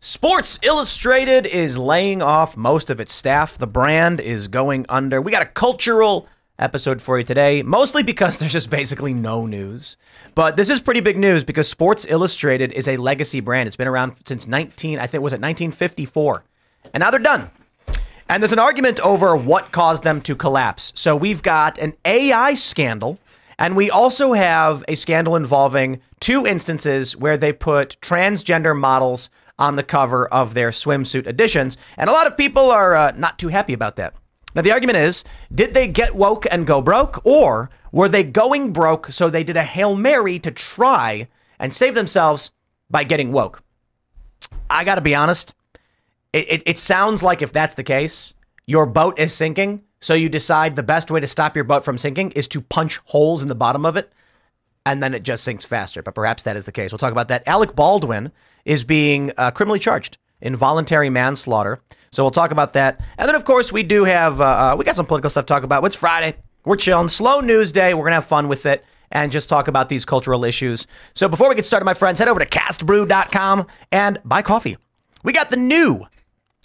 Sports Illustrated is laying off most of its staff. The brand is going under. We got a cultural episode for you today, mostly because there's just basically no news. But this is pretty big news because Sports Illustrated is a legacy brand. It's been around since 19, I think was it 1954. And now they're done. And there's an argument over what caused them to collapse. So we've got an AI scandal and we also have a scandal involving two instances where they put transgender models on the cover of their swimsuit editions. And a lot of people are uh, not too happy about that. Now, the argument is did they get woke and go broke, or were they going broke so they did a Hail Mary to try and save themselves by getting woke? I got to be honest, it, it, it sounds like if that's the case, your boat is sinking. So you decide the best way to stop your boat from sinking is to punch holes in the bottom of it, and then it just sinks faster. But perhaps that is the case. We'll talk about that. Alec Baldwin is being uh, criminally charged involuntary manslaughter. So we'll talk about that. And then, of course, we do have, uh, uh, we got some political stuff to talk about. It's Friday. We're chilling. Slow news day. We're to have fun with it and just talk about these cultural issues. So before we get started, my friends, head over to castbrew.com and buy coffee. We got the new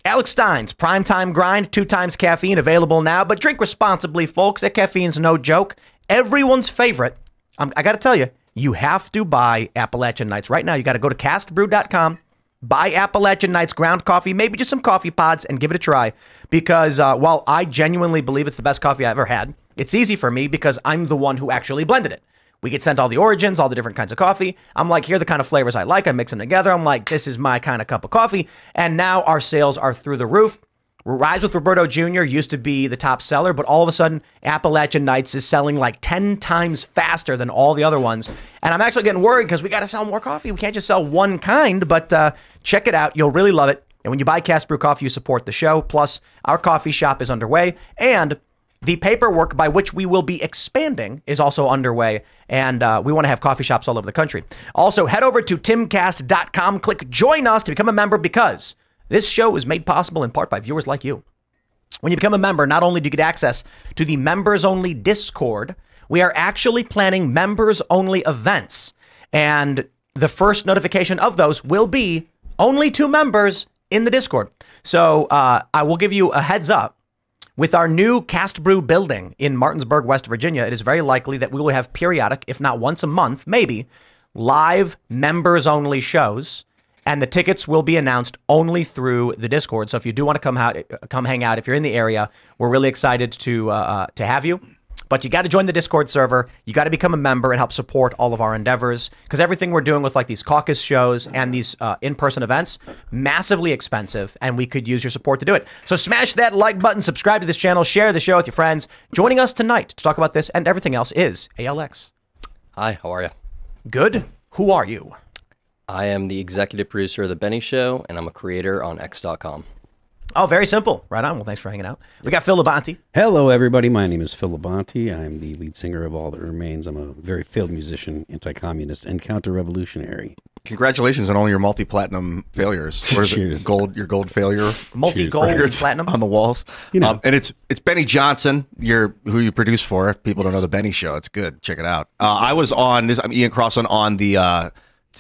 Alex Stein's Primetime Grind, two times caffeine, available now. But drink responsibly, folks. That caffeine's no joke. Everyone's favorite. Um, I got to tell you, you have to buy Appalachian Nights right now. You got to go to castbrew.com, buy Appalachian Nights ground coffee, maybe just some coffee pods, and give it a try. Because uh, while I genuinely believe it's the best coffee I ever had, it's easy for me because I'm the one who actually blended it. We get sent all the origins, all the different kinds of coffee. I'm like, here are the kind of flavors I like. I mix them together. I'm like, this is my kind of cup of coffee. And now our sales are through the roof. Rise with Roberto Jr. used to be the top seller, but all of a sudden, Appalachian Nights is selling like 10 times faster than all the other ones. And I'm actually getting worried because we got to sell more coffee. We can't just sell one kind, but uh, check it out. You'll really love it. And when you buy Cast Brew Coffee, you support the show. Plus, our coffee shop is underway. And the paperwork by which we will be expanding is also underway, and uh, we want to have coffee shops all over the country. Also, head over to timcast.com, click join us to become a member because this show is made possible in part by viewers like you. When you become a member, not only do you get access to the members only Discord, we are actually planning members only events. And the first notification of those will be only two members in the Discord. So uh, I will give you a heads up with our new Cast Brew building in Martinsburg, West Virginia, it is very likely that we will have periodic, if not once a month, maybe, live members only shows. And the tickets will be announced only through the Discord. So if you do want to come out, come hang out, if you're in the area, we're really excited to uh, uh to have you. But you got to join the Discord server. You got to become a member and help support all of our endeavors because everything we're doing with like these caucus shows and these uh, in-person events, massively expensive, and we could use your support to do it. So smash that like button, subscribe to this channel, share the show with your friends. Joining us tonight to talk about this and everything else is ALX. Hi, how are you? Good. Who are you? I am the executive producer of The Benny Show, and I'm a creator on X.com. Oh, very simple. Right on. Well, thanks for hanging out. We got Phil Labonte. Hello, everybody. My name is Phil Labonte. I'm the lead singer of All That Remains. I'm a very failed musician, anti-communist, and counter-revolutionary. Congratulations on all your multi-platinum failures. What is Cheers. it? Gold, your gold failure. Multi-gold Records platinum. on the walls. You know. Um, and it's it's Benny Johnson. You're who you produce for. If people don't know the Benny Show, it's good. Check it out. Uh, I was on this. I'm Ian Crossland on the. Uh,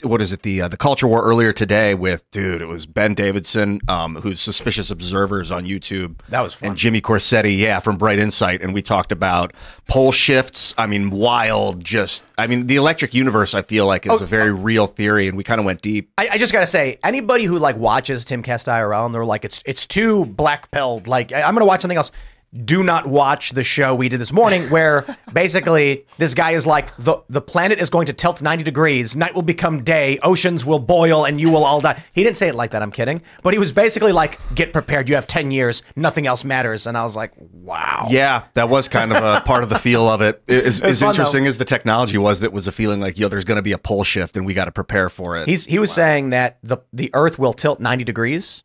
what is it? The uh, the culture war earlier today with dude. It was Ben Davidson, um, who's suspicious observers on YouTube. That was fun. And Jimmy Corsetti, yeah, from Bright Insight, and we talked about pole shifts. I mean, wild. Just, I mean, the electric universe. I feel like is Oh, a very real theory, and we kind of went deep. I, I just gotta say, anybody who like watches Tim Cast IRL and they're like, it's it's too black pilled. Like I- I'm gonna watch something else. Do not watch the show we did this morning, where basically this guy is like, the, the planet is going to tilt 90 degrees, night will become day, oceans will boil, and you will all die. He didn't say it like that, I'm kidding. But he was basically like, get prepared, you have 10 years, nothing else matters. And I was like, wow. Yeah, that was kind of a part of the feel of it. As, was as fun, interesting as the technology was, that was a feeling like, yo, there's going to be a pole shift and we got to prepare for it. He's, he was saying that the, the Earth will tilt 90 degrees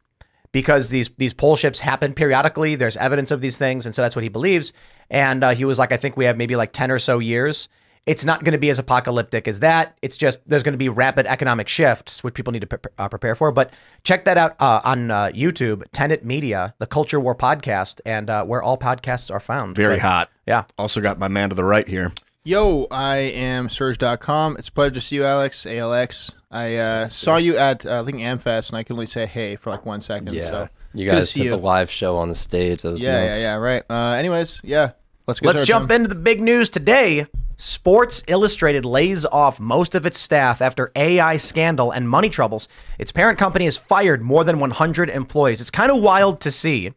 because these these pole shifts happen periodically. There's evidence of these things, and so that's what he believes. And uh, he was like, I think we have maybe like ten or so years. It's not going to be as apocalyptic as that. It's just there's going to be rapid economic shifts, which people need to pre- uh, prepare for. But check that out uh, on uh, YouTube, Tenet Media, the Culture War podcast, and uh, where all podcasts are found. very But, hot. Yeah. Also got my man to the right here. Yo, I am Serge.com. It's a pleasure to see you, Alex. ALX. I uh, saw you at uh, I think Amfest, and I could only say hey for like one second. Yeah. So you guys see did you. the live show on the stage. That was Yeah, nuts. yeah, yeah. Right. Uh, anyways, yeah. Let's get Let's jump Tom. into the big news today. Sports Illustrated lays off most of its staff after AI scandal and money troubles. Its parent company has fired more than 100 employees. It's kind of wild to see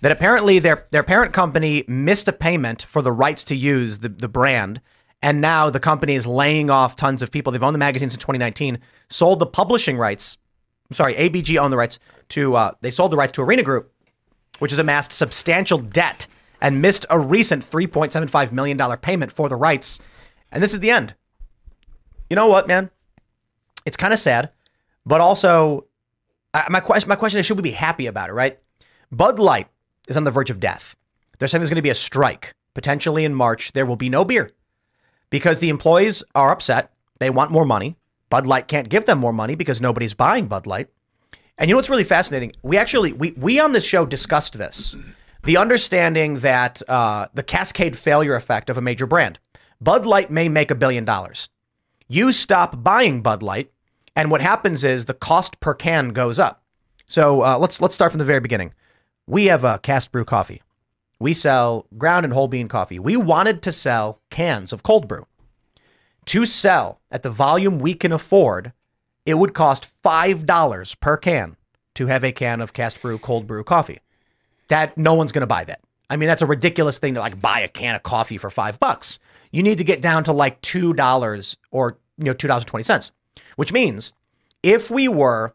that apparently their their parent company missed a payment for the rights to use the, the brand, and now the company is laying off tons of people. They've owned the magazine since 2019, sold the publishing rights. I'm sorry, ABG owned the rights to. Uh, they sold the rights to Arena Group, which has amassed substantial debt and missed a recent $3.75 million payment for the rights. And this is the end. You know what, man? It's kind of sad, but also, I, my, question, my question is should we be happy about it, right? Bud Light is on the verge of death. They're saying there's going to be a strike. Potentially in March, there will be no beer because the employees are upset. They want more money. Bud Light can't give them more money because nobody's buying Bud Light. And you know what's really fascinating? We actually we we on this show discussed this, the understanding that uh, the cascade failure effect of a major brand. Bud Light may make a billion dollars. You stop buying Bud Light, and what happens is the cost per can goes up. So uh, let's let's start from the very beginning. We have a cast brew coffee. We sell ground and whole bean coffee. We wanted to sell cans of cold brew. To sell at the volume we can afford, it would cost $5 per can to have a can of cast brew cold brew coffee. That no one's going to buy that. I mean, that's a ridiculous thing to like buy a can of coffee for 5 bucks. You need to get down to like $2 or, you know, $2.20, which means if we were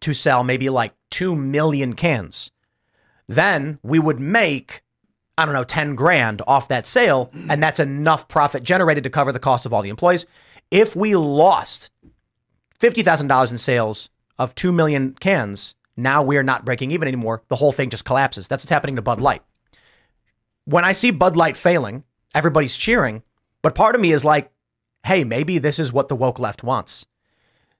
to sell maybe like 2 million cans, then we would make I don't know, 10 grand off that sale, and that's enough profit generated to cover the cost of all the employees. If we lost $50,000 in sales of 2 million cans, now we're not breaking even anymore. The whole thing just collapses. That's what's happening to Bud Light. When I see Bud Light failing, everybody's cheering, but part of me is like, hey, maybe this is what the woke left wants.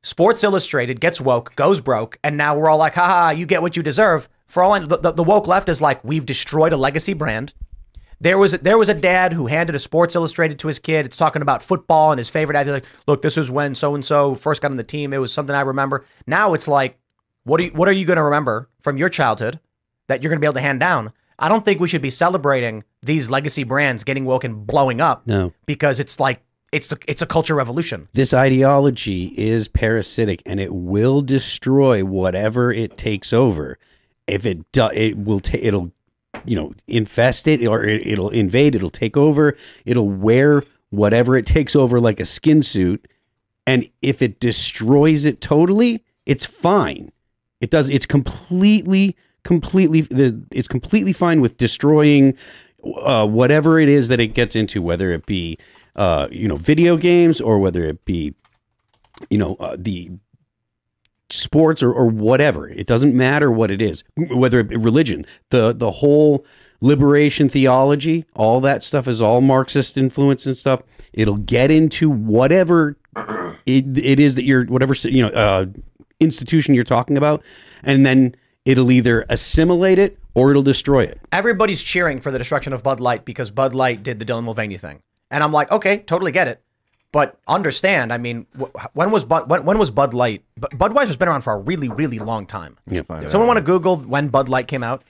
Sports Illustrated gets woke, goes broke, and now we're all like, haha, you get what you deserve. For all I know, the, the, woke left is like, we've destroyed a legacy brand. There was there was a dad who handed a Sports Illustrated to his kid. It's talking about football and his favorite athlete. Like, look, this is when so and so first got on the team. It was something I remember. Now it's like, what are you, what are you going to remember from your childhood that you're going to be able to hand down? I don't think we should be celebrating these legacy brands getting woke and blowing up. No. because it's like it's a, it's a culture revolution. This ideology is parasitic and it will destroy whatever it takes over. If it do, it will ta- it'll you know infest it or it, it'll invade, it'll take over, it'll wear whatever it takes over like a skin suit and if it destroys it totally, it's fine. It does it's completely completely the it's completely fine with destroying uh, whatever it is that it gets into, whether it be uh, you know video games or whether it be you know uh, the sports or, or whatever. It doesn't matter what it is, whether it be religion, the the whole liberation theology, all that stuff is all Marxist influence and stuff. It'll get into whatever it, it is that you're whatever you know uh, institution you're talking about, and then it'll either assimilate it or it'll destroy it. everybody's cheering for the destruction of Bud Light because Bud Light did the Dylan Mulvaney thing, and I'm like, okay, totally get it, but understand. I mean, wh- when was Bud when, when was Bud Light? Bu- Budweiser's been around for a really really long time. If Someone want to Google when Bud Light came out?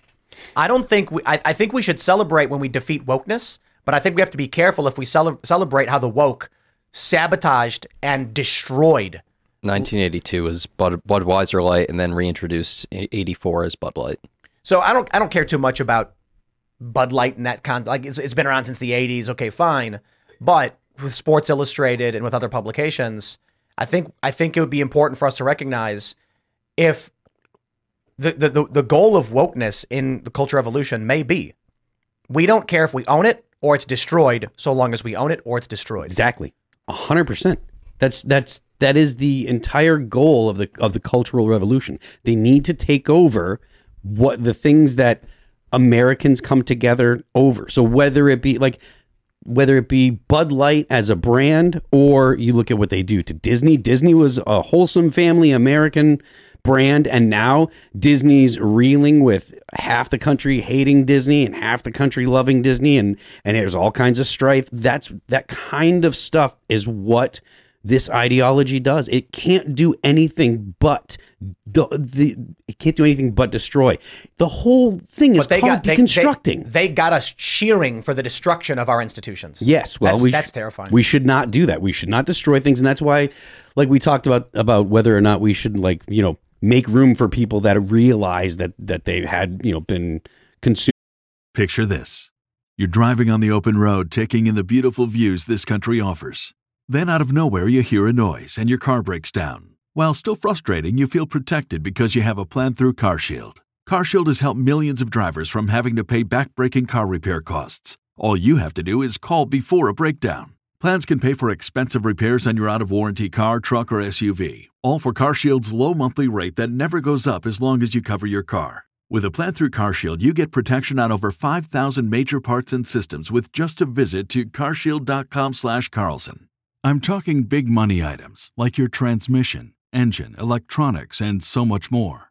I don't think we. I, I think we should celebrate when we defeat wokeness, but I think we have to be careful if we cele- celebrate how the woke sabotaged and destroyed 1982 was Bud, Budweiser Light, and then reintroduced in 84 as Bud Light. So I don't I don't care too much about Bud Light and that con like it's, it's been around since the 80s. Okay, fine. But with Sports Illustrated and with other publications, I think I think it would be important for us to recognize if the the, the, the goal of wokeness in the culture evolution may be we don't care if we own it or it's destroyed so long as we own it or it's destroyed. Exactly. Hundred percent. That's that's that is the entire goal of the of the cultural revolution. They need to take over what the things that Americans come together over. So whether it be like whether it be Bud Light as a brand or you look at what they do to Disney. Disney was a wholesome family American brand and now Disney's reeling with half the country hating Disney and half the country loving Disney and and there's all kinds of strife. That's that kind of stuff is what this ideology does. It can't do anything but the, the it can't do anything but destroy. The whole thing is But they called got they, deconstructing. They, they got us cheering for the destruction of our institutions. Yes, well, that's, we that's sh- terrifying. We should not do that. We should not destroy things, and that's why, like we talked about about whether or not we should like you know make room for people that realize that that they had you know been consumed. Picture this. You're driving on the open road, taking in the beautiful views this country offers. Then, out of nowhere, you hear a noise and your car breaks down. While still frustrating, you feel protected because you have a plan through CarShield. CarShield has helped millions of drivers from having to pay back-breaking car repair costs. All you have to do is call before a breakdown. Plans can pay for expensive repairs on your out of warranty car, truck, or SUV, all for CarShield's low monthly rate that never goes up as long as you cover your car. With a plan through CarShield, you get protection on over 5,000 major parts and systems with just a visit to carshield.com/carlson. I'm talking big money items like your transmission, engine, electronics, and so much more.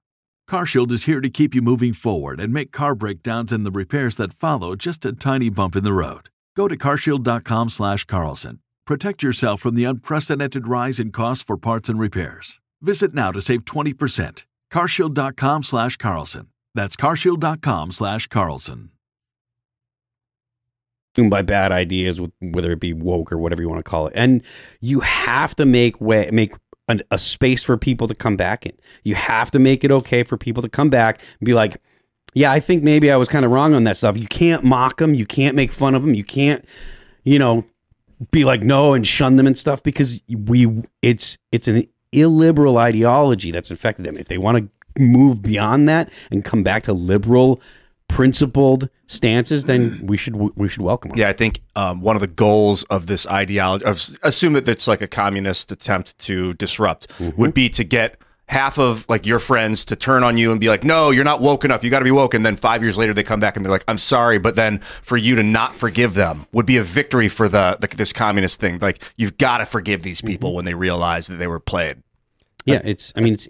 CarShield is here to keep you moving forward and make car breakdowns and the repairs that follow just a tiny bump in the road. Go to carshield.com/carlson. Protect yourself from the unprecedented rise in costs for parts and repairs. Visit now to save 20%. carshield.com/carlson. That's carshield.com/carlson. by bad ideas, with whether it be woke or whatever you want to call it, and you have to make way make an, a space for people to come back in. You have to make it okay for people to come back and be like, "Yeah, I think maybe I was kind of wrong on that stuff." You can't mock them. You can't make fun of them. You can't, you know, be like no and shun them and stuff because we it's it's an illiberal ideology that's infected them. If they want to move beyond that and come back to liberal principled stances, then mm. we should we should welcome them. Yeah, I think um, one of the goals of this ideology, of, assume that it's like a communist attempt to disrupt, mm-hmm. would be to get half of like your friends to turn on you and be like, "No, you're not woke enough. You got to be woke." And then five years later, they come back and they're like, "I'm sorry," but then for you to not forgive them would be a victory for the, the this communist thing. Like you've got to forgive these mm-hmm. people when they realize that they were played. Yeah, it's. I mean, it's.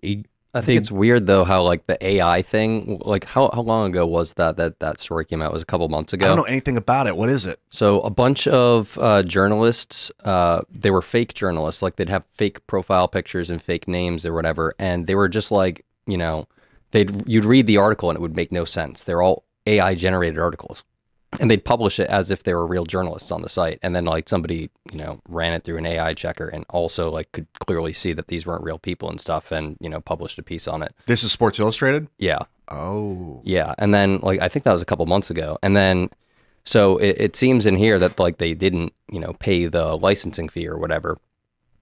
I think it's weird though how like the AI thing, like how, how long ago was that that that story came out? It was a couple months ago. I don't know anything about it. What is it? So a bunch of uh, journalists, uh, they were fake journalists, like they'd have fake profile pictures and fake names or whatever, and they were just like, you know, they'd you'd read the article and it would make no sense. They're all AI generated articles, and they'd publish it as if they were real journalists on the site, and then like somebody, you know, ran it through an AI checker and also like could clearly see that these weren't real people and stuff, and you know, published a piece on it. This is Sports Illustrated. Yeah, Oh, yeah, and then like I think that was a couple months ago, and then so it, it seems in here that like they didn't you know pay the licensing fee or whatever.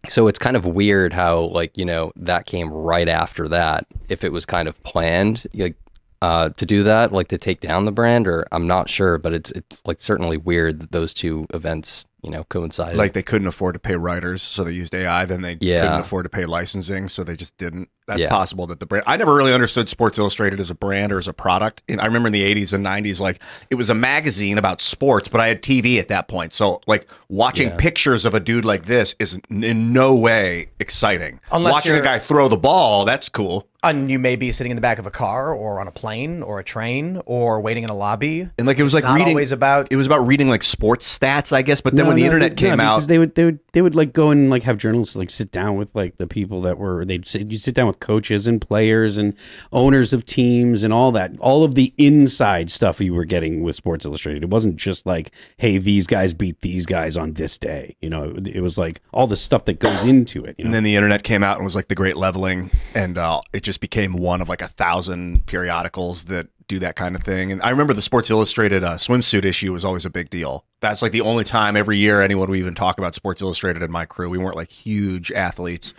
So it's kind of weird how like you know that came right after that. If it was kind of planned, like uh, to do that, like to take down the brand, or I'm not sure, but it's it's like certainly weird that those two events you know coincided. like they couldn't afford to pay writers, so they used AI. Then they Yeah. couldn't afford to pay licensing, so they just didn't. That's Yeah. possible that the brand. I never really understood Sports Illustrated as a brand or as a product. And I remember in the '80s and '90s, like it was a magazine about sports, but I had TV at that point, so like watching Yeah. pictures of a dude like this is in no way exciting. Unless watching a guy throw the ball, that's cool. And you may be sitting in the back of a car or on a plane or a train or waiting in a lobby. And like it was like not reading. always about- It was about reading like sports stats, I guess. But then when the No, no, internet they- came no, out, because they would they would they would like go and like have journalists like sit down with like the people that were they'd sit you sit down with coaches and players and owners of teams and all that all of the inside stuff you were getting with Sports Illustrated. It wasn't just like hey these guys beat these guys on this day. You know it, it was like all the stuff that goes into it. You know? And then the internet came out and was like the great leveling, and uh, it just became one of like a thousand periodicals that do that kind of thing. And I remember the Sports Illustrated uh, swimsuit issue was always a big deal. That's like the only time every year anyone would even talk about Sports Illustrated in my crew. We weren't like huge athletes.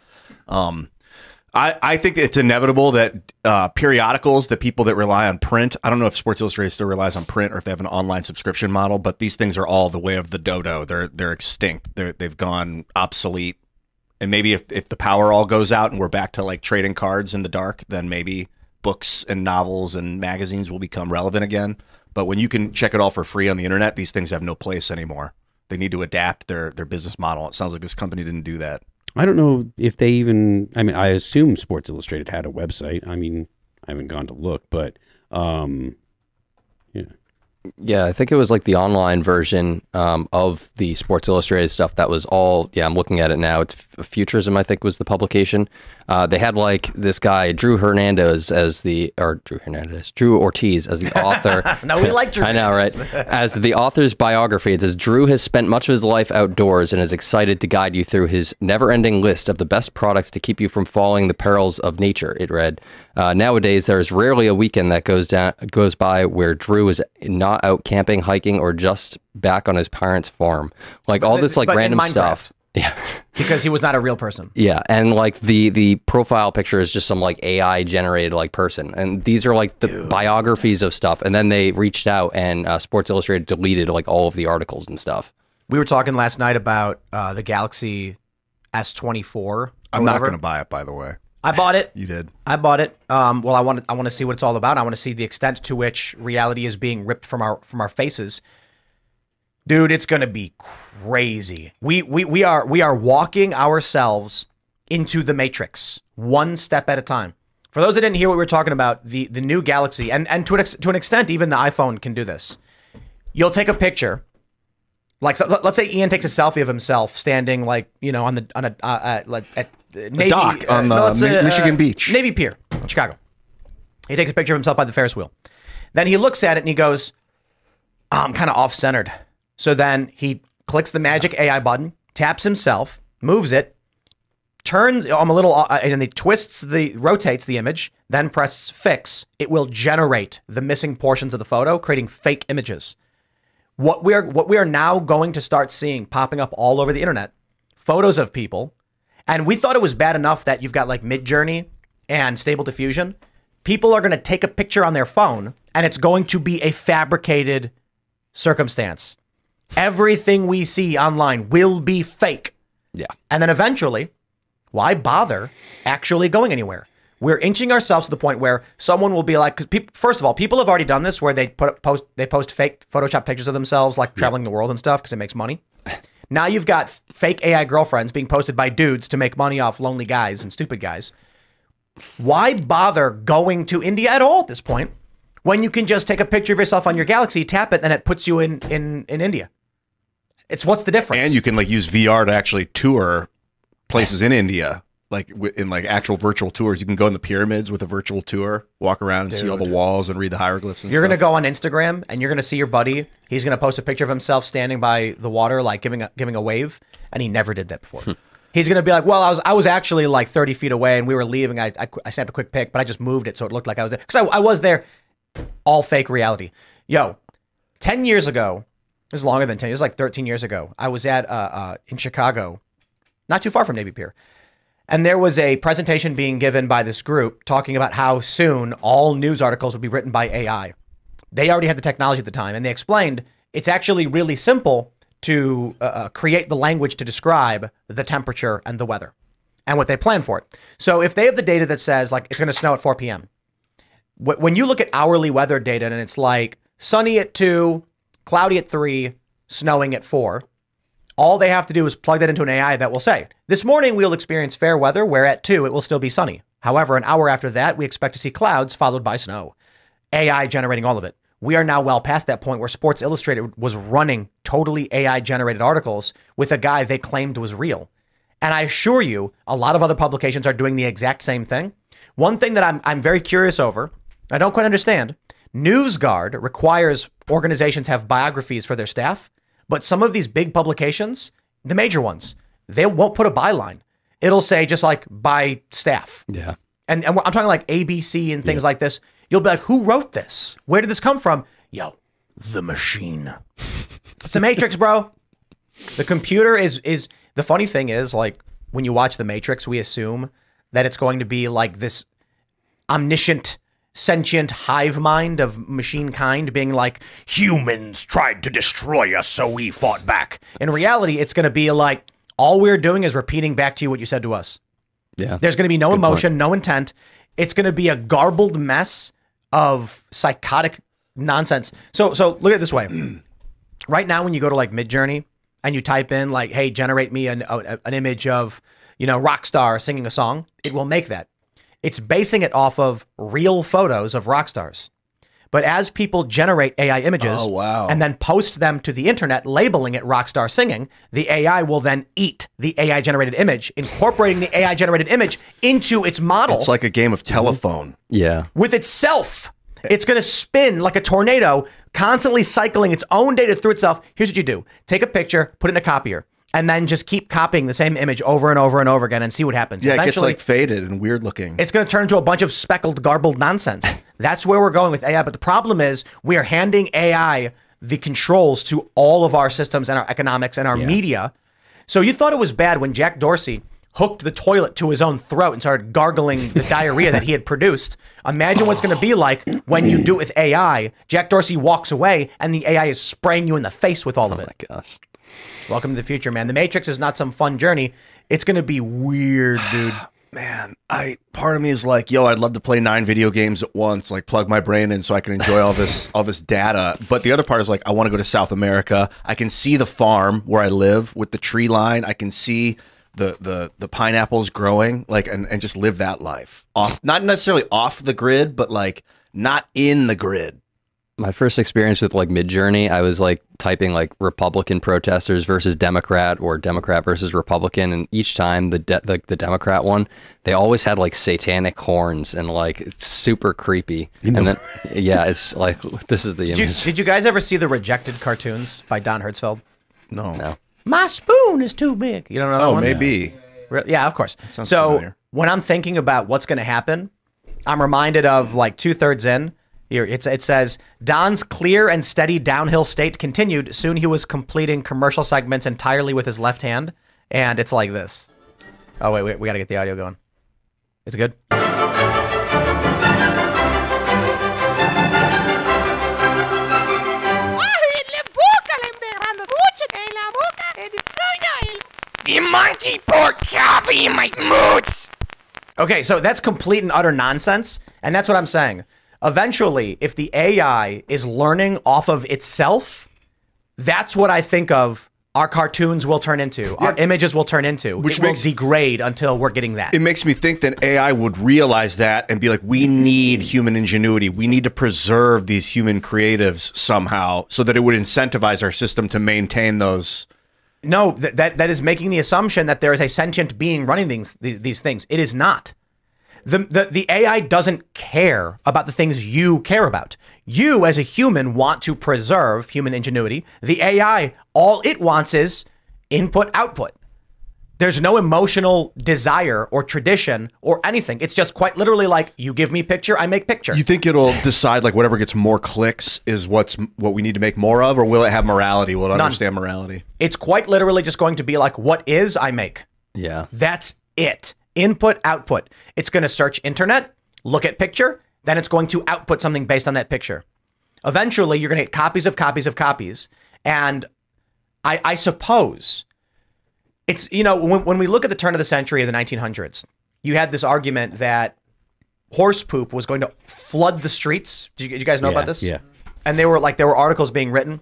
Um, I, I think it's inevitable that uh, periodicals, the people that rely on print, I don't know if Sports Illustrated still relies on print or if they have an online subscription model, but these things are all the way of the dodo. They're they're extinct. They're they've gone obsolete. And maybe if, if the power all goes out and we're back to like trading cards in the dark, then maybe books and novels and magazines will become relevant again. But when you can check it all for free on the internet, these things have no place anymore. They need to adapt their their business model. It sounds like this company didn't do that. I don't know if they even. I mean, I assume Sports Illustrated had a website. I mean, I haven't gone to look, but um, yeah. Yeah, I think it was like the online version um, of the Sports Illustrated stuff. That was all. Yeah, I'm looking at it now. It's Futurism, I think, was the publication. Uh, they had like this guy Drew Hernandez as the or Drew Hernandez, Drew Ortiz as the author. No, we like Drew I know, right? As the author's biography, it says Drew has spent much of his life outdoors and is excited to guide you through his never-ending list of the best products to keep you from falling the perils of nature. It read. Uh, nowadays, there is rarely a weekend that goes down goes by where Drew is not out camping, hiking, or just back on his parents' farm. Like all this like But random stuff. Yeah. because he was not a real person. Yeah, and like the the profile picture is just some like AI generated like person, and these are like the biographies of stuff. And then they reached out, and uh, Sports Illustrated deleted like all of the articles and stuff. We were talking last night about uh, the Galaxy S24. I'm not going to buy it, by the way. I bought it. You did. I bought it. Um, well, I want to. I want to see what it's all about. I want to see the extent to which reality is being ripped from our from our faces. Dude, it's gonna be crazy. We we we are we are walking ourselves into the matrix one step at a time. For those that didn't hear what we were talking about, the the new Galaxy and and to an ex, to an extent, even the iPhone can do this. You'll take a picture, like so, let- let's say Ian takes a selfie of himself standing like you know on the on a uh, uh, like at the Navy dock on the Mi- Michigan Beach. Navy Pier, Chicago. He takes a picture of himself by the Ferris wheel. Then he looks at it and he goes, oh, "I'm kind of off centered." So then he clicks the magic AI button, taps himself, moves it, turns. I'm a little, uh, and he twists the, rotates the image, then presses fix. It will generate the missing portions of the photo, creating fake images. What we are, what we are now going to start seeing popping up all over the internet, photos of people, and we thought it was bad enough that you've got like Midjourney and Stable Diffusion. People are going to take a picture on their phone, and it's going to be a fabricated circumstance. Everything we see online will be fake. Yeah. And then eventually, why bother actually going anywhere? We're inching ourselves to the point where someone will be like, because first of all, people have already done this where they put post they post fake Photoshop pictures of themselves, like traveling the world and stuff, because it makes money. Now you've got fake AI girlfriends being posted by dudes to make money off lonely guys and stupid guys. Why bother going to India at all at this point when you can just take a picture of yourself on your Galaxy, tap it, and it puts you in in in India? It's what's the difference? And you can like use VR to actually tour places in India, like in like actual virtual tours. You can go in the pyramids with a virtual tour, walk around and see all the walls and read the hieroglyphs. And You're stuff. gonna go on Instagram and you're gonna see your buddy. He's gonna post a picture of himself standing by the water, like giving a, giving a wave, and he never did that before. Hmm. He's gonna be like, "Well, I was I was actually like 30 feet away, and we were leaving. I I, I snapped a quick pic, but I just moved it so it looked like I was there because I, I was there. All fake reality. Yo, 10 years ago, this is longer than 10 years, like 13 years ago. I was at uh, uh in Chicago, not too far from Navy Pier. And there was a presentation being given by this group talking about how soon all news articles would be written by AI. They already had the technology at the time, and they explained it's actually really simple to uh, uh, create the language to describe the temperature and the weather and what they plan for it. So if they have the data that says, like, it's going to snow at 4 p.m., when you look at hourly weather data and it's like sunny at 2, cloudy at 3, snowing at 4, all they have to do is plug that into an AI that will say, This morning we'll experience fair weather, where at 2 it will still be sunny. However, an hour after that, we expect to see clouds followed by snow. AI generating all of it. We are now well past that point where Sports Illustrated was running totally AI generated articles with a guy they claimed was real. And I assure you, a lot of other publications are doing the exact same thing. One thing that I'm, I'm very curious over, I don't quite understand. NewsGuard requires organizations have biographies for their staff, but some of these big publications, the major ones, they won't put a byline. It'll say just like by staff. Yeah. and, and I'm talking like ABC and things like this, you'll be like, who wrote this? Where did this come from? Yo, the machine. It's the Matrix, bro. The computer is is the funny thing is like when you watch the Matrix, we assume that it's going to be like this omniscient, sentient hive mind of machine kind being like, humans tried to destroy us, so we fought back. In reality, it's going to be like, all we're doing is repeating back to you what you said to us. Yeah. There's going to be no emotion, no intent. It's going to be a garbled mess of psychotic nonsense. So, so look at it this way. right now, when you go to like Midjourney and you type in like, "Hey, generate me an, a, an image of you know rock star singing a song," it will make that. It's basing it off of real photos of rock stars. But as people generate AI images Oh, wow. and then post them to the internet, labeling it rock star singing, the AI will then eat the AI generated image, incorporating the AI generated image into its model It's like a game of telephone. Mm-hmm. Yeah. with itself. It's going to spin like a tornado, constantly cycling its own data through itself. Here's what you do take a picture, put it in a copier, and then just keep copying the same image over and over and over again and see what happens. Yeah, it gets like faded and weird looking. it's going to turn into a bunch of speckled, garbled nonsense. That's where we're going with AI. But the problem is, we are handing AI the controls to all of our systems and our economics and our media. So you thought it was bad when Jack Dorsey hooked the toilet to his own throat and started gargling the diarrhea that he had produced. Imagine what's going to be like when you do it with AI. Jack Dorsey walks away and the AI is spraying you in the face with all of oh it. Oh my Gosh. Welcome to the future, man. The Matrix is not some fun journey. It's going to be weird, dude. man, I part of me is like, yo, I'd love to play nine video games at once, like plug my brain in so I can enjoy all this all this data. But the other part is like, I want to go to South America. I can see the farm where I live with the tree line. I can see the the the pineapples growing, like and, and just live that life off, not necessarily off the grid, but like not in the grid. My first experience with like Midjourney, I was like typing like Republican protesters versus Democrat or Democrat versus Republican, and each time the de- the, the Democrat one, they always had like satanic horns and like it's super creepy. And then yeah, it's like this is the Did you, did you guys ever see the rejected cartoons by Don Hertzfeldt? No. No. My spoon is too big. You don't know that Oh, one? maybe. Re- Yeah, of course. So familiar. when I'm thinking about what's going to happen, I'm reminded of like two thirds in. Here it's, it says Don's clear and steady downhill state continued. Soon he was completing commercial segments entirely with his left hand, and it's like this. Oh wait, wait we got to get the audio going. Is it good? Okay, so that's complete and utter nonsense, and that's what I'm saying. Eventually, if the AI is learning off of itself, that's what I think of our cartoons will turn into, our images will turn into, Which which will degrade until we're getting that. It makes me think that AI would realize that and be like, we need human ingenuity. We need to preserve these human creatives somehow so that it would incentivize our system to maintain those. No, that, that that is making the assumption that there is a sentient being running these, these things. It is not. The, the the AI doesn't care about the things you care about. You as a human want to preserve human ingenuity. The AI all it wants is input output. There's no emotional desire or tradition or anything. It's just quite literally like you give me picture, I make picture. You think it'll decide like whatever gets more clicks is what's what we need to make more of, or will it have morality? Will it understand morality? it's quite literally just going to be like what is I make. Yeah. That's it. Input, output. It's going to search internet, look at picture, then it's going to output something based on that picture. Eventually, you're going to get copies of copies of copies. And I, I suppose it's, you know, when, when we look at the turn of the century of the 1900s, you had this argument that horse poop was going to flood the streets. Did you, did you guys know about this? yeah. And they were like, there were articles being written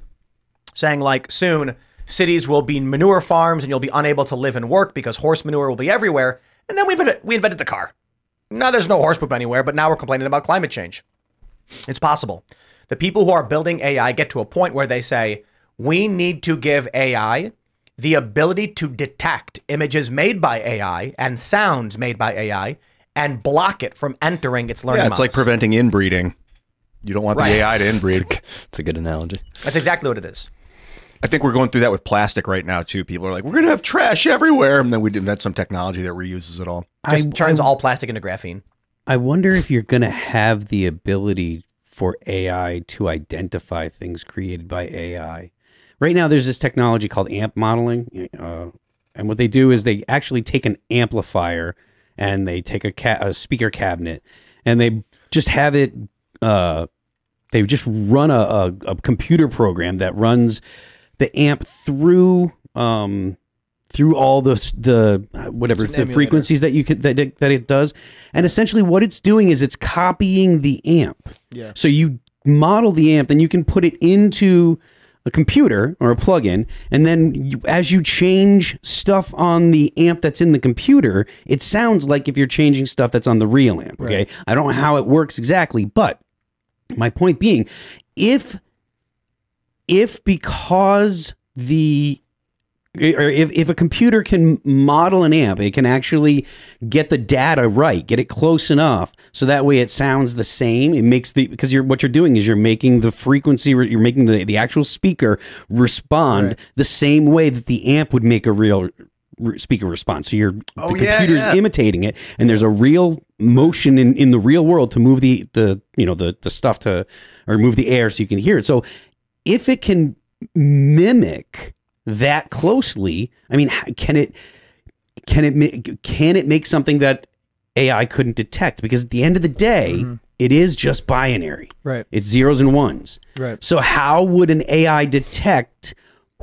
saying like soon cities will be manure farms and you'll be unable to live and work because horse manure will be everywhere. And then we invented, we invented the car. Now there's no horse poop anywhere, but now we're complaining about climate change. It's possible. The people who are building AI get to a point where they say, we need to give AI the ability to detect images made by AI and sounds made by AI and block it from entering its learning Yeah, it's like preventing inbreeding. You don't want Right. the AI to inbreed. It's a good analogy. That's exactly what it is. I think we're going through that with plastic right now too. People are like, we're gonna have trash everywhere, and then we invent some technology that reuses it all. Just I- turns I- all plastic into graphene. I wonder if you're going to have the ability for AI to identify things created by AI. Right now, there's this technology called amp modeling. Uh, and what they do is they actually take an amplifier and they take a, ca- a speaker cabinet and they just have it, uh, they just run a, a, a computer program that runs the amp through. Um, through all the the uh, whatever the emulator. frequencies that you could that it, that it does, and essentially what it's doing is it's copying the amp. Yeah. So you model the amp, then you can put it into a computer or a plugin, and then you, as you change stuff on the amp that's in the computer, it sounds like if you're changing stuff that's on the real amp. Okay, I don't know how it works exactly, but my point being, if if because the or if, if a computer can model an amp, it can actually get the data right, get it close enough, so that way it sounds the same. It makes the because you're what you're doing is you're making the frequency, you're making the the actual speaker respond Right. the same way that the amp would make a real speaker respond. So you're Oh, the yeah, computer's yeah. imitating it, and there's a real motion in, in the real world to move the the you know the the stuff to or move the air so you can hear it. So if it can mimic that closely, I mean, can it can it can it make something that AI couldn't detect? Because at the end of the day, mm-hmm. it is just binary. Right. It's zeros and ones. Right. So how would an AI detect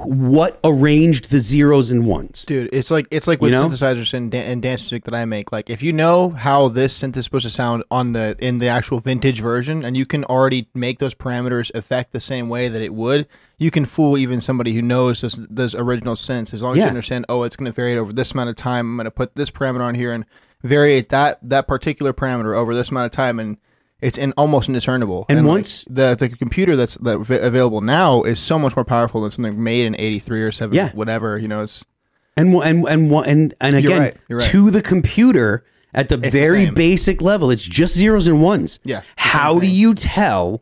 what arranged the zeros and ones? Dude, it's like it's like with You know? synthesizers and, dan- and dance music that I make. Like, if you know how this synth is supposed to sound on the in the actual vintage version, and you can already make those parameters affect the same way that it would, you can fool even somebody who knows those, those original synths. As long as Yeah. you understand, oh, it's going to vary over this amount of time. I'm going to put this parameter on here and variate that that particular parameter over this amount of time, and it's in almost indiscernible. And like, once- the the computer that's that av- available now is so much more powerful than something made in '83 or '7, Yeah. whatever. You know, it's And and and and and You're again, right, you're right. to the computer at the the very same. basic level, it's just zeros and ones. Yeah, How do you tell?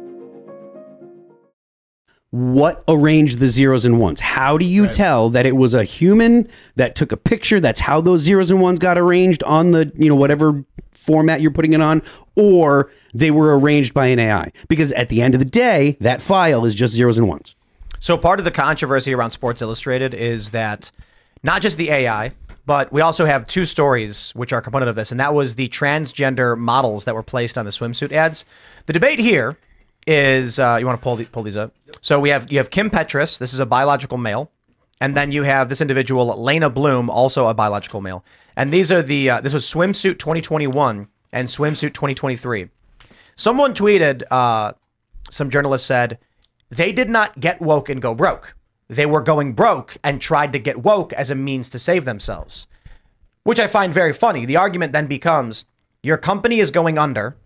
What arranged the zeros and ones? How do you tell that it was a human that took a picture? That's how those zeros and ones got arranged on the, you know, whatever format you're putting it on, or they were arranged by an AI? Because at the end of the day, that file is just zeros and ones. So part of the controversy around Sports Illustrated is that not just the AI, but we also have two stories which are a component of this, and that was the transgender models that were placed on the swimsuit ads. The debate here is uh, you want to pull the, pull these up. So we have you have Kim Petras. This is a biological male, and then you have this individual Leyna Bloom, also a biological male. And these are the uh, this was swimsuit 2021 and swimsuit 2023. Someone tweeted, uh, some journalists said, they did not get woke and go broke. They were going broke and tried to get woke as a means to save themselves, which I find very funny. The argument then becomes your company is going under.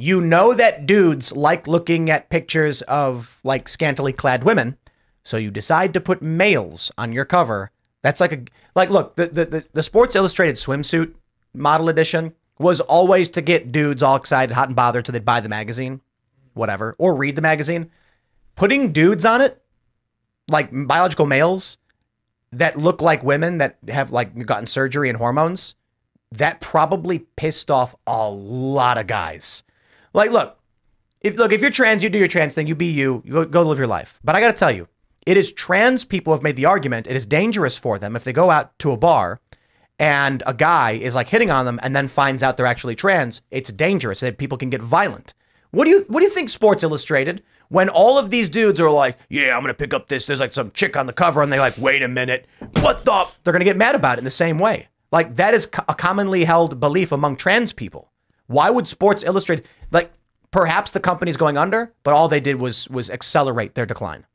You know that dudes like looking at pictures of like scantily clad women, so you decide to put males on your cover. That's like a like look, the the, the, Sports Illustrated swimsuit model edition was always to get dudes all excited, hot and bothered till they'd buy the magazine, whatever, or read the magazine. Putting dudes on it, like biological males that look like women that have like gotten surgery and hormones, that probably pissed off a lot of guys. Like, look, if look, if you're trans, you do your trans thing, you be you, you go, go live your life. But I gotta tell you, it is trans people have made the argument, it is dangerous for them if they go out to a bar and a guy is like hitting on them and then finds out they're actually trans, it's dangerous. That people can get violent. What do you what do you think Sports Illustrated when all of these dudes are like, yeah, I'm gonna pick up this. There's like some chick on the cover, and they're like, wait a minute, what the? They're gonna get mad about it in the same way. Like that is a commonly held belief among trans people. Why would Sports Illustrated like? Perhaps the company's going under, but all they did was was accelerate their decline.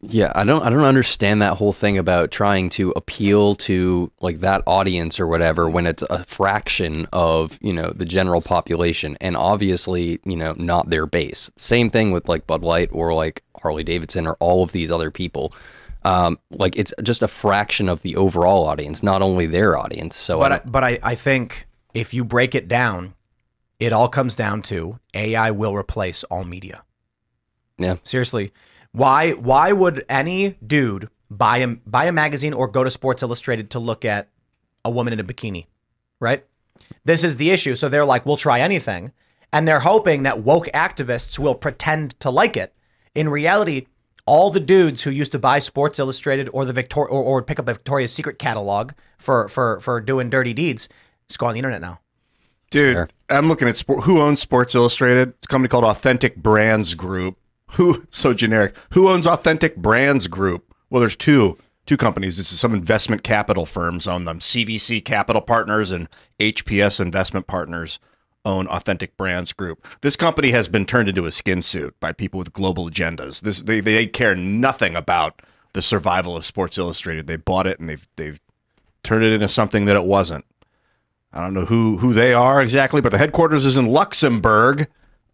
Yeah, I don't I don't understand that whole thing about trying to appeal to like that audience or whatever when it's a fraction of, you know, the general population and obviously, you know, not their base. Same thing with like Bud Light or like Harley Davidson or all of these other people. Um, like it's just a fraction of the overall audience, not only their audience. So But I but I, I think if you break it down, it all comes down to AI will replace all media. Yeah. Seriously, why why would any dude buy a buy a magazine or go to Sports Illustrated to look at a woman in a bikini? Right? This is the issue. So they're like, we'll try anything. And they're hoping that woke activists will pretend to like it. In reality, all the dudes who used to buy Sports Illustrated or the Victor or, or pick up a Victoria's Secret catalog for for for doing dirty deeds, just go on the internet now. Dude, Fair. I'm looking at sport, who owns Sports Illustrated. It's a company called Authentic Brands Group. Who so generic? Who owns Authentic Brands Group? Well, there's two two companies. This is some investment capital firms own them. CVC Capital Partners and HPS Investment Partners own Authentic Brands Group. This company has been turned into a skin suit by people with global agendas. This they they care nothing about the survival of Sports Illustrated. They bought it and they've they've turned it into something that it wasn't. I don't know who who they are exactly, but the headquarters is in Luxembourg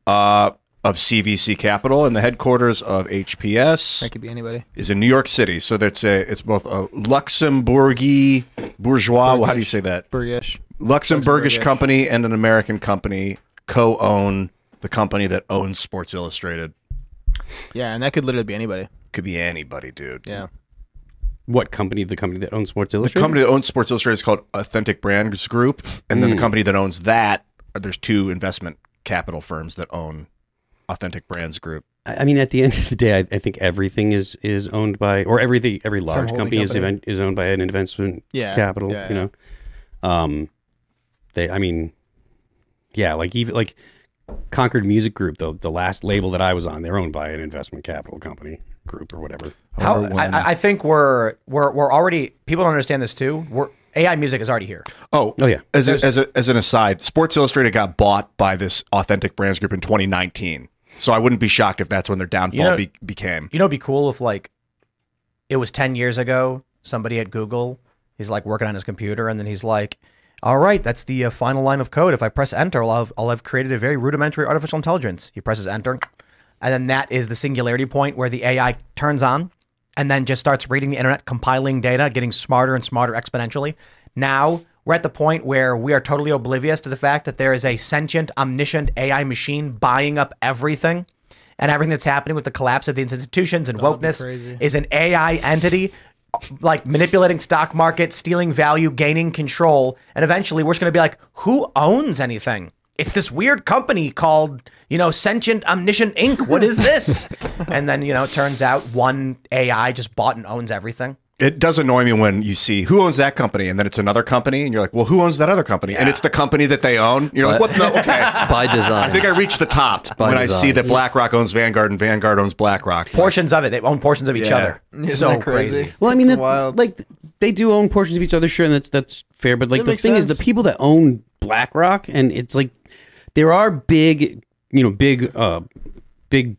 uh, of CVC Capital, and the headquarters of HPS That could be anybody. is in New York City. So that's a it's both a Luxembourgy bourgeois. Well, how do you say that? Burgish. Luxembourgish Luxembourgish. company and an American company co-own the company that owns Sports Illustrated. Yeah, and that could literally be anybody. Could be anybody, dude. Yeah. What company? The company that owns Sports Illustrated. The company that owns Sports Illustrated is called Authentic Brands Group, and then the company that owns that, there's two investment capital firms that own Authentic Brands Group. I I mean, at the end of the day, I, I think everything is is owned by, or everything, every large holding company, is event, is owned by an investment Yeah, capital. yeah, you know, um, they. I mean, yeah, like even like Concord Music Group, the the last label that I was on, they're owned by an investment capital company group or whatever. How when- I, I- I think we're we're we're already people don't understand this too. We're AI music is already here. Oh, Oh, yeah. As, a, as, a, as an aside, Sports Illustrated got bought by this Authentic Brands Group in 2019. So I wouldn't be shocked if that's when their downfall You know- be, became. You know, it'd be cool if like it was ten years ago. Somebody at Google, he's like working on his computer, and then he's like, "All right, that's the uh, final line of code. If I press enter, I'll have, I'll have created a very rudimentary artificial intelligence." He presses enter, and then that is the singularity point where the AI turns on, and then just starts reading the internet, compiling data, getting smarter and smarter exponentially. Now we're at the point where we are totally oblivious to the fact that there is a sentient, omniscient AI machine buying up everything. And everything that's happening with the collapse of these institutions and That'd wokeness is an AI entity like manipulating stock markets, stealing value, gaining control, and eventually we're just going to be like, who owns anything? It's this weird company called, you know, Sentient Omniscient Inc. What is this? and then, you know, it turns out one AI just bought and owns everything. It does annoy me when you see who owns that company and then it's another company and you're like, well, who owns that other company? And it's the company that they own. You're like, what? No, okay. by design. I think I reached the top by when I see that BlackRock owns Vanguard and Vanguard owns BlackRock. Portions of it, they own portions of each Yeah. other. Isn't so that crazy. Well, I mean, It's that, wild. like they do own portions of each other, sure, and that's that's fair. But like That the makes thing is, the people that own BlackRock, and it's like there are big, you know, big, uh, big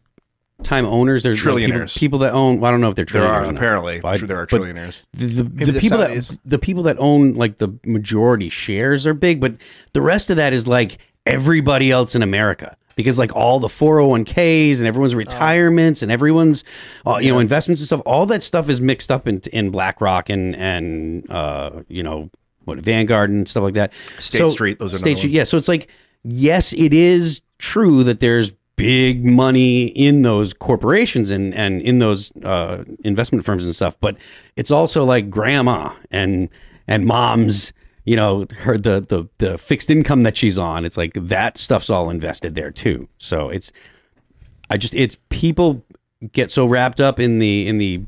time owners. There's like, people, people that own. Well, I don't know if they're There trillionaires. are apparently but- there are but trillionaires. The, the, Maybe the they're people that the people that own like the majority shares are big, but the rest of that is like everybody else in America. Because like all the 401ks and everyone's retirements and everyone's uh, you know investments and stuff, all that stuff is mixed up in in BlackRock and and uh, you know what Vanguard and stuff like that. State Street, those are State Street. one. Yeah, so it's like yes, it is true that there's big money in those corporations and and in those uh, investment firms and stuff, but it's also like grandma and and mom's you know her the the the fixed income that she's on. It's like that stuff's all invested there too. So it's I just it's people get so wrapped up in the in the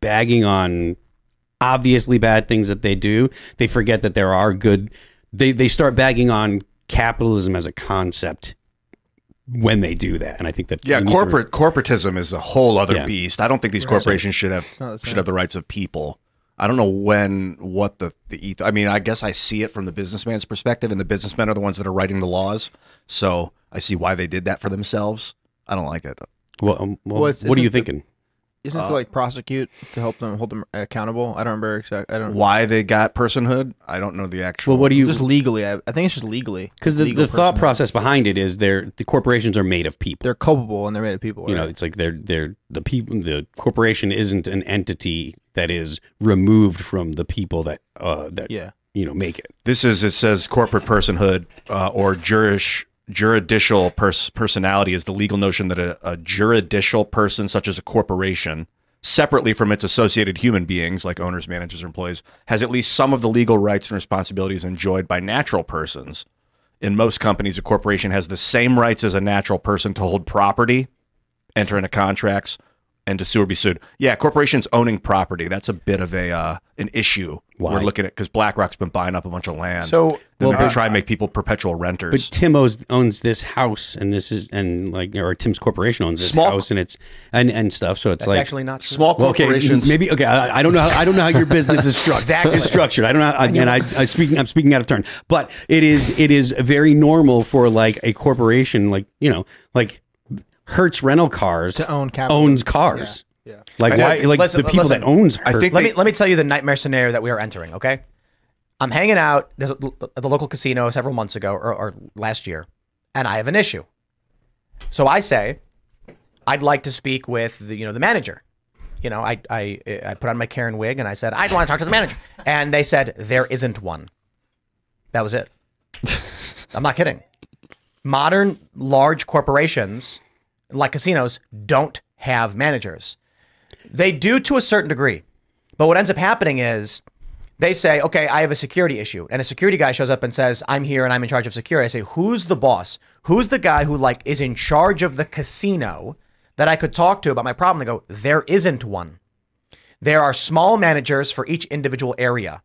bagging on obviously bad things that they do, they forget that there are good. They they start bagging on capitalism as a concept when they do that, and I think that Yeah, we to- corporate corporatism is a whole other Yeah. beast. I don't think these corporations should have the should have the rights of people. I don't know when what the the eth- I mean, I guess I see it from the businessman's perspective, and the businessmen are the ones that are writing the laws. So I see why they did that for themselves. I don't like it. Well, um, well, Well, what are you the- thinking? Isn't it to like prosecute to help them hold them accountable? I don't remember exactly. I don't. Why they got personhood? I don't know the actual. Well, what do you? Just legally, I, I think it's just legally. Because the, Legal the thought process behind it is they're the corporations are made of people. They're culpable and they're made of people. you know, it's like they're they're the people. The corporation isn't an entity that is removed from the people that uh that yeah. you know make it. This is it says corporate personhood uh, or jurish juridical pers- personality is the legal notion that a, a juridical person, such as a corporation, separately from its associated human beings like owners, managers, or employees, has at least some of the legal rights and responsibilities enjoyed by natural persons. In most companies, a corporation has the same rights as a natural person to hold property, enter into contracts, and to sue or be sued. Yeah, corporations owning property, that's a bit of a uh, an issue. Why? We're looking at because BlackRock's been buying up a bunch of land. So Then Well, they try and make people perpetual renters. But. Tim owns, owns this house, and this is and like or Tim's corporation owns this Small- house, and it's and and stuff. So it's that's like actually not true. Small Well, okay, corporations. maybe okay. I, I don't know. How, I don't know how your business is structured. Exactly. is structured. I don't know. How, again, I, I speaking. I'm speaking out of turn, but it is. It is very normal for like a corporation, like you know, like Hertz Rental Cars To own capital. owns cars. Yeah. Like I- why? Like listen- the people listen, that owns. I think let they- me let me tell you the nightmare scenario that we are entering. Okay, I'm hanging out there's a, at the local casino several months ago or, or last year, and I have an issue. So I say, I'd like to speak with the you know the manager. You know, I I I put on my Karen wig and I said I'd want to talk to the manager, and they said there isn't one. That was it. I'm not kidding. Modern large corporations like casinos don't have managers. They do to a certain degree. But what ends up happening is they say, okay, I have a security issue. And a security guy shows up and says, I'm here and I'm in charge of security. I say, who's the boss? Who's the guy who like is in charge of the casino that I could talk to about my problem? They go, there isn't one. There are small managers for each individual area.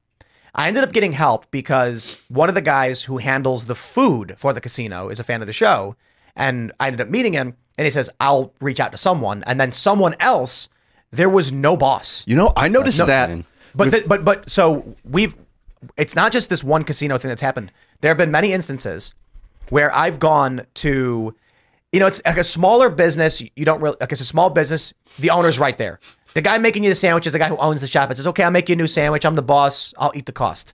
I ended up getting help because one of the guys who handles the food for the casino is a fan of the show. And I ended up meeting him and he says, I'll reach out to someone. And then someone else, there was no boss. you know, I noticed that. insane. But the, but but so we've it's not just this one casino thing that's happened. There have been many instances where I've gone to you know, it's like a smaller business. You don't really like it's a small business. The owner's right there. The guy making you the sandwich is the guy who owns the shop. It says, "Okay, I'll make you a new sandwich. I'm the boss. I'll eat the cost."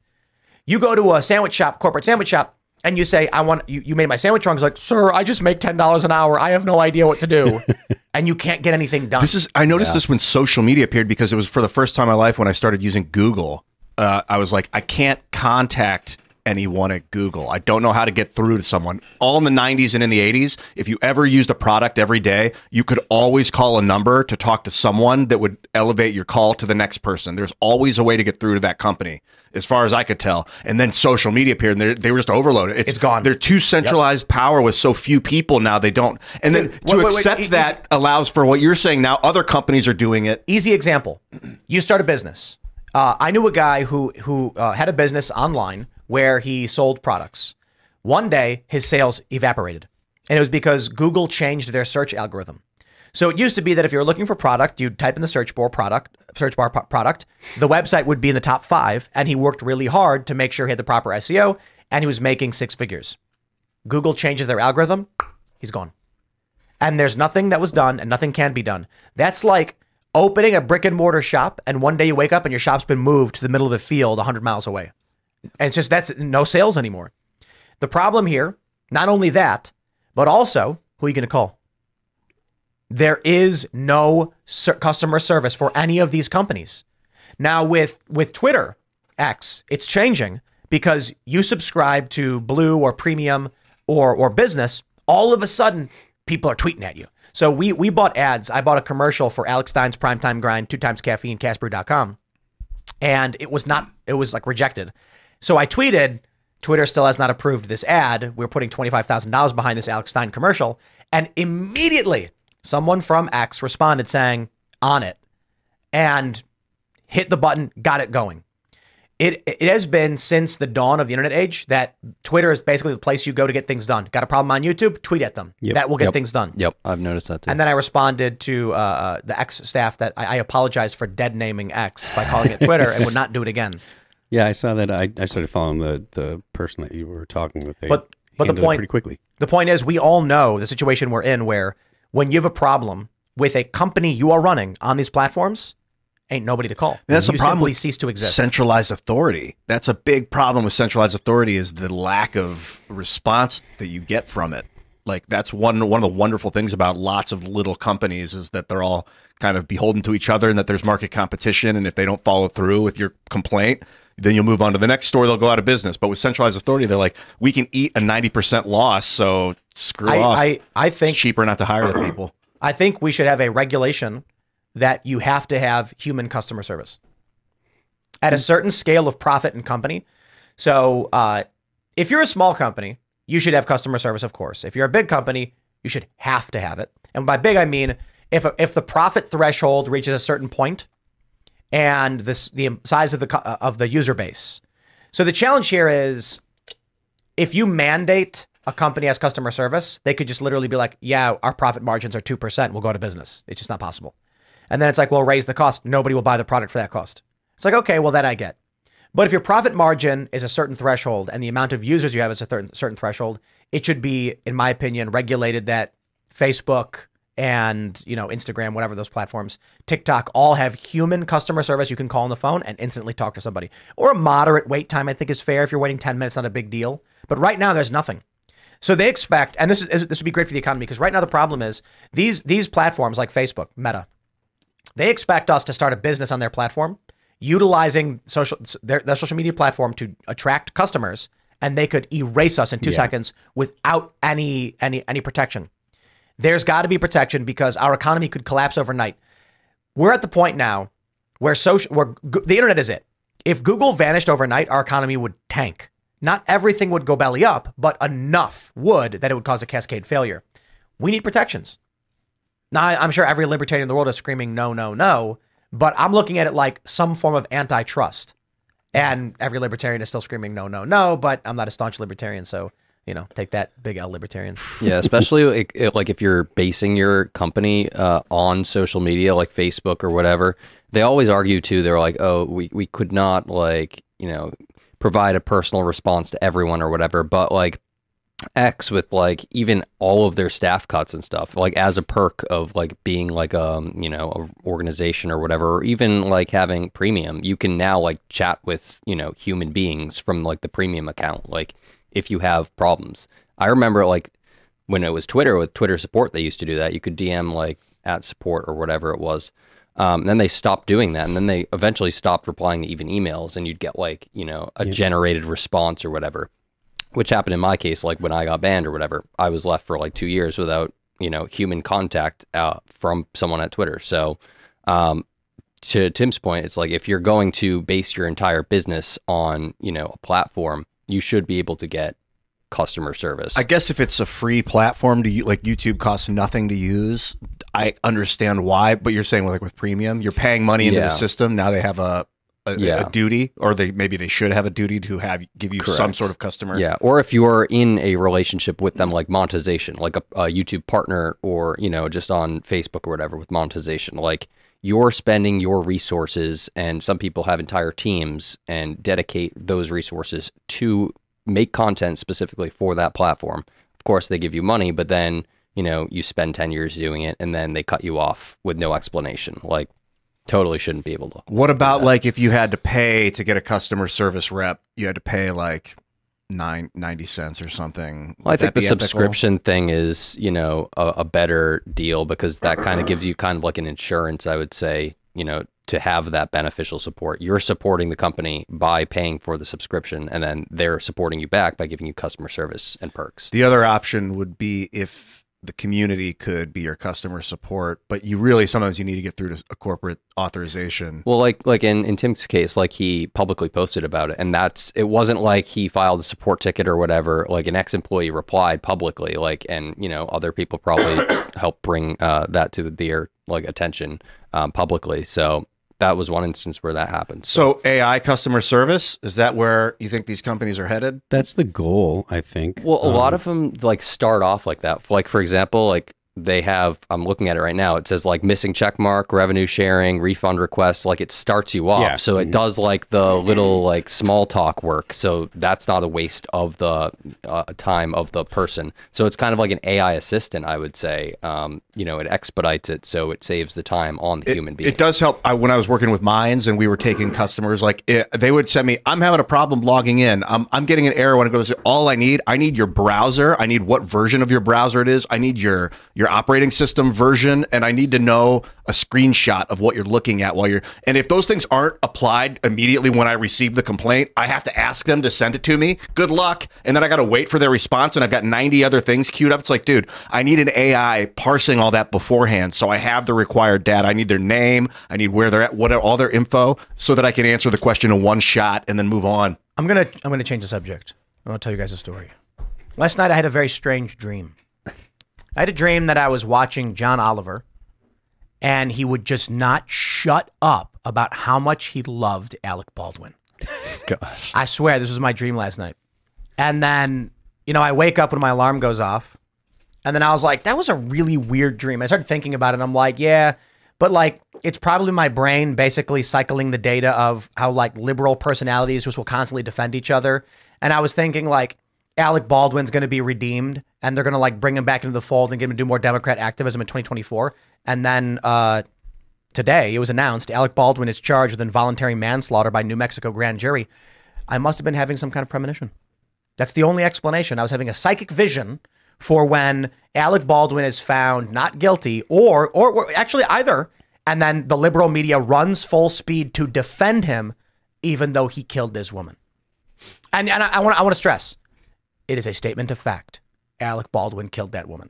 You go to a sandwich shop, corporate sandwich shop, and you say, "I want you." You made my sandwich wrong. It's like, "Sir, I just make ten dollars an hour. I have no idea what to do," and you can't get anything done. This is I noticed this when social media appeared because it was for the first time in my life when I started using Google. Uh, I was like, I can't contact anyone at Google. I don't know how to get through to someone. All in the 90s and in the 80s, if you ever used a product every day, you could always call a number to talk to someone that would elevate your call to the next person. There's always a way to get through to that company, as far as I could tell. And then social media appeared and they're- were just overloaded. It's gone. They're too centralized power with so few people now. They don't. And then Wait, to wait, wait, accept e- that allows for what you're saying now. Other companies are doing it. Easy example. You start a business. Uh, I knew a guy who who uh, had a business online where he sold products. One day, his sales evaporated, and it was because Google changed their search algorithm. So it used to be that if you were looking for product, you'd type in the search bar product, search bar product. The website would be in the top five, and he worked really hard to make sure he had the proper SEO, and he was making six figures. Google changes their algorithm, he's gone and there's nothing that was done and nothing can be done. That's like opening a brick and mortar shop and one day you wake up and your shop's been moved to the middle of a field 100 miles away. And it's just that's no sales anymore. The problem here, not only that, but also who are you going to call? There is no ser- customer service for any of these companies. Now with with Twitter X, it's changing because you subscribe to Blue or Premium or or Business, all of a sudden people are tweeting at you. So we we bought ads. I bought a commercial for Alex Stein's Primetime Grind, two times caffeine, CastBrew.com. And it was not, it was like rejected. So I tweeted, Twitter still has not approved this ad. We're putting $25,000 behind this Alex Stein commercial. And immediately someone from X responded saying, on it. And hit the button, got it going. It, it has been since the dawn of the internet age that Twitter is basically the place you go to get things done. Got a problem on YouTube? Tweet at them. Yep. That will get Yep. things done. Yep, I've noticed that too. And then I responded to uh, uh, the X staff that I, I apologize for dead naming X by calling it Twitter and would not do it again. Yeah, I saw that. I, I started following the, the person that you were talking with. They But- but the point- pretty quickly. The point is, we all know the situation we're in where when you have a problem with a company you are running on these platforms, ain't nobody to call. That's you the problem simply with cease to exist. Centralized authority. That's a big problem with centralized authority is the lack of response that you get from it. Like that's one one of the wonderful things about lots of little companies is that they're all kind of beholden to each other and that there's market competition and if they don't follow through with your complaint, then you'll move on to the next store, they'll go out of business. But with centralized authority, they're like, we can eat a 90% loss, so screw I, off. I, I think it's cheaper not to hire the people. I think we should have a regulation that you have to have human customer service at a certain scale of profit and company. So, uh, if you're a small company, you should have customer service, of course. If you're a big company, you should have to have it. And by big, I mean if if the profit threshold reaches a certain point, and this the size of the uh, of the user base. So the challenge here is if you mandate a company as customer service, they could just literally be like, yeah, our profit margins are 2%. We'll go of business. It's just not possible. And then it's like, well, raise the cost. Nobody will buy the product for that cost. It's like, okay, well, that I get. But if your profit margin is a certain threshold and the amount of users you have is a certain threshold, it should be, in my opinion, regulated that Facebook and you know Instagram, whatever those platforms, TikTok, all have human customer service you can call on the phone and instantly talk to somebody. Or a moderate wait time, I think is fair. If you're waiting 10 minutes, not a big deal. But right now, there's nothing. So they expect, and this is this would be great for the economy because right now the problem is these these platforms like Facebook, Meta, they expect us to start a business on their platform, utilizing social their, their social media platform to attract customers, and they could erase us in two seconds without any any any protection. There's got to be protection because our economy could collapse overnight. We're at the point now where social where the internet is it. If Google vanished overnight, our economy would tank. Not everything would go belly up, but enough would that it would cause a cascade failure. We need protections. Now, I'm sure every libertarian in the world is screaming no, no, no, but I'm looking at it like some form of antitrust. And every libertarian is still screaming no, no, no, but I'm not a staunch libertarian, so you know, take that, big L libertarians. Yeah, especially like, if you're basing your company uh, on social media, like Facebook or whatever. They always argue too. They're like, oh, we we could not like you know provide a personal response to everyone or whatever. But like X with like even all of their staff cuts and stuff, like as a perk of like being like um you know a organization or whatever, or even like having premium, you can now like chat with you know human beings from like the premium account, like if you have problems. I remember like when it was Twitter with Twitter support, they used to do that. You could DM like at support or whatever it was. Um, then they stopped doing that, and then they eventually stopped replying to even emails, and you'd get like you know a generated response or whatever which happened in my case, like when I got banned or whatever, I was left for like two years without, you know, human contact uh, from someone at Twitter. So, um, to Tim's point, it's like if you're going to base your entire business on, you know, a platform, you should be able to get customer service. I guess if it's a free platform to you, like YouTube costs nothing to use, I understand why. But you're saying like with premium, you're paying money into Yeah. the system. Now they have a a, Yeah. a duty, or they maybe they should have a duty to have give you some sort of customer. Yeah, or if you're in a relationship with them, like monetization, like a, a YouTube partner, or you know, just on Facebook or whatever with monetization, like you're spending your resources, and some people have entire teams and dedicate those resources to make content specifically for that platform. Of course, they give you money, but then you know you spend ten years doing it, and then they cut you off with no explanation. Like, totally shouldn't be able to. What about like if you had to pay to get a customer service rep, you had to pay like nine ninety cents or something. Well, I think the be ethical? subscription thing is, you know, a, a better deal because that kind of gives you kind of like an insurance, I would say, you know, to have that beneficial support. You're supporting the company by paying for the subscription, and then they're supporting you back by giving you customer service and perks. The other option would be if the community could be your customer support, but you really sometimes you need to get through to a corporate authorization. Well, like like in, in Tim's case, like he publicly posted about it, and that's it wasn't like he filed a support ticket or whatever. Like an ex employee replied publicly, like and you know other people probably helped bring uh, that to their like attention um, publicly. So that was one instance where that happened. So AI customer service is that where you think these companies are headed? That's the goal, I think. Well, a lot Um, of them like start off like that. Like for example, like they have. I'm looking at it right now. It says like missing check mark, revenue sharing, refund request. Like it starts you off. Yeah. So it does like the little like small talk work. So that's not a waste of the uh, time of the person. So it's kind of like an AI assistant, I would say. Um, you know, it expedites it, so it saves the time on the human being. It does help. I, when I was working with Minds and we were taking customers, like it, they would send me, I'm having a problem logging in. I'm, I'm getting an error when it goes. To. All I need, I need your browser. I need what version of your browser it is. I need your your operating system version, and I need to know a screenshot of what you're looking at while you're. And if those things aren't applied immediately when I receive the complaint, I have to ask them to send it to me. Good luck, and then I got to wait for their response, and I've got 90 other things queued up. It's like, dude, I need an AI parsing all that beforehand, so I have the required data. I need their name, I need where they're at, what all their info, so that I can answer the question in one shot and then move on. I'm gonna I'm gonna change the subject. I'm gonna tell you guys a story. Last night I had a very strange dream. I had a dream that I was watching John Oliver, and he would just not shut up about how much he loved Alec Baldwin. Gosh. I swear this was my dream last night. And then, you know, I wake up when my alarm goes off. And then I was like, that was a really weird dream. I started thinking about it and I'm like, yeah, but like it's probably my brain basically cycling the data of how like liberal personalities just will constantly defend each other. And I was thinking like Alec Baldwin's going to be redeemed and they're going to like bring him back into the fold and get him to do more Democrat activism in 2024. And then uh, today it was announced Alec Baldwin is charged with involuntary manslaughter by New Mexico grand jury. I must have been having some kind of premonition. That's the only explanation. I was having a psychic vision for when Alec Baldwin is found not guilty, or, or or actually either, and then the liberal media runs full speed to defend him, even though he killed this woman. And and I I want to stress, it is a statement of fact. Alec Baldwin killed that woman.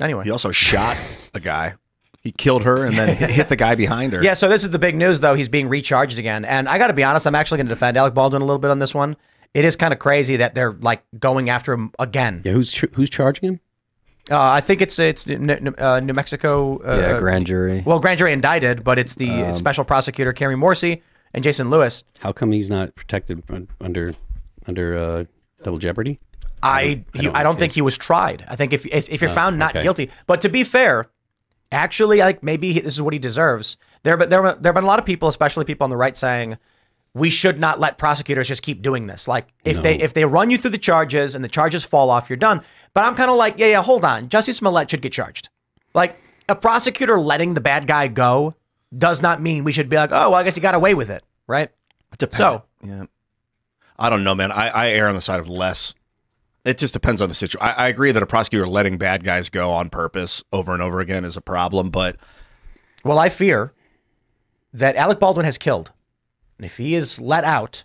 Anyway, He also shot a guy. He killed her and then hit, hit the guy behind her. Yeah, so this is the big news, though. He's being recharged again. And I got to be honest, I'm actually going to defend Alec Baldwin a little bit on this one. It is kind of crazy that they're like going after him again. Yeah, who's ch- who's charging him? Uh, I think it's it's New, New- uh, New Mexico. Uh, yeah, grand jury. Well, grand jury indicted, but it's the special prosecutor Kari Morrissey and Jason Lewis. How come he's not protected under under uh, double jeopardy? I I don't I don't think he was tried. I think if if, if you're found not okay. guilty, but to be fair, actually, like maybe he- this is what he deserves. There, but there, there have been a lot of people, especially people on the right, saying we should not let prosecutors just keep doing this. Like if they if they run you through the charges and the charges fall off, you're done. But I'm kind of like, yeah, yeah, hold on. Jussie Smollett should get charged. Like a prosecutor letting the bad guy go does not mean we should be like, oh, well, I guess he got away with it, right? So Yeah. I don't know, man. I, I err on the side of less. It just depends on the situation. I, agree that a prosecutor letting bad guys go on purpose over and over again is a problem, but Well, I fear that Alec Baldwin has killed. And if he is let out,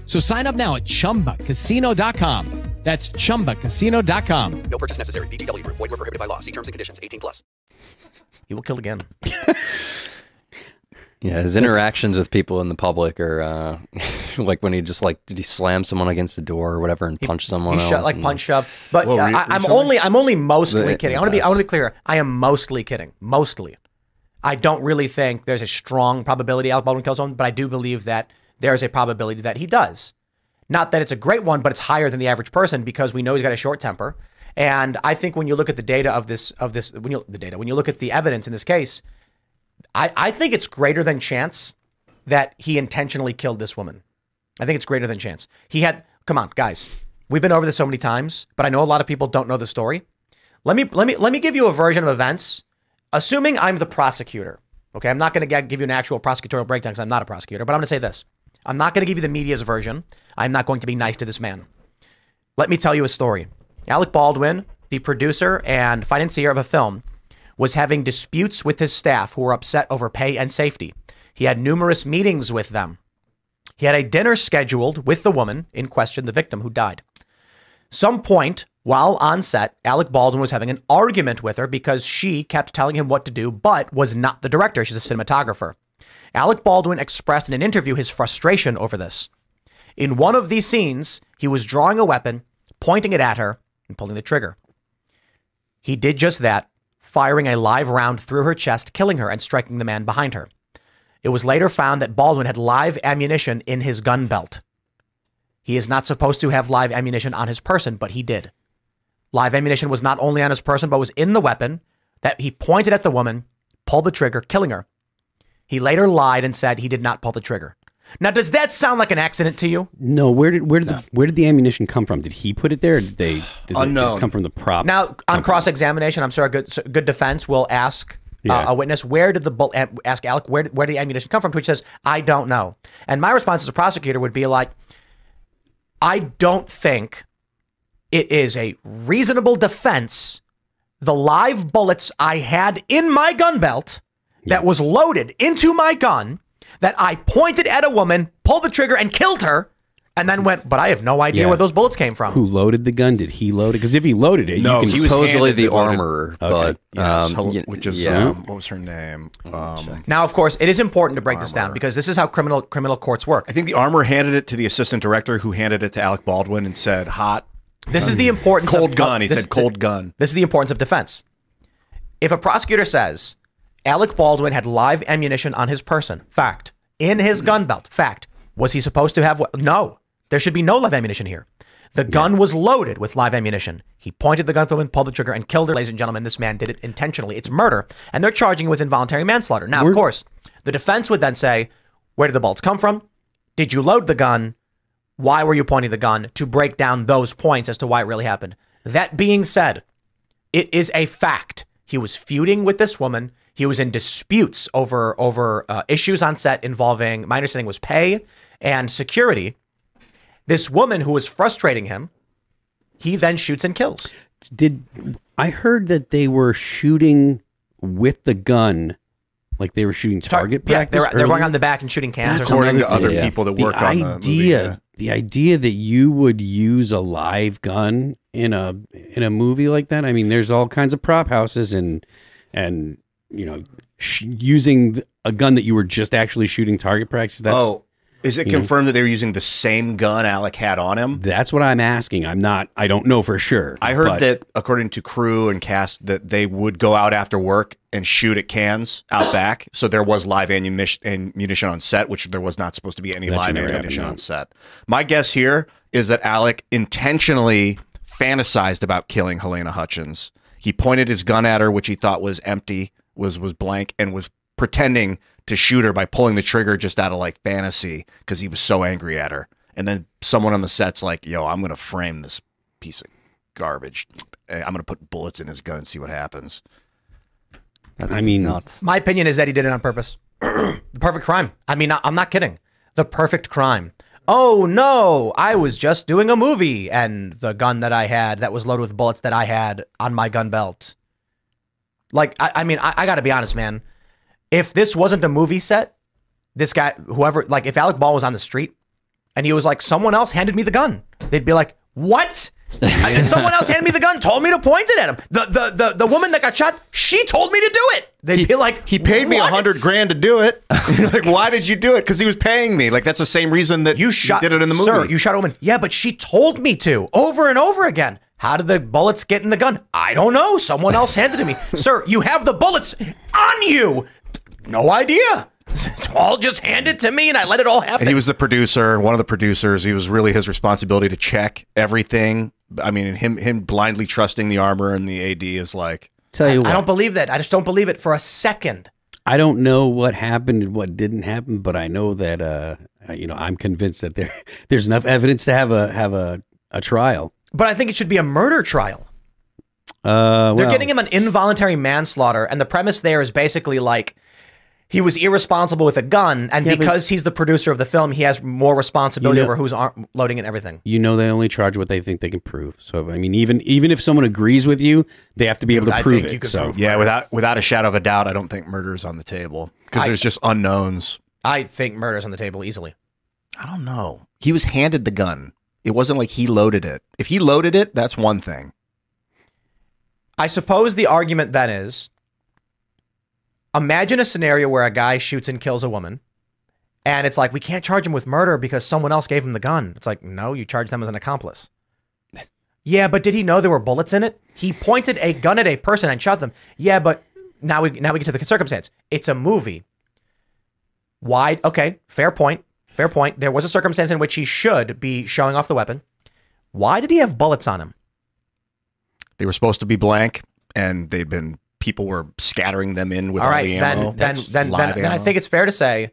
So sign up now at chumbacasino.com. That's chumbacasino.com. No purchase necessary. VGW Group. Void were prohibited by law. See terms and conditions. 18 plus. he will kill again. Yeah, his interactions with people in the public are uh, like when he just like did he slam someone against the door or whatever and punch someone He else. shot like and- punch shove. But Whoa, uh, re- I, I'm only I'm only mostly The- kidding. I want to be I want to be clear. I am mostly kidding. Mostly. I don't really think there's a strong probability Alec Baldwin kills someone, but I do believe that there is a probability that he does. Not that it's a great one, but it's higher than the average person because we know he's got a short temper. And I think when you look at the data of this of this when you the data when you look at the evidence in this case, I, I think it's greater than chance that he intentionally killed this woman. I think it's greater than chance. He had come on, guys. We've been over this so many times, but I know a lot of people don't know the story. Let me let me let me give you a version of events, assuming I'm the prosecutor. Okay, I'm not going to give you an actual prosecutorial breakdown because I'm not a prosecutor, but I'm going to say this. I'm not going to give you the media's version. I'm not going to be nice to this man. Let me tell you a story. Alec Baldwin, the producer and financier of a film, was having disputes with his staff who were upset over pay and safety. He had numerous meetings with them. He had a dinner scheduled with the woman in question, the victim who died. Some point while on set, Alec Baldwin was having an argument with her because she kept telling him what to do, but was not the director. She's a cinematographer. Alec Baldwin expressed in an interview his frustration over this. In one of these scenes, he was drawing a weapon, pointing it at her, and pulling the trigger. He did just that, firing a live round through her chest, killing her and striking the man behind her. It was later found that Baldwin had live ammunition in his gun belt. He is not supposed to have live ammunition on his person, but he did. Live ammunition was not only on his person, but was in the weapon that he pointed at the woman, pulled the trigger, killing her. He later lied and said he did not pull the trigger. Now, does that sound like an accident to you? No, where did where did the, where did the ammunition come from? Did he put it there? Or did they did it- did Unknown. it come from the prop? Now, on cross examination, I'm sure a good good defense will ask Yeah. uh, a witness where did the bull am- ask Alec where where did the ammunition come from? To which says I don't know. And my response as a prosecutor would be like, I don't think it is a reasonable defense. The live bullets I had in my gun belt that was loaded into my gun that I pointed at a woman, pulled the trigger, and killed her, and then went. But I have no idea Yeah. where those bullets came from. Who loaded the gun? Did he load it? Because if he loaded it, No, you can he was Supposedly handed the the loaded- armorer, Okay. but Yes, um, hel- y- which is yeah. um, what was her name? Um, Now, of course, it is important to break this down because this is how criminal criminal courts work. I think the armor handed it to the assistant director, who handed it to Alec Baldwin and said, "Hot, This is the importance cold of gun." He this- said, "Cold gun." This is the importance of defense. If a prosecutor says Alec Baldwin had live ammunition on his person, fact, in his hmm. gun belt, fact, was he supposed to have what? No, there should be no live ammunition here. The gun was loaded with live ammunition. He pointed the gun at the woman, pulled the trigger, and killed her. Ladies and gentlemen, this man did it intentionally. It's murder, and they're charging him with involuntary manslaughter. Now, of course, the defense would then say, "Where did the bullets come from? Did you load the gun? Why were you pointing the gun?" To break down those points as to why it really happened. That being said, it is a fact. He was feuding with this woman. He was in disputes over over uh, issues on set involving my understanding was pay and security. This woman who was frustrating him, he then shoots and kills. did. I heard that they were shooting with the gun, like they were shooting target yeah, practice. they're, they're going on the back and shooting cans. That's or something. According to other. Yeah. people that the worked on the movie, idea, yeah. the idea that you would use a live gun in a in a movie like that. I mean, there's all kinds of prop houses and and you know sh- using a gun that you were just actually shooting target practice. That's oh, is it you know. confirmed that they were using the same gun Alec had on him? that's what I'm asking. I'm not. I don't know for sure. I heard but that according to crew and cast that they would go out after work and shoot at cans out back. So there was live ammunition, on set, which there was not supposed to be any live ammunition on set. My guess here is that Alec intentionally fantasized about killing Halyna Hutchins. He pointed his gun at her, which he thought was empty, was was blank, and was pretending to shoot her by pulling the trigger just out of like fantasy because he was so angry at her. And then someone on the set's like, "Yo, I'm gonna frame this piece of garbage. Eh, I'm gonna put bullets in his gun and see what happens." That's I mean, nuts. My opinion is that he did it on purpose. the perfect crime. I mean, I'm not kidding. The perfect crime. Oh no, I was just doing a movie and the gun that I had that was loaded with bullets that I had on my gun belt. Like, I, I mean, I, I gotta be honest, man. If this wasn't a movie set, this guy, whoever, like, if Alec Ball was on the street and he was like, someone else handed me the gun, they'd be like, what? I- someone else handed me the gun, told me to point it at him. The the the, the woman that got shot, she told me to do it. They'd be like, He paid me a hundred grand to do it. like, why did you do it? Because he was paying me. Like, that's the same reason that You shot did it in the movie. Sir, you shot a woman. Yeah, but she told me to over and over again. How did the bullets get in the gun? I don't know. Someone else handed it to me. Sir, you have the bullets on you. No idea. It's all just handed to me and I let it all happen. and he was the producer, one of the producers. He was really his responsibility to check everything. I mean, him him blindly trusting the armor and the AD is like, tell you what, I don't believe that. I just don't believe it for a second. I don't know what happened and what didn't happen, but I know that uh, you know I'm convinced that there there's enough evidence to have a have a, a trial. But I think it should be a murder trial. Uh, They're getting him an involuntary manslaughter, and the premise there is basically like he was irresponsible with a gun, and Yeah, because he's the producer of the film, he has more responsibility You know- over who's ar- loading and everything. You know they only charge what they think they can prove. So I mean, even even if someone agrees with you, they have to be able to I prove think it. could So prove yeah, without without a shadow of a doubt, I don't think murder is on the table because there's just unknowns. I think murder's on the table easily. I don't know. He was handed the gun. It wasn't like he loaded it. If he loaded it, that's one thing. I suppose the argument then is Imagine a scenario where a guy shoots and kills a woman, and it's like we can't charge him with murder because someone else gave him the gun. It's like no, you charge them as an accomplice. Yeah, but did he know there were bullets in it? He pointed a gun at a person and shot them. Yeah, but now we now we get to the circumstance. It's a movie. Why? Okay, fair point. Fair point. There was a circumstance in which he should be showing off the weapon. Why did he have bullets on him? They were supposed to be blank, and they'd been people were scattering them in with All all right, the then ammo. then That's then then, then I think it's fair to say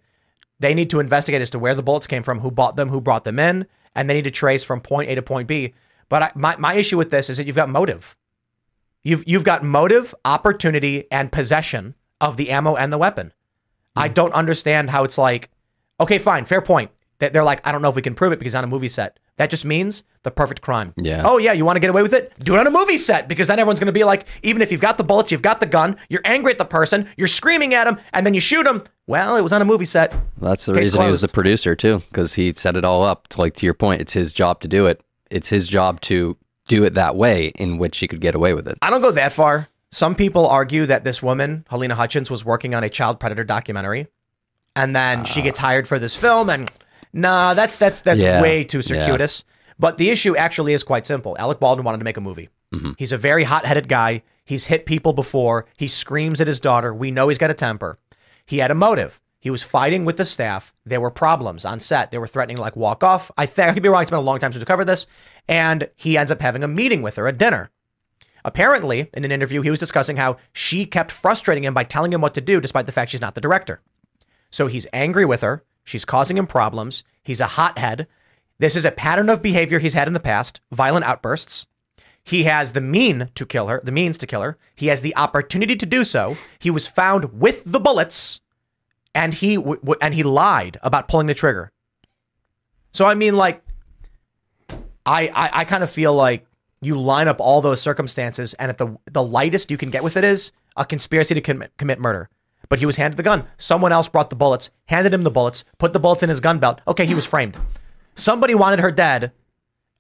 they need to investigate as to where the bullets came from, who bought them, who brought them in, and they need to trace from point A to point B. But I, my my issue with this is that you've got motive. You've you've got motive, opportunity, and possession of the ammo and the weapon. Hmm. I don't understand how it's like, okay, fine, fair point. They- They're like, I don't know if we can prove it because on a movie set. That just means the perfect crime. Yeah. Oh yeah, you want to get away with it? Do it on a movie set because then everyone's going to be like, even if you've got the bullets, you've got the gun, you're angry at the person, you're screaming at him, and then you shoot him. Well, it was on a movie set. That's the Case reason he was the producer too, because he set it all up. To, like to your point, it's his job to do it. It's his job to do it that way in which he could get away with it. I don't go that far. Some people argue that this woman, Halyna Hutchins, was working on a child predator documentary, and then she gets ah. hired for this film. And nah, that's that's that's Yeah. way too Yeah. circuitous. But the issue actually is quite simple. Alec Baldwin wanted to make a movie. Mm-hmm. He's a very hot-headed guy. He's hit people before. He screams at his daughter. We know he's got a temper. He had a motive. He was fighting with the staff. There were problems on set. They were threatening to like walk off. I think I could be wrong. It's been a long time since we covered this. And he ends up having a meeting with her at dinner. Apparently, in an interview, he was discussing how she kept frustrating him by telling him what to do, despite the fact she's not the director. So he's angry with her. She's causing him problems. He's a hothead. This is a pattern of behavior he's had in the past violent outbursts. He has the mean to kill her, the means to kill her. He has the opportunity to do so. He was found with the bullets, and he w- w- and he lied about pulling the trigger. So I mean, like, I I, I kind of feel like you line up all those circumstances, and at the the lightest you can get with it is a conspiracy to commit, commit murder. But he was handed the gun. Someone else brought the bullets, handed him the bullets, put the bullets in his gun belt. Okay, he was framed. Somebody wanted her dead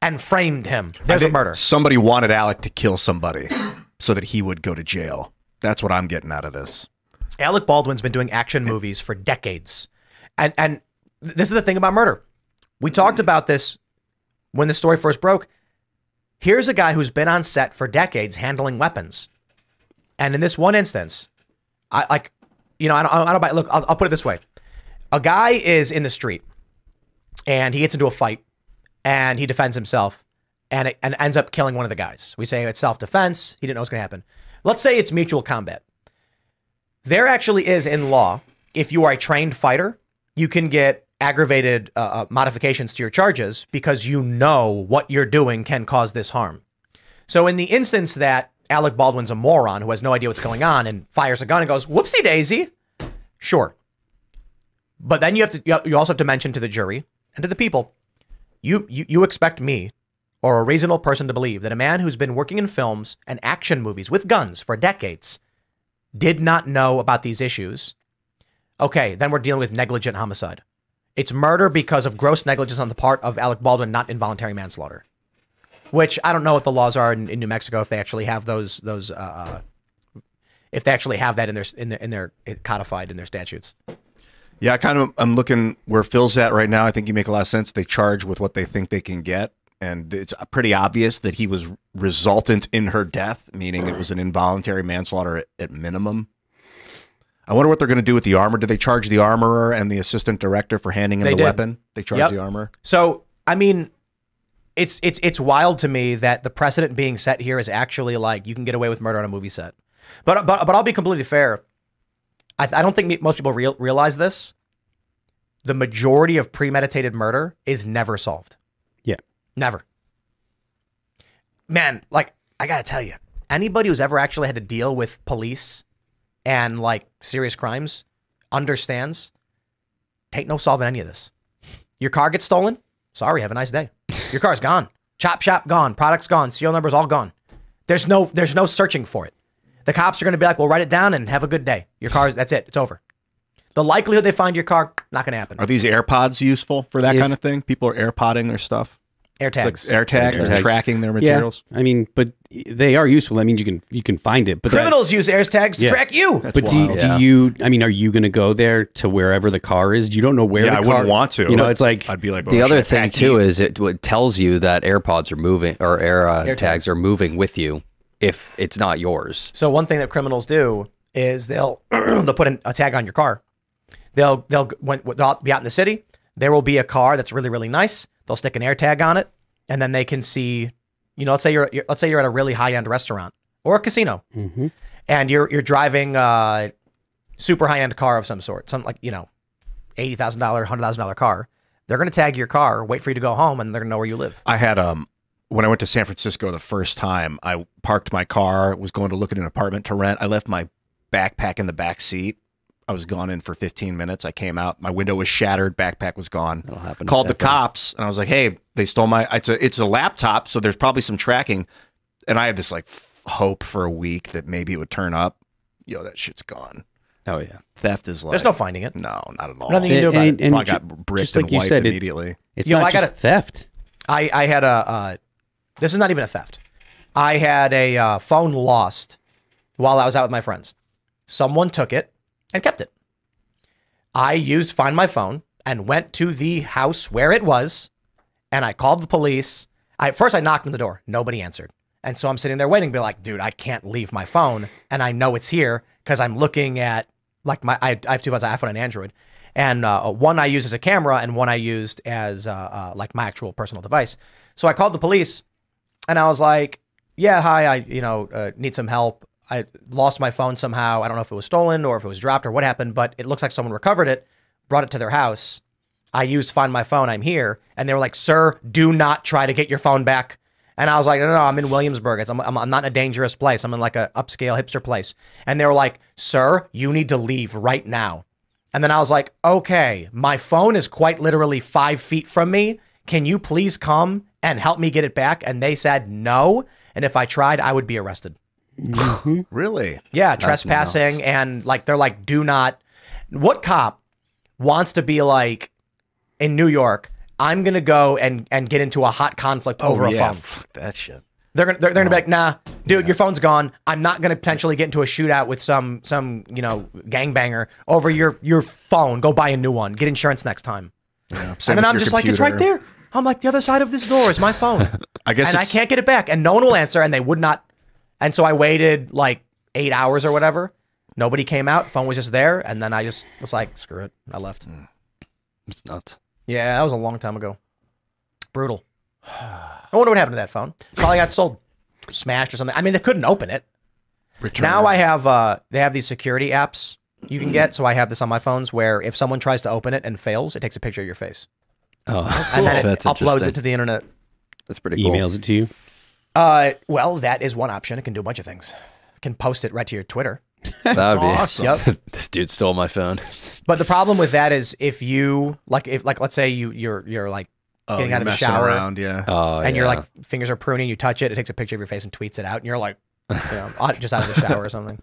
and framed him. There's a murder. Somebody wanted Alec to kill somebody so that he would go to jail. That's what I'm getting out of this. Alec Baldwin's been doing action movies for decades. And and this is the thing about murder. We talked about this when the story first broke. Here's a guy who's been on set for decades handling weapons. And in this one instance, I like, you know, I don't, I don't buy, look, I'll, I'll put it this way. A guy is in the street and he gets into a fight and he defends himself and, it, and ends up killing one of the guys. We say it's self defense. He didn't know what's going to happen. Let's say it's mutual combat. There actually is in law, if you are a trained fighter, you can get aggravated uh, uh, modifications to your charges because you know what you're doing can cause this harm. So, in the instance that Alec Baldwin's a moron who has no idea what's going on and fires a gun and goes, whoopsie daisy, sure. But then you have to, you also have to mention to the jury and to the people, you, you, you expect me or a reasonable person to believe that a man who's been working in films and action movies with guns for decades did not know about these issues. Okay, then we're dealing with negligent homicide. It's murder because of gross negligence on the part of Alec Baldwin, not involuntary manslaughter. Which I don't know what the laws are in, in New Mexico if they actually have those those uh, uh, if they actually have that in their in their in their codified in their statutes. Yeah, I kind of I'm looking where Phil's at right now. I think you make a lot of sense. They charge with what they think they can get, and it's pretty obvious that he was resultant in her death, meaning it was an involuntary manslaughter at, at minimum. I wonder what they're going to do with the armor. Do they charge the armorer and the assistant director for handing him They the did. weapon? They charge Yep. the armor. So I mean, it's it's it's wild to me that the precedent being set here is actually like you can get away with murder on a movie set. But but but I'll be completely fair. I, I don't think me- most people real, realize this. The majority of premeditated murder is never solved. Yeah. Never. Man, like I gotta tell you, anybody who's ever actually had to deal with police and like serious crimes understands. Take no solving any of this. Your car gets stolen. Sorry, have a nice day. Your car's gone. Chop shop gone. Products gone. Serial numbers all gone. There's no there's no searching for it. The cops are going to be like, "Well, write it down and have a good day." Your car's that's it. It's over. The likelihood they find your car not going to happen. Are these AirPods useful for that If- kind of thing? People are AirPodding their stuff. Air It's like tags. air tags, Air tags. tracking their materials. Yeah, materials. I mean, but they are useful. That means you can you can find it. But that- Criminals use air tags to Yeah. track you. That's but do, you- do you? I mean, are you going to go there to wherever the car is? You don't know where. Yeah, the I car, wouldn't want to. You know, it's like I'd be like, The oh, other thing too heat? is it, it tells you that AirPods are moving or Air, uh, Air tags. tags. are moving with you if it's not yours. So one thing that criminals do is they'll they'll put an, a tag on your car. They'll they'll when they'll be out in the city. There will be a car that's really really nice. They'll stick an AirTag on it, and then they can see. You know, let's say you're, you're let's say you're at a really high end restaurant or a casino, Mhm. and you're you're driving a super high end car of some sort, some like you know, eighty thousand dollar, hundred thousand dollar car. They're gonna tag your car, wait for you to go home, and they're gonna know where you live. I had um when I went to San Francisco the first time, I parked my car, was going to look at an apartment to rent. I left my backpack in the back seat. I was gone in for 15 minutes. I came out, my window was shattered, backpack was gone. That'll happen. Called the cops and I was like, "Hey, they stole my it's a it's a laptop, so there's probably some tracking." And I had this like f- hope for a week that maybe it would turn up. Yo, that shit's gone. Oh yeah. Theft is like There's no finding it. No, not at all. Nothing you can do about And- it. and Probably got bricked just like and you wiped said, it's- immediately. it's Yo, not I just gotta- theft. I, I had a, uh, this is not even a theft. I had a uh, phone lost while I was out with my friends. Someone took it and kept it. I used Find My Phone and went to the house where it was and I called the police. I, first, I knocked on the door. Nobody answered. And so I'm sitting there waiting, be like, dude, I can't leave my phone. And I know it's here because I'm looking at, like, my, I, I have two phones, an iPhone and Android. And uh, one I use as a camera and one I used as, uh, uh, like, my actual personal device. So I called the police and I was like, yeah, hi, I, you know, uh, need some help. I lost my phone somehow. I don't know if it was stolen or if it was dropped or what happened, but it looks like someone recovered it, brought it to their house. I used Find My Phone. I'm here. And they were like, sir, do not try to get your phone back. And I was like, no, no, no I'm in Williamsburg. It's, I'm, I'm, I'm not in a dangerous place. I'm in like a upscale hipster place. And they were like, sir, you need to leave right now. And then I was like, okay, my phone is quite literally five feet from me. Can you please come and help me get it back? And they said no. And if I tried, I would be arrested. Mm-hmm. Really? Yeah, trespassing and like they're like, do not. What cop wants to be like in New York? I'm gonna go and and get into a hot conflict oh, over oh, a phone. Fuck that shit. They're gonna they're, they're gonna be like, nah, dude, your phone's gone. I'm not gonna potentially get into a shootout with some some you know gangbanger over your your phone. Go buy a new one. Get insurance next time. Same and then I'm just like, it's right there. I'm like, the other side of this door is my phone. I guess and I can't get it back. And no one will answer. And they would not. And so I waited like eight hours or whatever. Nobody came out. Phone was just there. And then I just was like, screw it. I left. It's nuts. Yeah, that was a long time ago. Brutal. I wonder what happened to that phone. Probably got sold, smashed or something. I mean, they couldn't open it. Return. Now I have uh they have these security apps you can get. So I have this on my phones where if someone tries to open it and fails, it takes a picture of your face. Oh, And then it that's uploads it to the internet. That's pretty cool. Emails it to you. Uh well, that is one option. It can do a bunch of things. It can post it right to your Twitter. That would be awesome. Yep. this dude stole my phone. But the problem with that is if you like if like let's say you you're you're like Oh, getting you're out of the shower around, yeah. Oh, and yeah. you're like fingers are pruning, you touch it, it takes a picture of your face and tweets it out, and you're like, you know, just out of the shower or something.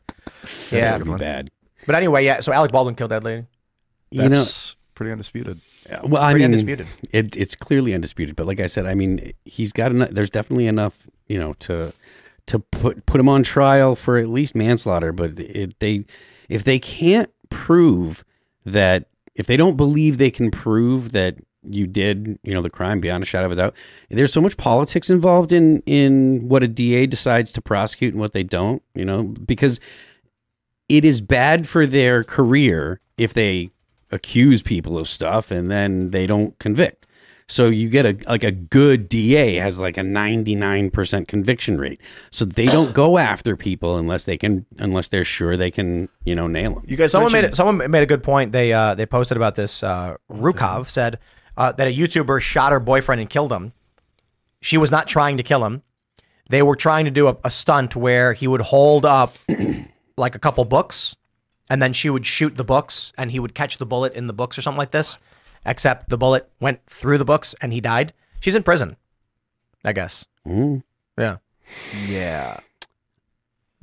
Yeah. That would be bad. But anyway, yeah. So Alec Baldwin killed that lady. You know, That's pretty undisputed. Uh, Well, I mean, undisputed. It, it's clearly undisputed. But like I said, I mean, he's got enough. There's definitely enough, you know, to to put put him on trial for at least manslaughter. But it, they, if they can't prove that, if they don't believe they can prove that you did, you know, the crime beyond a shadow of a doubt, there's so much politics involved in in what a DA decides to prosecute and what they don't. You know, because it is bad for their career if they accuse people of stuff and then they don't convict. So you get a like a good DA has like a 99% conviction rate. So they don't go after people unless they can unless they're sure they can, you know, nail them. You guys Someone made it, someone made a good point. They uh, they posted about this. Uh, Rukov said uh, that a YouTuber shot her boyfriend and killed him. She was not trying to kill him. They were trying to do a, a stunt where he would hold up like a couple books, and then she would shoot the books, and he would catch the bullet in the books or something like this. Except the bullet went through the books, and he died. She's in prison, I guess. Mm. Yeah. Yeah.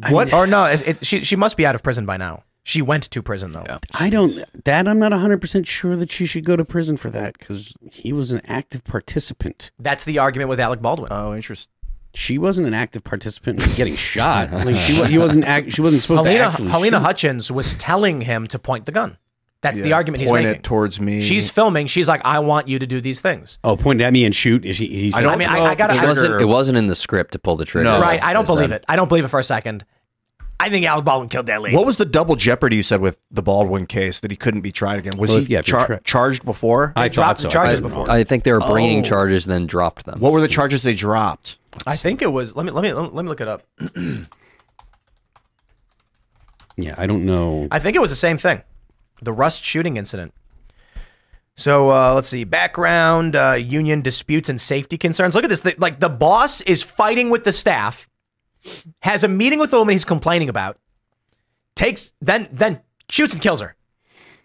What? or no? It, it, she she must be out of prison by now. She went to prison though. I don't. That I'm not 100 percent sure that she should go to prison for that because he was an active participant. That's the argument with Alec Baldwin. Oh, interesting. She wasn't an active participant in getting shot. Like she, he wasn't. Act, she wasn't supposed to Halyna, actually. Halyna shoot. Hutchins was telling him to point the gun. That's the argument he's point making. it towards me. She's filming. She's like, I want you to do these things. Oh, point at me and shoot. Is he, he I don't I mean, I- know I if gotta- the It wasn't. trigger- It wasn't in the script to pull the trigger. No. right. That's I don't believe said. it. I don't believe it for a second. I think Alec Baldwin killed that lady. What was the double jeopardy you said with the Baldwin case that he couldn't be tried again? Was Well, he yeah, char- tra- charged before? I dropped the so. charges I- before. I think they were bringing Oh. charges, then dropped them. what were the charges they dropped? I think it was. Let me let me let me look it up. Yeah, I don't know. I think it was the same thing. The Rust shooting incident. So uh, let's see. Background: uh, union disputes and safety concerns. Look at this. The, like the boss is fighting with the staff, has a meeting with the woman he's complaining about, takes then then shoots and kills her.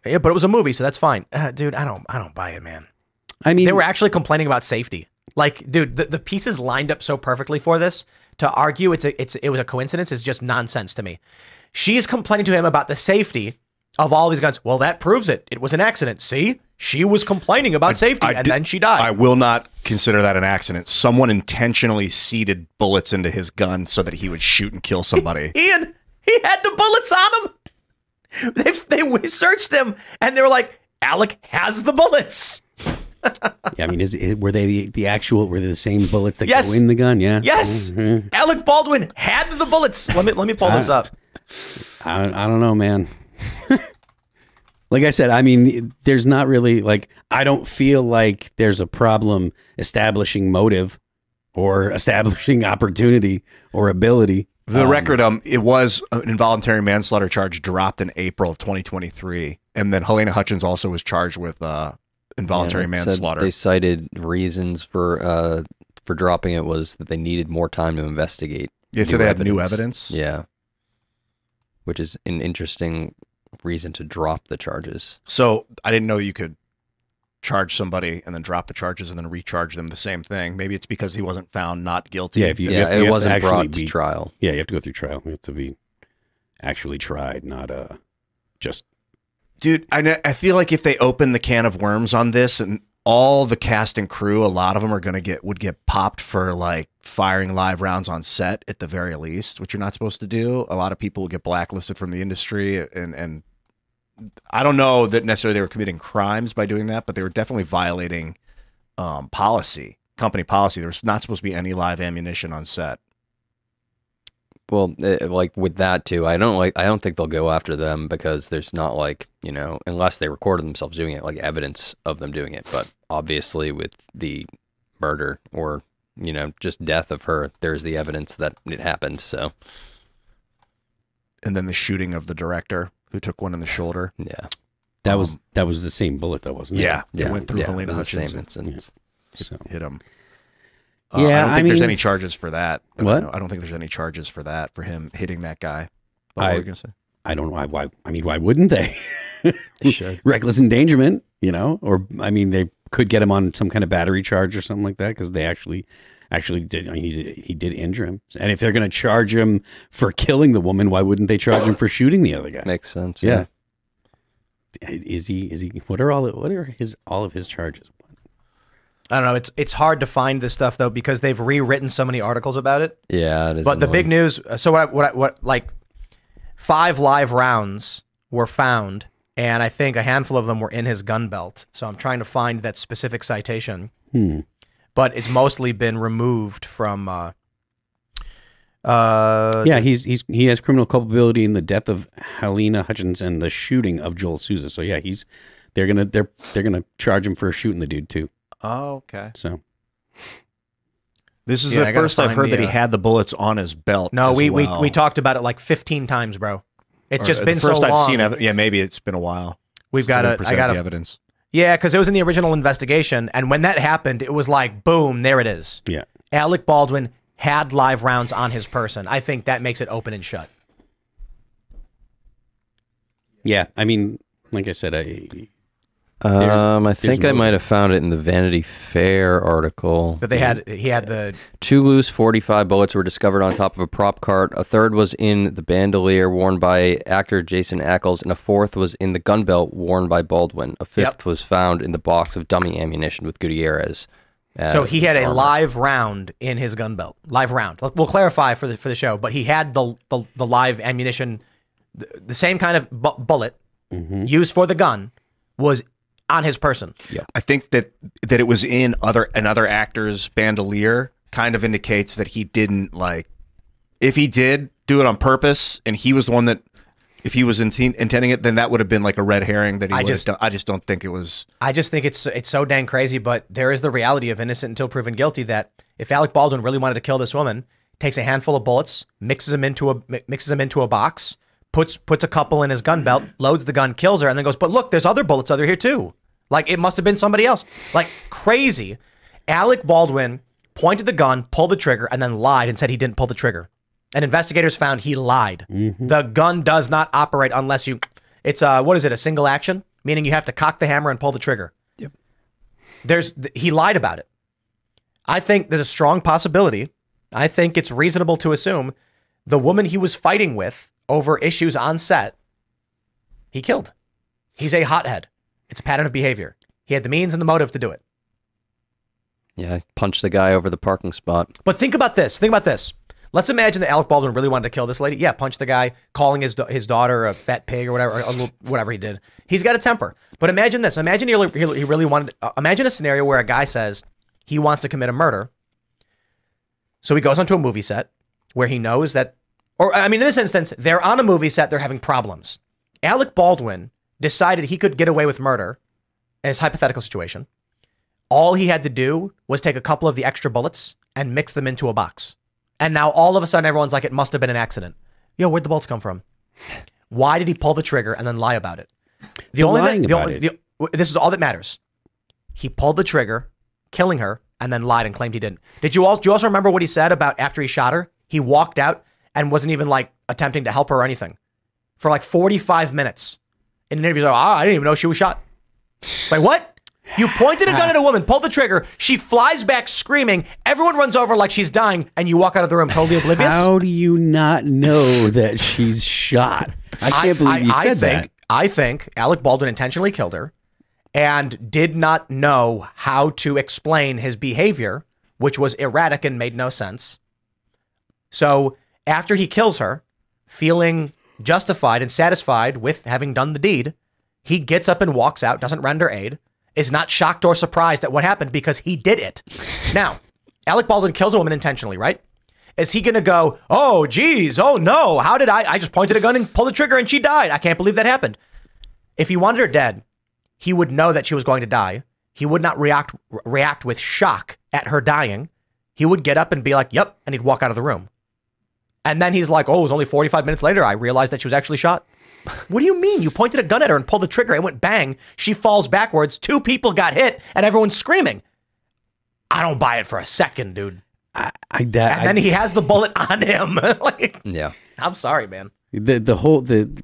Yeah, but it was a movie, so that's fine, uh, dude. I don't I don't buy it, man. I mean, They were actually complaining about safety. Like, dude, the, the pieces lined up so perfectly for this. To argue it's a, it's it was a coincidence is just nonsense to me. She is complaining to him about the safety of all these guns. Well, that proves it. It was an accident. See, she was complaining about safety, I and did- then she died. I will not consider that an accident. Someone intentionally seeded bullets into his gun so that he would shoot and kill somebody. Ian, he had the bullets on him. They they searched him, and they were like, Alec has the bullets. yeah, I mean, is it, were they the, the actual? Were they the same bullets that Yes. go in the gun? Yeah. Yes, Mhm. Alec Baldwin had the bullets. Let me let me pull this up. I, I don't know, man. like I said, I mean, there's not really like I don't feel like there's a problem establishing motive or establishing opportunity or ability. The Um, record, um, it was an involuntary manslaughter charge dropped in April of 2023, and then Halyna Hutchins also was charged with uh, involuntary Yeah, manslaughter. They cited reasons for uh, for dropping it was that they needed more time to investigate. Yeah, so new they had new evidence? Yeah, which is an interesting reason to drop the charges. So I didn't know you could charge somebody and then drop the charges and then recharge them the same thing. Maybe it's because he wasn't found not guilty. Yeah, if you, you Yeah, have to- it you wasn't actually brought to be- trial. Yeah, you have to go through trial. You have to be actually tried, not uh just Dude, I know, I feel like if they open the can of worms on this and all the cast and crew, a lot of them are going to get would get popped for like firing live rounds on set at the very least, which you're not supposed to do. A lot of people will get blacklisted from the industry and and I don't know that necessarily they were committing crimes by doing that, but they were definitely violating um, policy, company policy. There was not supposed to be any live ammunition on set. Well, eh, like with that too, I don't like. I don't think they'll go after them because there's not like you know, unless they recorded themselves doing it, like evidence of them doing it. But obviously, with the murder or you know just death of her, there's the evidence that it happened. So And then the shooting of the director who took one in the shoulder. yeah, that was that was the same bullet, though, wasn't it? Yeah, yeah, it went through yeah, Halyna it was the Hutchins. same and. So hit him. Uh, Yeah, I don't I think there's any charges for that. I What? know. I, don't think there's any charges for that for him hitting that guy. What I- were you gonna say? I don't know why. Why? I mean, why wouldn't they? They. Reckless endangerment, you know, or I mean, they could get him on some kind of battery charge or something like that because they actually, actually did. I mean, he did, he did injure him. And if they're going to charge him for killing the woman, why wouldn't they charge him for shooting the other guy? Makes sense. yeah. Is he? Is he? What are all? What are his? All of his charges? I don't know. It's it's hard to find this stuff though because they've rewritten so many articles about it. yeah. It is But the big news. So what? I- What? I- What? Like five live rounds were found, and I think a handful of them were in his gun belt. So I'm trying to find that specific citation. Hmm. But it's mostly been removed from. Uh, uh, yeah, he's he's he has criminal culpability in the death of Halyna Hutchins and the shooting of Joel Souza. So yeah, he's they're gonna they're they're gonna charge him for shooting the dude too. Oh, okay. So This is Yeah, the gotta first I've heard the, that he uh, had the bullets on his belt. No, as we, well. we we talked about it like 15 times, bro. It's Or just the been first so I've long. seen. Ev- yeah, maybe it's been a while. We've got to. I got the to. evidence. Yeah, because it was in the original investigation, and when that happened, it was like boom, there it is. yeah, Alec Baldwin had live rounds on his person. I think that makes it open and shut. yeah. I mean, like I said, I Um, I think I might have found it in the Vanity Fair article. But they had he had the Two loose 45 bullets were discovered on top of a prop cart. A third was in the bandolier worn by actor Jensen Ackles, and a fourth was in the gun belt worn by Baldwin. A fifth Yep. was found in the box of dummy ammunition with Gutierrez. uh, so he had a armor. live round in his gun belt. Live round. We'll clarify for the for the show, but he had the the, the live ammunition, the, the same kind of bu- bullet used for the gun was on his person. Yeah. I think that that it was in other another actor's bandolier kind of indicates that he didn't like if he did do it on purpose and he was the one that if he was inten- intending it then that would have been like a red herring that he I just- done. I just don't think it was I just think it's it's so dang crazy, but there is the reality of innocent until proven guilty. That if Alec Baldwin really wanted to kill this woman, takes a handful of bullets, mixes them into a mixes them into a box, puts puts a couple in his gun belt, loads the gun, kills her, and then goes, "But look, there's other bullets over here too." Like it must have been somebody else. Like crazy. Alec Baldwin pointed the gun, pulled the trigger, and then lied and said he didn't pull the trigger. And investigators found he lied. The gun does not operate unless you. It's uh, what is it? A single action, meaning you have to cock the hammer and pull the trigger. Yep. There's he lied about it. I think there's a strong possibility. I think it's reasonable to assume the woman he was fighting with over issues on set, he killed. He's a hothead. It's a pattern of behavior. He had the means and the motive to do it. Yeah, punched the guy over the parking spot. But think about this. Think about this. Let's imagine that Alec Baldwin really wanted to kill this lady. Yeah, punch the guy, calling his his daughter a fat pig or whatever, or little, whatever he did. He's got a temper. But imagine this. Imagine he really, he really wanted. Uh, imagine a scenario where a guy says he wants to commit a murder. So he goes onto a movie set where he knows that, or I mean, in this instance, they're on a movie set. They're having problems. Alec Baldwin decided he could get away with murder in his hypothetical situation. All he had to do was take a couple of the extra bullets and mix them into a box. And now all of a sudden everyone's like, it must have been an accident. Yo, where'd the bullets come from? Why did he pull the trigger and then lie about it? The The only thing, the only, the, this is all that matters. He pulled the trigger, killing her, and then lied and claimed he didn't. Did you all? Do you also remember what he said about after he shot her? He walked out and wasn't even like attempting to help her or anything for like 45 minutes. In an interview, like, "Ah, I didn't even know she was shot. Like what? You pointed a gun at a woman, pulled the trigger. She flies back screaming. Everyone runs over like she's dying, and you walk out of the room totally oblivious. How do you not know that she's shot? I can't believe you I said think, that. I think Alec Baldwin intentionally killed her and did not know how to explain his behavior, which was erratic and made no sense. So after he kills her, feeling justified and satisfied with having done the deed, he gets up and walks out, doesn't render aid, is not shocked or surprised at what happened because he did it. now, Alec Baldwin kills a woman intentionally, right? Is he going to go, oh, geez, oh no, how did I? I just pointed a gun and pulled the trigger and she died. I can't believe that happened. If he wanted her dead, he would know that she was going to die. He would not react react with shock at her dying. He would get up and be like, yep, and he'd walk out of the room. And then he's like, oh, it was only 45 minutes later. I realized that she was actually shot. What do you mean? You pointed a gun at her and pulled the trigger. It went bang. She falls backwards. Two people got hit and everyone's screaming. I don't buy it for a second, dude. I, I, that, And then he has the bullet on him. like, Yeah. I'm sorry, man. the the whole the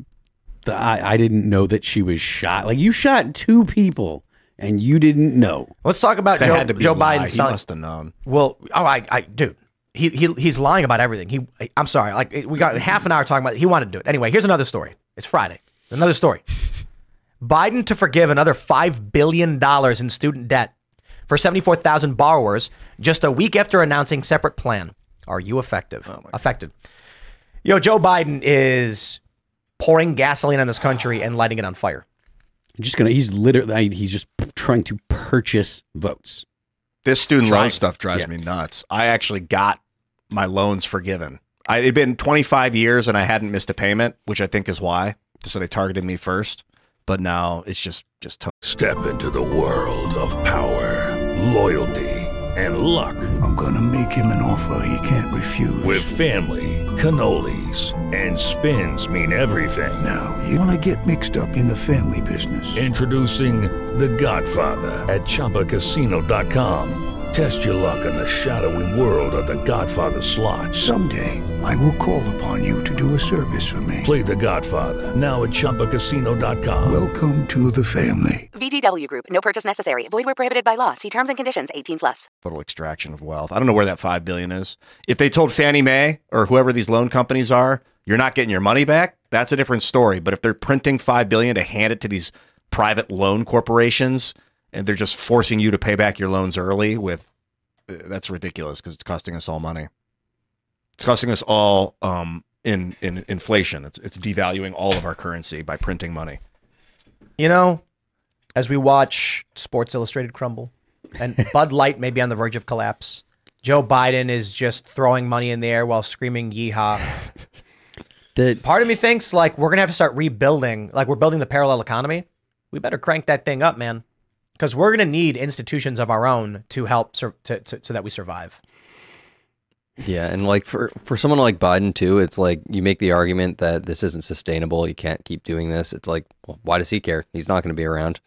the I, I didn't know that she was shot. Like you shot two people and you didn't know. Let's talk about that Joe, had to be Joe a lie. Biden He must have known. Well, oh, I, I, dude, he, he, he's lying about everything. He, I'm sorry. Like we got half an hour talking about. It. He wanted to do it anyway. Here's another story. It's Friday. Another story. Biden to forgive another five billion dollars in student debt for 74,000 borrowers just a week after announcing separate plan. Are you effective? Oh affected. Yo, Joe Biden is pouring gasoline on this country and lighting it on fire. just gonna. He's literally. He's just trying to purchase votes. This student Trying. loan stuff drives Yeah. me nuts. I actually got my loans forgiven. I, it'd been 25 years and I hadn't missed a payment, which I think is why. So they targeted me first. But now it's just just to- Step into the world of power, loyalty, and luck. I'm gonna make him an offer he can't refuse. With family, cannolis, and spins mean everything. now, you wanna get mixed up in the family business. Introducing The Godfather at ChumbaCasino.com. Test your luck in the shadowy world of The Godfather slot. Someday, I will call upon you to do a service for me. Play the Godfather. Now at ChumbaCasino.com. Welcome to the family. VGW Group. No purchase necessary. Void where prohibited by law. See terms and conditions. 18 plus. Total extraction of wealth. I don't know where that five billion is. If they told Fannie Mae or whoever these loan companies are, you're not getting your money back, that's a different story. But if they're printing five billion to hand it to these private loan corporations and they're just forcing you to pay back your loans early with that's ridiculous because it's costing us all money. It's costing us all um, in in inflation. It's it's devaluing all of our currency by printing money. You know, as we watch Sports Illustrated crumble and Bud Light may be on the verge of collapse, Joe Biden is just throwing money in the air while screaming yeehaw. The part of me thinks like we're gonna have to start rebuilding, like we're building the parallel economy. We better crank that thing up, man, because we're gonna need institutions of our own to help to, to, so that we survive. Yeah, and like for for someone like Biden too, it's like you make the argument that this isn't sustainable. You can't keep doing this. It's like, well, why does he care? He's not going to be around.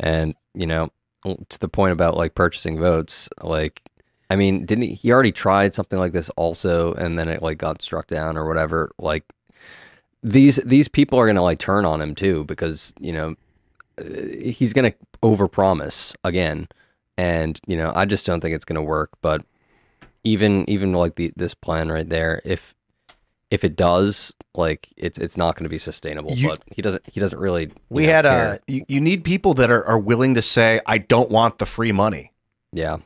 And you know, to the point about like purchasing votes, like I mean, didn't he? He already tried something like this also, and then it like got struck down or whatever. Like these these people are going to like turn on him too because you know he's going to overpromise again, and you know I just don't think it's going to work. But even even like the this plan right there, if if it does, like it's it's not going to be sustainable. You- but he doesn't he doesn't really. We know, had uh, care. a You, you need people that are, are willing to say, I don't want the free money. yeah.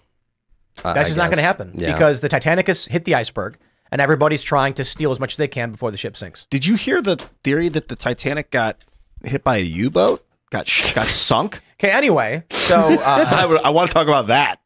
I- That's I just not going to happen Yeah. because the Titanic has hit the iceberg, and everybody's trying to steal as much as they can before the ship sinks. Did you hear the theory that the Titanic got hit by a U boat? Got got sunk? Okay, anyway, so uh, I, I want to talk about that.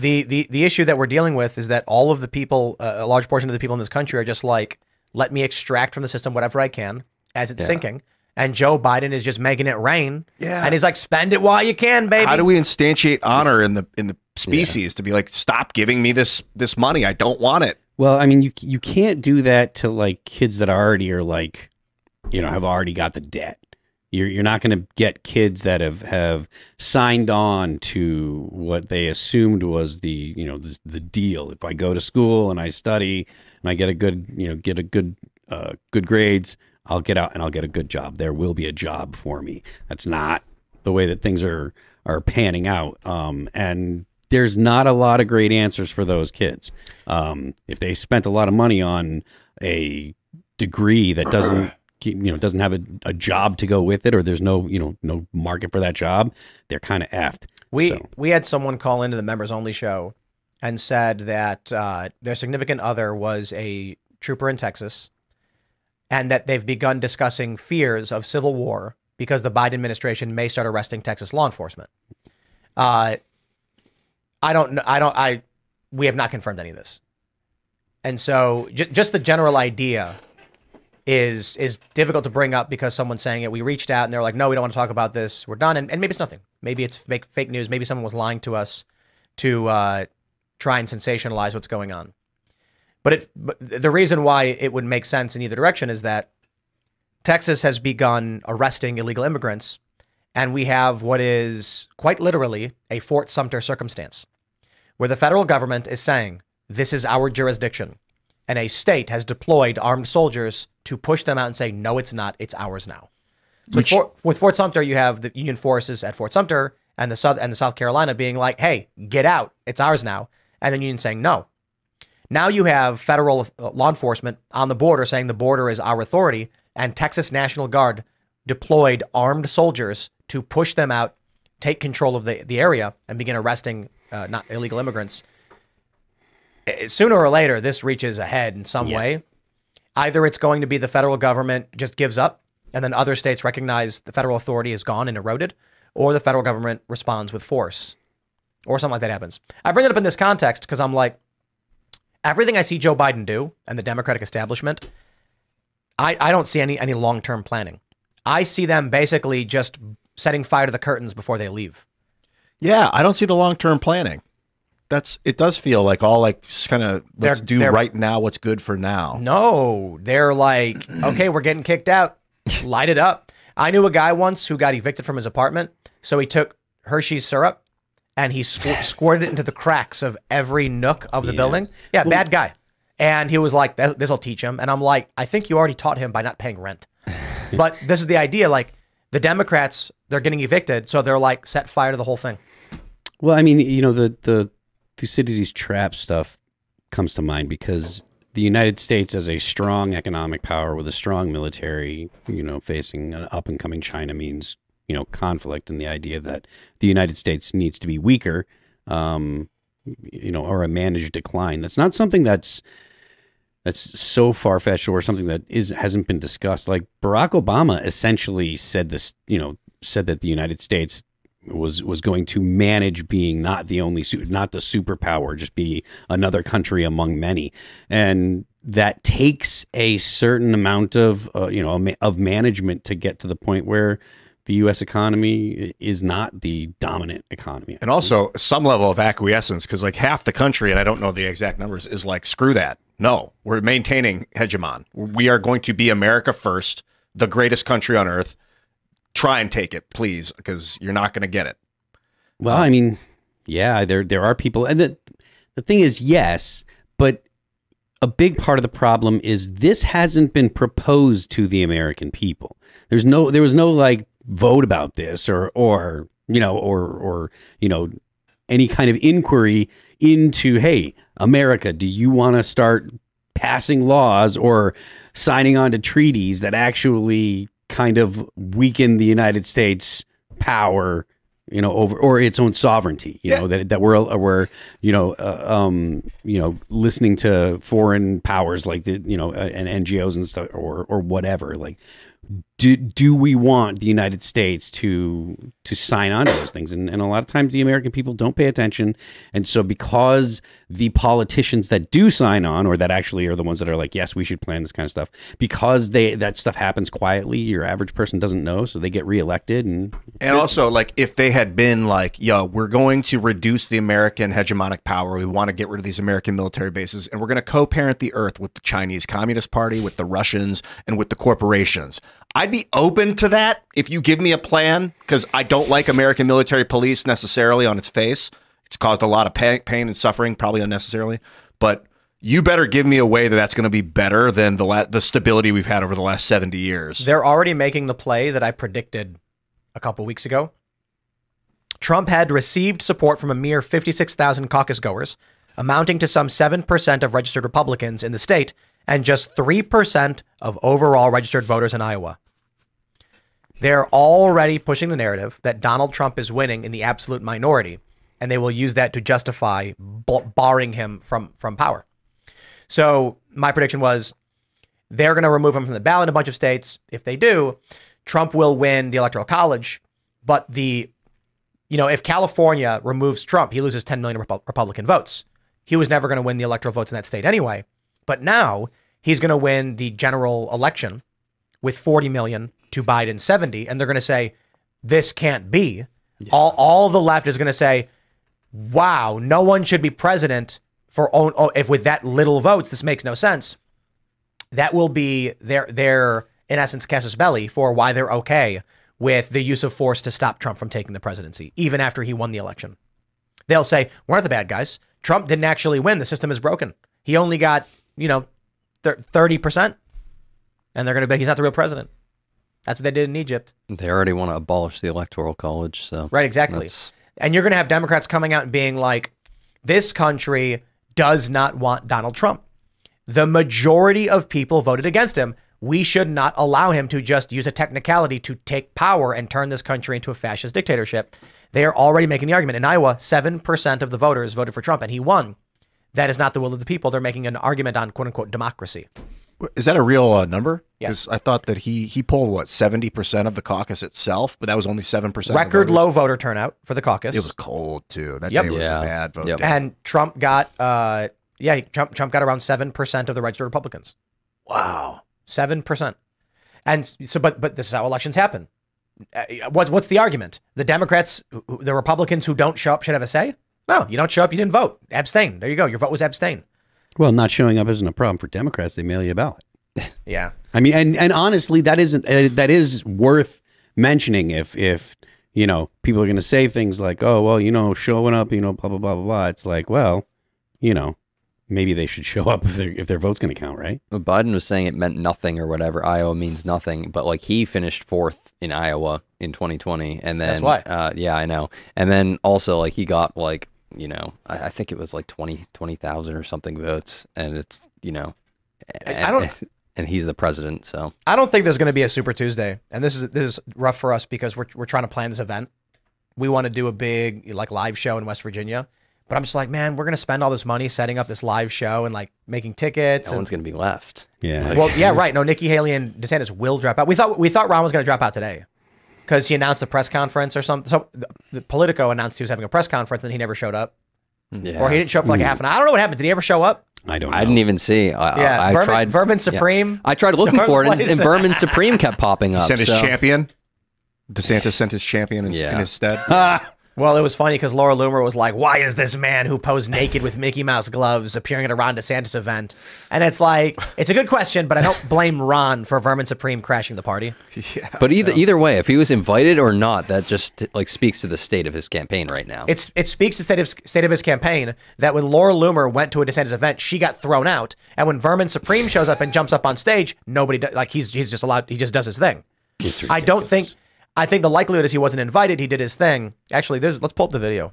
the, the the issue that we're dealing with is that all of the people, uh, a large portion of the people in this country, are just like, let me extract from the system whatever I can as it's Yeah. sinking. And Joe Biden is just making it rain. Yeah. and he's like, spend it while you can, baby. How do we instantiate honor in the in the species to be like, stop giving me this this money? I don't want it. Well, I mean, you you can't do that to like kids that already are like, you know, have already got the debt. You're you're not going to get kids that have have signed on to what they assumed was the you know the, the deal. If I go to school and I study and I get a good you know get a good uh, good grades, I'll get out and I'll get a good job. There will be a job for me. That's not the way that things are are panning out. Um, and there's not a lot of great answers for those kids. Um, if they spent a lot of money on a degree that doesn't you know doesn't have a, a job to go with it, or there's no you know no market for that job, they're kind of effed. We So- we had someone call into the members only show and said that uh, their significant other was a trooper in Texas, and that they've begun discussing fears of civil war because the Biden administration may start arresting Texas law enforcement. Uh, I don't know. I don't. I we have not confirmed any of this, and so j- just the general idea is is difficult to bring up because someone's saying it. We reached out and they're like, no, we don't want to talk about this. We're done. And, and maybe it's nothing. Maybe it's fake fake news. Maybe someone was lying to us to uh, try and sensationalize what's going on. But it but the reason why it would make sense in either direction is that Texas has begun arresting illegal immigrants, and we have what is quite literally a Fort Sumter circumstance, where the federal government is saying, This is our jurisdiction. And a state has deployed armed soldiers to push them out and say, No, it's not. It's ours now. So with, Fort, with Fort Sumter, you have the Union forces at Fort Sumter and the South and the South Carolina being like, "Hey, get out! It's ours now," and then Union saying no. Now you have federal uh, law enforcement on the border saying the border is our authority, and Texas National Guard deployed armed soldiers to push them out, take control of the, the area, and begin arresting uh, not illegal immigrants. Sooner or later, this reaches a head in some way. Either it's going to be the federal government just gives up, and then other states recognize the federal authority is gone and eroded, or the federal government responds with force, or something like that happens. I bring it up in this context because I'm like, everything I see Joe Biden do and the Democratic establishment, I, I don't see any any long term planning. I see them basically just setting fire to the curtains before they leave. Yeah, I don't see the long term planning. That's it. Does feel like all like just kind of let's They're- do they're- right now what's good for now. No, they're like, okay, we're getting kicked out. Light it up. I knew a guy once who got evicted from his apartment, so he took Hershey's syrup and he squ- squirted it into the cracks of every nook of the building. Yeah, bad guy. And he was like, "This will teach him." And I'm like, "I think you already taught him by not paying rent." but this is the idea. Like the Democrats, they're getting evicted, so they're like set fire to the whole thing. Well, I mean, you know, the the Thucydides trap stuff comes to mind because the United States, as a strong economic power with a strong military, you know, facing an up and coming China means you know conflict, and the idea that the United States needs to be weaker, um, you know, or a managed decline. That's not something that's that's so far fetched or something that is hasn't been discussed. Like Barack Obama essentially said this, you know, said that the United States was was going to manage being not the only not the superpower, just be another country among many, and that takes a certain amount of uh, you know of management to get to the point where the U.S. economy is not the dominant economy. And also some level of acquiescence because like half the country, and I don't know the exact numbers, is like screw that. No, we're maintaining hegemon. We are going to be America first, the greatest country on earth. Try and take it, please, because you're not going to get it. Well, I mean, yeah, there there are people, and the the thing is, yes, but a big part of the problem is this hasn't been proposed to the American people. There's no there was no like vote about this or or you know or or you know any kind of inquiry into hey America, do you want to start passing laws or signing on to treaties that actually kind of weaken the United States power you know over or its own sovereignty you know that that we're we're you know uh, um you know listening to foreign powers like the you know uh, and NGOs and stuff or or whatever like do do we want the United States to to sign on to those things? And, and a lot of times the American people don't pay attention, and so because the politicians that do sign on, or that actually are the ones that are like, yes, we should plan this kind of stuff, because they that stuff happens quietly, your average person doesn't know, so they get reelected, and And also, like, if they had been like, yo, we're going to reduce the American hegemonic power, we want to get rid of these American military bases, and we're going to co parent the earth with the Chinese Communist Party, with the Russians, and with the corporations. I'd be open to that if you give me a plan, because I don't like American military police necessarily on its face. It's caused a lot of pain, pain and suffering, probably unnecessarily. But you better give me a way that that's going to be better than the the stability we've had over the last 70 years. They're already making the play that I predicted a couple weeks ago. Trump had received support from a mere 56,000 caucus goers, amounting to some 7% of registered Republicans in the state and just 3% of overall registered voters in Iowa. They're already pushing the narrative that Donald Trump is winning in the absolute minority, and they will use that to justify barring him from, from power. So, my prediction was they're going to remove him from the ballot in a bunch of states. If they do, Trump will win the electoral college, but the you know, if California removes Trump, he loses 10 million Repu- Republican votes. He was never going to win the electoral votes in that state anyway. But now he's going to win the general election with 40 million to Biden 70. And they're going to say, this can't be. All, all the left is going to say, wow, no one should be president for own, oh, if with that little votes, this makes no sense. That will be their, their, in essence, casus belli for why they're okay with the use of force to stop Trump from taking the presidency, even after he won the election. They'll say, we're not the bad guys. Trump didn't actually win. The system is broken. He only got, you know, 30%. And they're going to be, he's not the real president. That's what they did in Egypt. They already want to abolish the electoral college, so Right, exactly. that's- And you're going to have Democrats coming out and being like, this country does not want Donald Trump. The majority of people voted against him. We should not allow him to just use a technicality to take power and turn this country into a fascist dictatorship. They are already making the argument. In Iowa, 7% of the voters voted for Trump and he won. That is not the will of the people. They're making an argument on quote unquote democracy. Is that a real uh, number? Yes. 'Cause I thought that he he polled what seventy percent of the caucus itself, but that was only seven percent. Record low voter turnout for the caucus. It was cold too. That Yep. day was Yeah. a bad vote. Yep. day. And Trump got, uh, yeah, Trump Trump got around seven percent of the registered Republicans. Wow, seven percent. And so, but but this is how elections happen. Uh, What's what's the argument? The Democrats, who- who- the Republicans who don't show up should have a say. No, you don't show up, you didn't vote. Abstain. There you go. Your vote was abstain. Well, not showing up isn't a problem for Democrats. They mail you a ballot. Yeah. I mean, and and honestly, that isn't uh, that is worth mentioning. If if you know people are going to say things like, "Oh, well, you know, showing up, you know, blah blah blah blah blah," it's like, well, you know, maybe they should show up if their if their vote's going to count, right? But Biden was saying it meant nothing or whatever. Iowa means nothing, but like he finished fourth in Iowa in 2020, and then That's why. Uh, yeah, I know. And then also like he got like you know I, I think it was like 20 20,000 or something votes, and it's you know, I don't- And he's the president, so I don't think there's going to be a Super Tuesday, and this is this is rough for us because we're we're trying to plan this event. We want to do a big like live show in West Virginia, but I'm just like, man, we're going to spend all this money setting up this live show and like making tickets. no and, one's gonna be left. Yeah. Like- well, yeah, right. No, Nikki Haley and DeSantis will drop out. We thought we thought Ron was going to drop out today because he announced a press conference or something. So the, the Politico announced he was having a press conference, and he never showed up, Yeah. or he didn't show up for like a half an hour. I don't know what happened. Did he ever show up? I don't. Know. I didn't even see. I, Yeah, I, I Vermin- tried. Vermin yeah. Supreme I tried looking started for it, and, place. and Vermin Supreme kept popping up. Sent his so- champion. DeSantis sent his champion in, Yeah. in his stead. Well, it was funny because Laura Loomer was like, "Why is this man who posed naked with Mickey Mouse gloves appearing at a Ron DeSantis event?" And it's like, it's a good question, but I don't blame Ron for Vermin Supreme crashing the party. Yeah, But either either way, if he was invited or not, that just like speaks to the state of his campaign right now. It's it speaks to state of state of his campaign that when Laura Loomer went to a DeSantis event, she got thrown out, and when Vermin Supreme shows up and jumps up on stage, nobody like he's he's just allowed he just does his thing. I don't think I think the likelihood is he wasn't invited. He did his thing. Actually, there's let's pull up the video.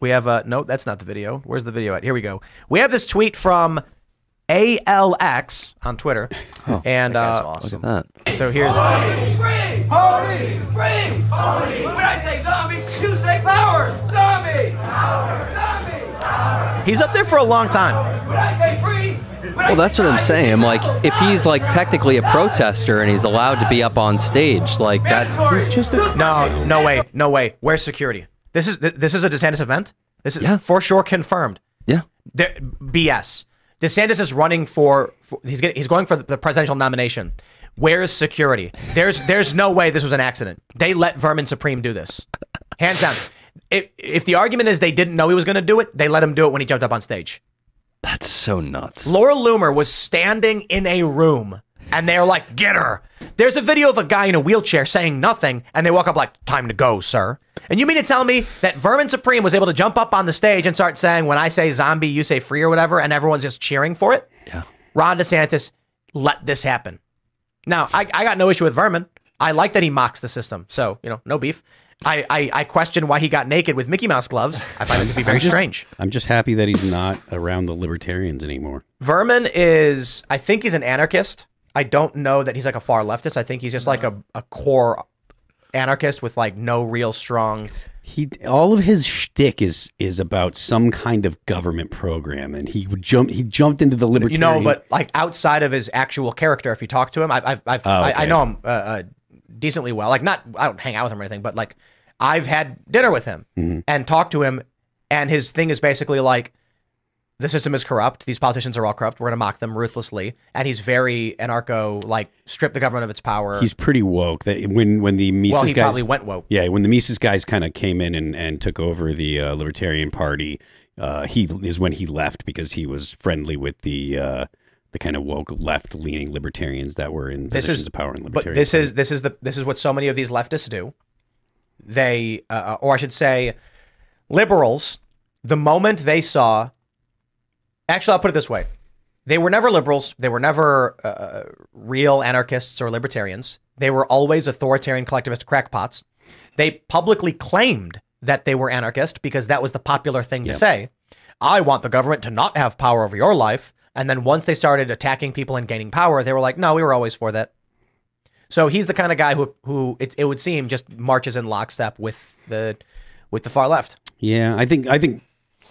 We have uh no, that's not the video. Where's the video at? Here we go. We have this tweet from ALX on Twitter, and uh, Look at that. so here's Free! Pony! Free! Pony! When I say zombie, you say power! Zombie! Power! Zombie! he's up there for a long time. When I say free, Well, that's what I'm saying. I'm like, if he's like technically a protester and he's allowed to be up on stage, like that, He's just a no, no way, no way. Where's security? This is this is a DeSantis event. This is for sure confirmed. Yeah. There, BS. DeSantis is running for, for he's getting, he's going for the presidential nomination. Where's security? There's there's no way this was an accident. They let Vermin Supreme do this, hands down. If if the argument is they didn't know he was going to do it, they let him do it when he jumped up on stage. That's so nuts. Laura Loomer was standing in a room and they're like, get her. There's a video of a guy in a wheelchair saying nothing, and they walk up like, time to go, sir. And you mean to tell me that Vermin Supreme was able to jump up on the stage and start saying, when I say zombie, you say free or whatever, and everyone's just cheering for it? Yeah. Ron DeSantis let this happen. Now, I, I got no issue with Vermin. I like that he mocks the system. So, you know, no beef. I, I, I question why he got naked with Mickey Mouse gloves. I find it to be very I'm just- strange. I'm just happy that he's not around the libertarians anymore. Vermin is, I think he's an anarchist. I don't know that he's like a far leftist. I think he's just like a, a core anarchist with like no real strong. He all of his shtick is is about some kind of government program, and he would jump. He jumped into the You libertarian. know, but like outside of his actual character, if you talk to him, I, I've, I've Oh, I, I know him uh, uh, decently well. Like not, I don't hang out with him or anything, but like I've had dinner with him Mhm. and talked to him, and his thing is basically like the system is corrupt. These politicians are all corrupt. We're going to mock them ruthlessly, and he's very anarcho, like strip the government of its power. he's pretty woke. That when when the Mises guys Well, he guys probably went woke. Yeah, when the Mises guys kind of came in and, and took over the uh, Libertarian Party, uh, he is when he left because he was friendly with the uh, the kind of woke left leaning libertarians that were in this positions is of power in but libertarian. this is this is the this is what so many of these leftists do. They uh, or i should say liberals the moment they saw actually i'll put it this way. They were never liberals. They were never uh, real anarchists or libertarians. They were always authoritarian collectivist crackpots. They publicly claimed that they were anarchist because that was the popular thing to say. I want the government to not have power over your life and then once they started attacking people and gaining power they were like no we were always for that so he's the kind of guy who who it, it would seem just marches in lockstep with the with the far left. yeah, I think I think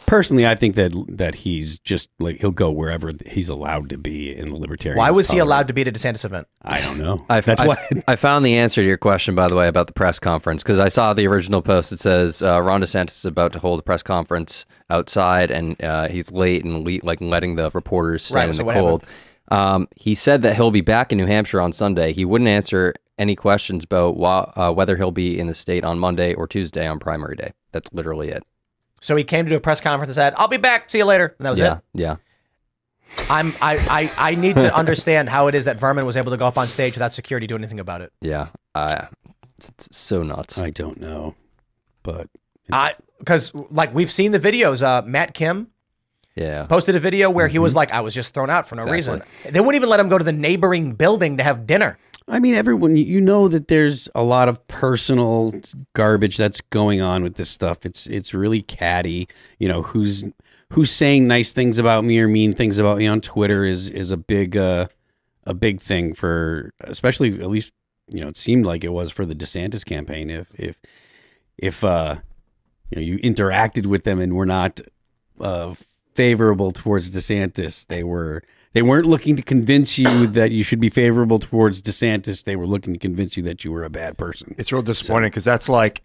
personally, I think that that he's just like he'll go wherever he's allowed to be in the libertarian. Why was he allowed to be at a DeSantis event? I don't know. I, That's I, why. I found the answer to your question, by the way, about the press conference because I saw the original post. It says uh, Ron DeSantis is about to hold a press conference outside, and uh, he's late and le- like letting the reporters stand Right, in so the what cold. Um, he said that he'll be back in New Hampshire on Sunday. He wouldn't answer any questions about wha- uh, whether he'll be in the state on Monday or Tuesday on primary day. That's literally it. So he came to do a press conference and said, "I'll be back. See you later." And that was yeah, it. yeah. I'm I, I I need to understand how it is that Vermin was able to go up on stage without security doing anything about it. Yeah, uh, it's, it's so nuts. I don't know, but I because like we've seen the videos. Uh, Matt Kim Yeah. posted a video where he was like, I was just thrown out for no reason. They wouldn't even let him go to the neighboring building to have dinner. I mean, everyone, you know that there's a lot of personal garbage that's going on with this stuff. It's it's really catty. You know, who's who's saying nice things about me or mean things about me on Twitter is is a big uh, a big thing for, especially at least you know it seemed like it was for the DeSantis campaign. If if if uh, you know you interacted with them and were not uh, favorable towards DeSantis, they were they weren't looking to convince you that you should be favorable towards DeSantis. They were looking to convince you that you were a bad person. It's real disappointing because that's like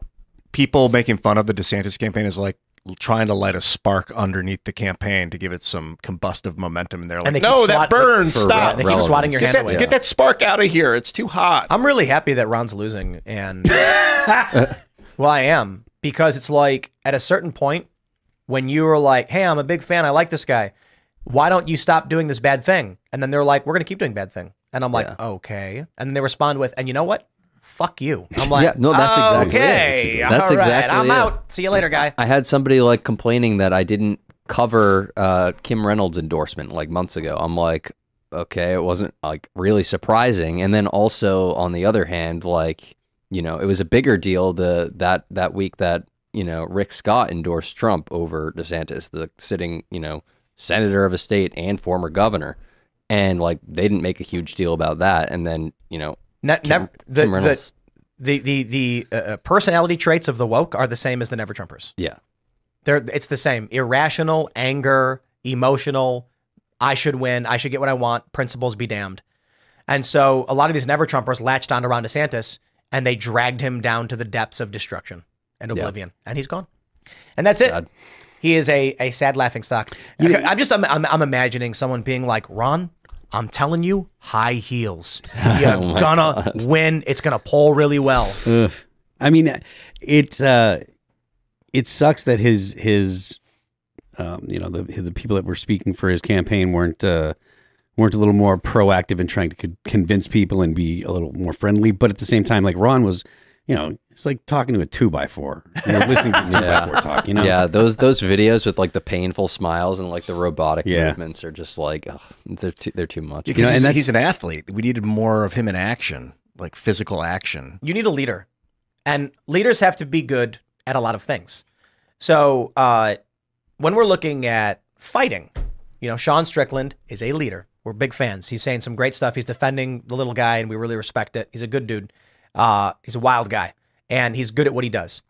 people making fun of the DeSantis campaign is like trying to light a spark underneath the campaign to give it some combustive momentum. And they're like, And they no, that burns. for Stop. re- they keep swatting your get hand that, away. Get that spark out of here. It's too hot. I'm really happy that Ron's losing, and well, I am because it's like at a certain point when you are like, "Hey, I'm a big fan. I like this guy. Why don't you stop doing this bad thing?" And then they're like, "We're gonna keep doing bad thing," and I'm like, "Okay." And then they respond with, "And you know what? Fuck you." I'm like, Yeah, no, that's exactly it. That's all right, exactly I'm it. out. See you later, guy." I had somebody like complaining that I didn't cover uh, Kim Reynolds' endorsement like months ago. I'm like, okay, it wasn't like really surprising. And then also on the other hand, like you know, it was a bigger deal the that that week that you know Rick Scott endorsed Trump over DeSantis, the sitting you know senator of a state and former governor, and like they didn't make a huge deal about that. And then you know, Kim- the, Kim the, Reynolds- the the the uh, personality traits of the woke are the same as the never Trumpers. yeah. They're it's the same. Irrational, anger, emotional, I should win, I should get what I want, principles be damned. And so a lot of these never Trumpers latched onto Ron DeSantis and they dragged him down to the depths of destruction and Yeah. oblivion. And he's gone. And that's it. He is a, a sad laughing stock. I'm just I'm, I'm, I'm imagining someone being like, Ron, I'm telling you, high heels. You're Oh gonna win. It's gonna pull really well. Ugh. I mean, it uh, it sucks that his his um, you know the the people that were speaking for his campaign weren't uh, weren't a little more proactive in trying to con- convince people and be a little more friendly. But at the same time, like Ron was, you know, it's like talking to a two by four. You know, listening to a two by four talk. You know, Yeah, those those videos with like the painful smiles and like the robotic Yeah. movements are just like ugh, they're too, they're too much. Because know, and he's, he's an athlete. We needed more of him in action, like physical action. you need a leader, and leaders have to be good at a lot of things. So uh, when we're looking at fighting, you know, Sean Strickland is a leader. We're big fans. He's saying some great stuff. He's defending the little guy, and we really respect it. He's a good dude. Uh, he's a wild guy, and he's good at what he does.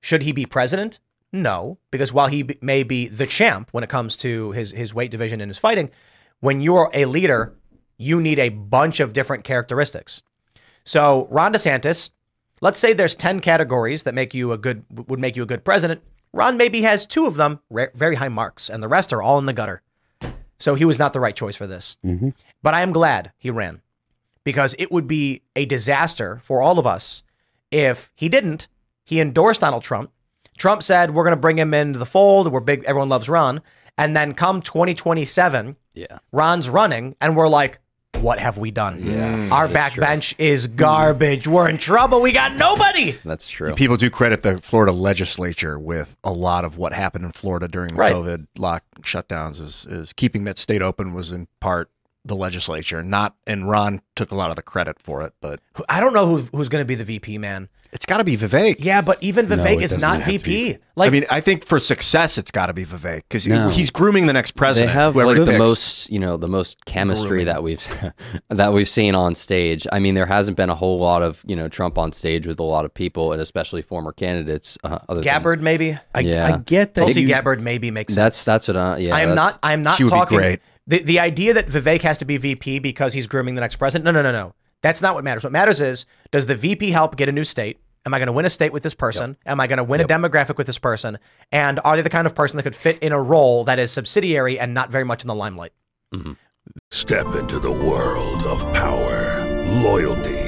Should he be president? No, because while he may be the champ when it comes to his his weight division and his fighting, when you're a leader, you need a bunch of different characteristics. So Ron DeSantis, let's say there's 10 categories that make you a good would make you a good president. Ron maybe has two of them very high marks, and the rest are all in the gutter. So he was not the right choice for this. But I am glad he ran because it would be a disaster for all of us if he didn't. He endorsed Donald Trump. Trump said we're going to bring him into the fold. We're big. Everyone loves Ron. And then come 2027, Yeah. Ron's running, and we're like, what have we done? Yeah, mm. Our backbench is garbage. We're in trouble. We got nobody. That's true. People do credit the Florida legislature with a lot of what happened in Florida during the Right. COVID lock shutdowns. Is is keeping that state open was in part the legislature, not and Ron took a lot of the credit for it, but I don't know who, who's going to be the VP, man. it's got to be Vivek. Yeah, but even Vivek it is doesn't not have to VP. Like, I mean, I think for success, it's got to be Vivek because No. he's grooming the next president. They president. have like the most, you know, the most chemistry Grooming. that we've that we've seen on stage. I mean, there hasn't been a whole lot of you know Trump on stage with a lot of people, and especially former candidates. Uh, other than- Gabbard, maybe. I, Yeah. I get that. Tulsi you- Gabbard maybe makes sense. That's that's what I yeah. I am not. I am not She would be talking. Great. The the idea that Vivek has to be VP because he's grooming the next president. No, no, no, no. That's not what matters. What matters is does the VP help get a new state? Am I going to win a state with this person? Am I going to win a demographic with this person? And are they the kind of person that could fit in a role that is subsidiary and not very much in the limelight? Mm-hmm. Step into the world of power, loyalty,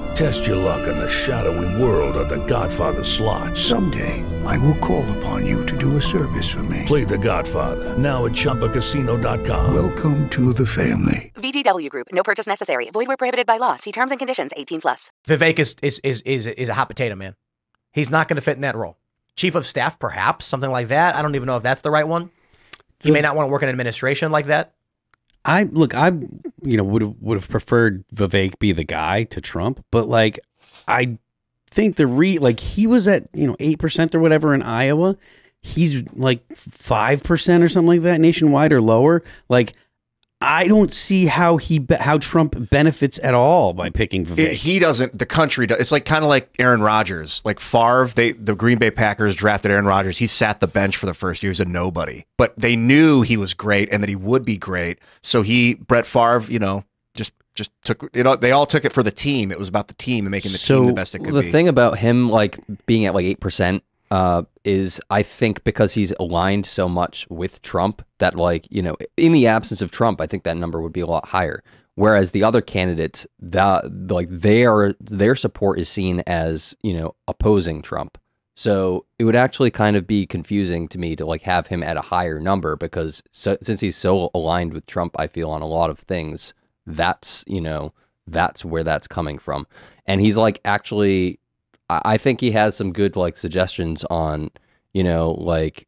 Test your luck in the shadowy world of The Godfather slot. Someday, I will call upon you to do a service for me. Play The Godfather now at ChumbaCasino.com. Welcome to the family. VGW Group. No purchase necessary. Void where prohibited by law. See terms and conditions. 18 plus. Vivek is is is is, is a hot potato man. He's not going to fit in that role. Chief of staff, perhaps something like that. I don't even know if that's the right one. He may not want to work in administration like that. I look, I you know would would have preferred Vivek be the guy to Trump, but like I think the re like he was at you know eight percent or whatever in Iowa, he's like five percent or something like that nationwide or lower. Like I don't see how he be- how Trump benefits at all by picking Vivek. It- he doesn't. The country does. It's like kind of like Aaron Rodgers, like Favre. They the Green Bay Packers drafted Aaron Rodgers. He sat the bench for the first year. He was a nobody, but they knew he was great and that he would be great. So he Brett Favre, you know, just just took you know They all took it for the team. It was about the team and making the team the best it could the be. The thing about him like being at like eight percent uh, is I think because he's aligned so much with Trump that like you know in the absence of Trump, I think that number would be a lot higher. Whereas the other candidates, that like their their support is seen as you know opposing Trump. So it would actually kind of be confusing to me to like have him at a higher number because so, since he's so aligned with Trump, I feel on a lot of things. That's you know that's where that's coming from, and he's like actually I think he has some good like suggestions on, you know, like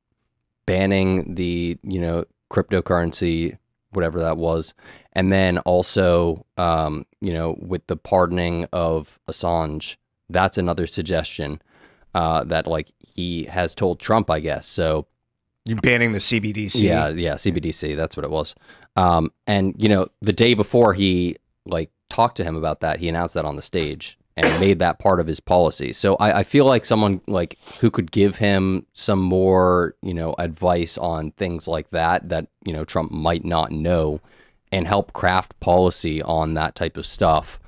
banning the, you know, cryptocurrency, whatever that was. And then also, um, you know, with the pardoning of Assange, that's another suggestion uh, that like he has told Trump, I guess. So you banning the CBDC. yeah, yeah, CBDC. That's what it was. Um, and you know, the day before he like talked to him about that, he announced that on the stage and made that part of his policy. So I, I feel like someone like who could give him some more, you know, advice on things like that that you know Trump might not know, and help craft policy on that type of stuff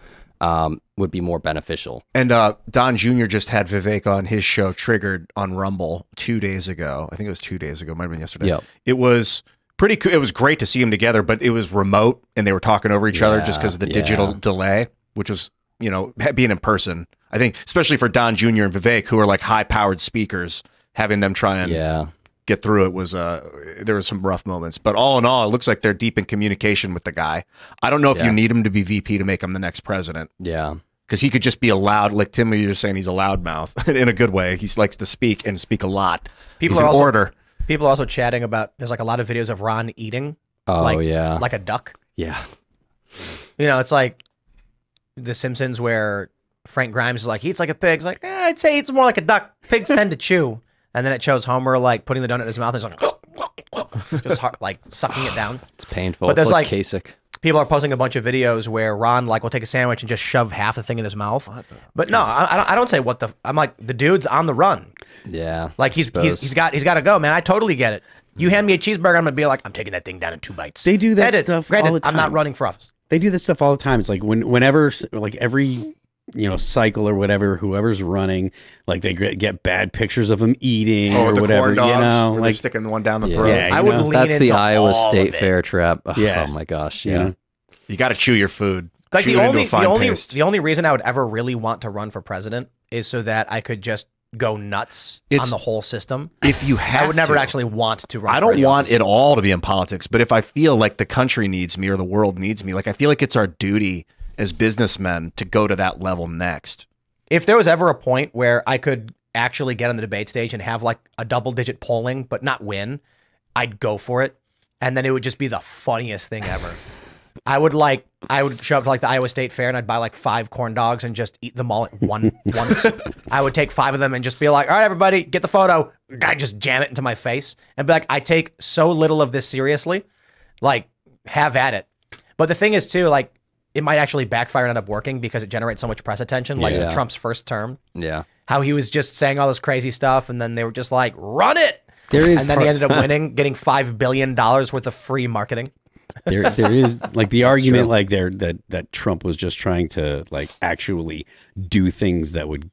um, would be more beneficial. And uh, Don Jr. just had Vivek on his show, Triggered on Rumble, two days ago. I think it was two days ago. Might have been yesterday. Yep. It was pretty. cool. It was great to see them together, but it was remote, and they were talking over each other just because of the digital delay, which was you know being in person. I think, especially for Don Jr. and Vivek, who are like high-powered speakers, having them try and Yeah. get through it was uh there were some rough moments. But all in all, it looks like they're deep in communication with the guy. I don't know if Yeah. you need him to be VP to make him the next president Yeah. because he could just be a loud, like Tim, you're just saying he's a loudmouth in a good way. He likes to speak and speak a lot. People he's are an also, orator. People are also chatting about. There's like a lot of videos of Ron eating. Oh, like, yeah. like a duck. Yeah. You know, it's like The Simpsons where Frank Grimes is like he eats like a pig. It's like eh, I'd say it's more like a duck. Pigs tend to chew, and then it shows Homer like putting the donut in his mouth and he's like just hard, like sucking it down. It's painful. But it's there's like, like- Kasich. People are posting a bunch of videos where Ron like will take a sandwich and just shove half the thing in his mouth. But no, I, I don't- say what the. I'm like the dude's on the run. Yeah. Like he's he's, he's got he's got to go, man. I totally get it. You hand me a cheeseburger, I'm gonna be like, I'm taking that thing down in two bites. They do that Granted- stuff Granted, all the I'm not running for office. They do this stuff all the time. It's like when whenever like every you know cycle or whatever, whoever's running, like they get get bad pictures of them eating Oh, or the whatever. corn dogs, you know, where they're like sticking the one down the Yeah. throat. Yeah, I you would know? lean That's the Iowa all State. Fair trap. Ugh, Yeah. Oh my gosh. you Yeah. You got to chew your food. Like Chew the only the only paste. the only reason I would ever really want to run for president is so that I could just go nuts It's- on the whole system. if you have I would never to. actually want to run. I don't want office. it all to be in politics, but if I feel like the country needs me or the world needs me, like I feel like it's our duty as businessmen to go to that level next. If there was ever a point where I could actually get on the debate stage and have like a double digit polling but not win, I'd go for it. And then it would just be the funniest thing ever. I would like I would show up to like the Iowa State Fair and I'd buy like five corn dogs and just eat them all at one once. I would take five of them and just be like, all right, everybody, get the photo. I just jam it into my face and be like, I take so little of this seriously. Like, have at it. But the thing is too, like, it might actually backfire and end up working because it generates so much press attention, like Yeah. Trump's first term. Yeah. How he was just saying all this crazy stuff, and then they were just like, "Run it!" And then he ended up winning, getting five billion dollars worth of free marketing. There there is like the argument true. like there that that Trump was just trying to like actually do things that would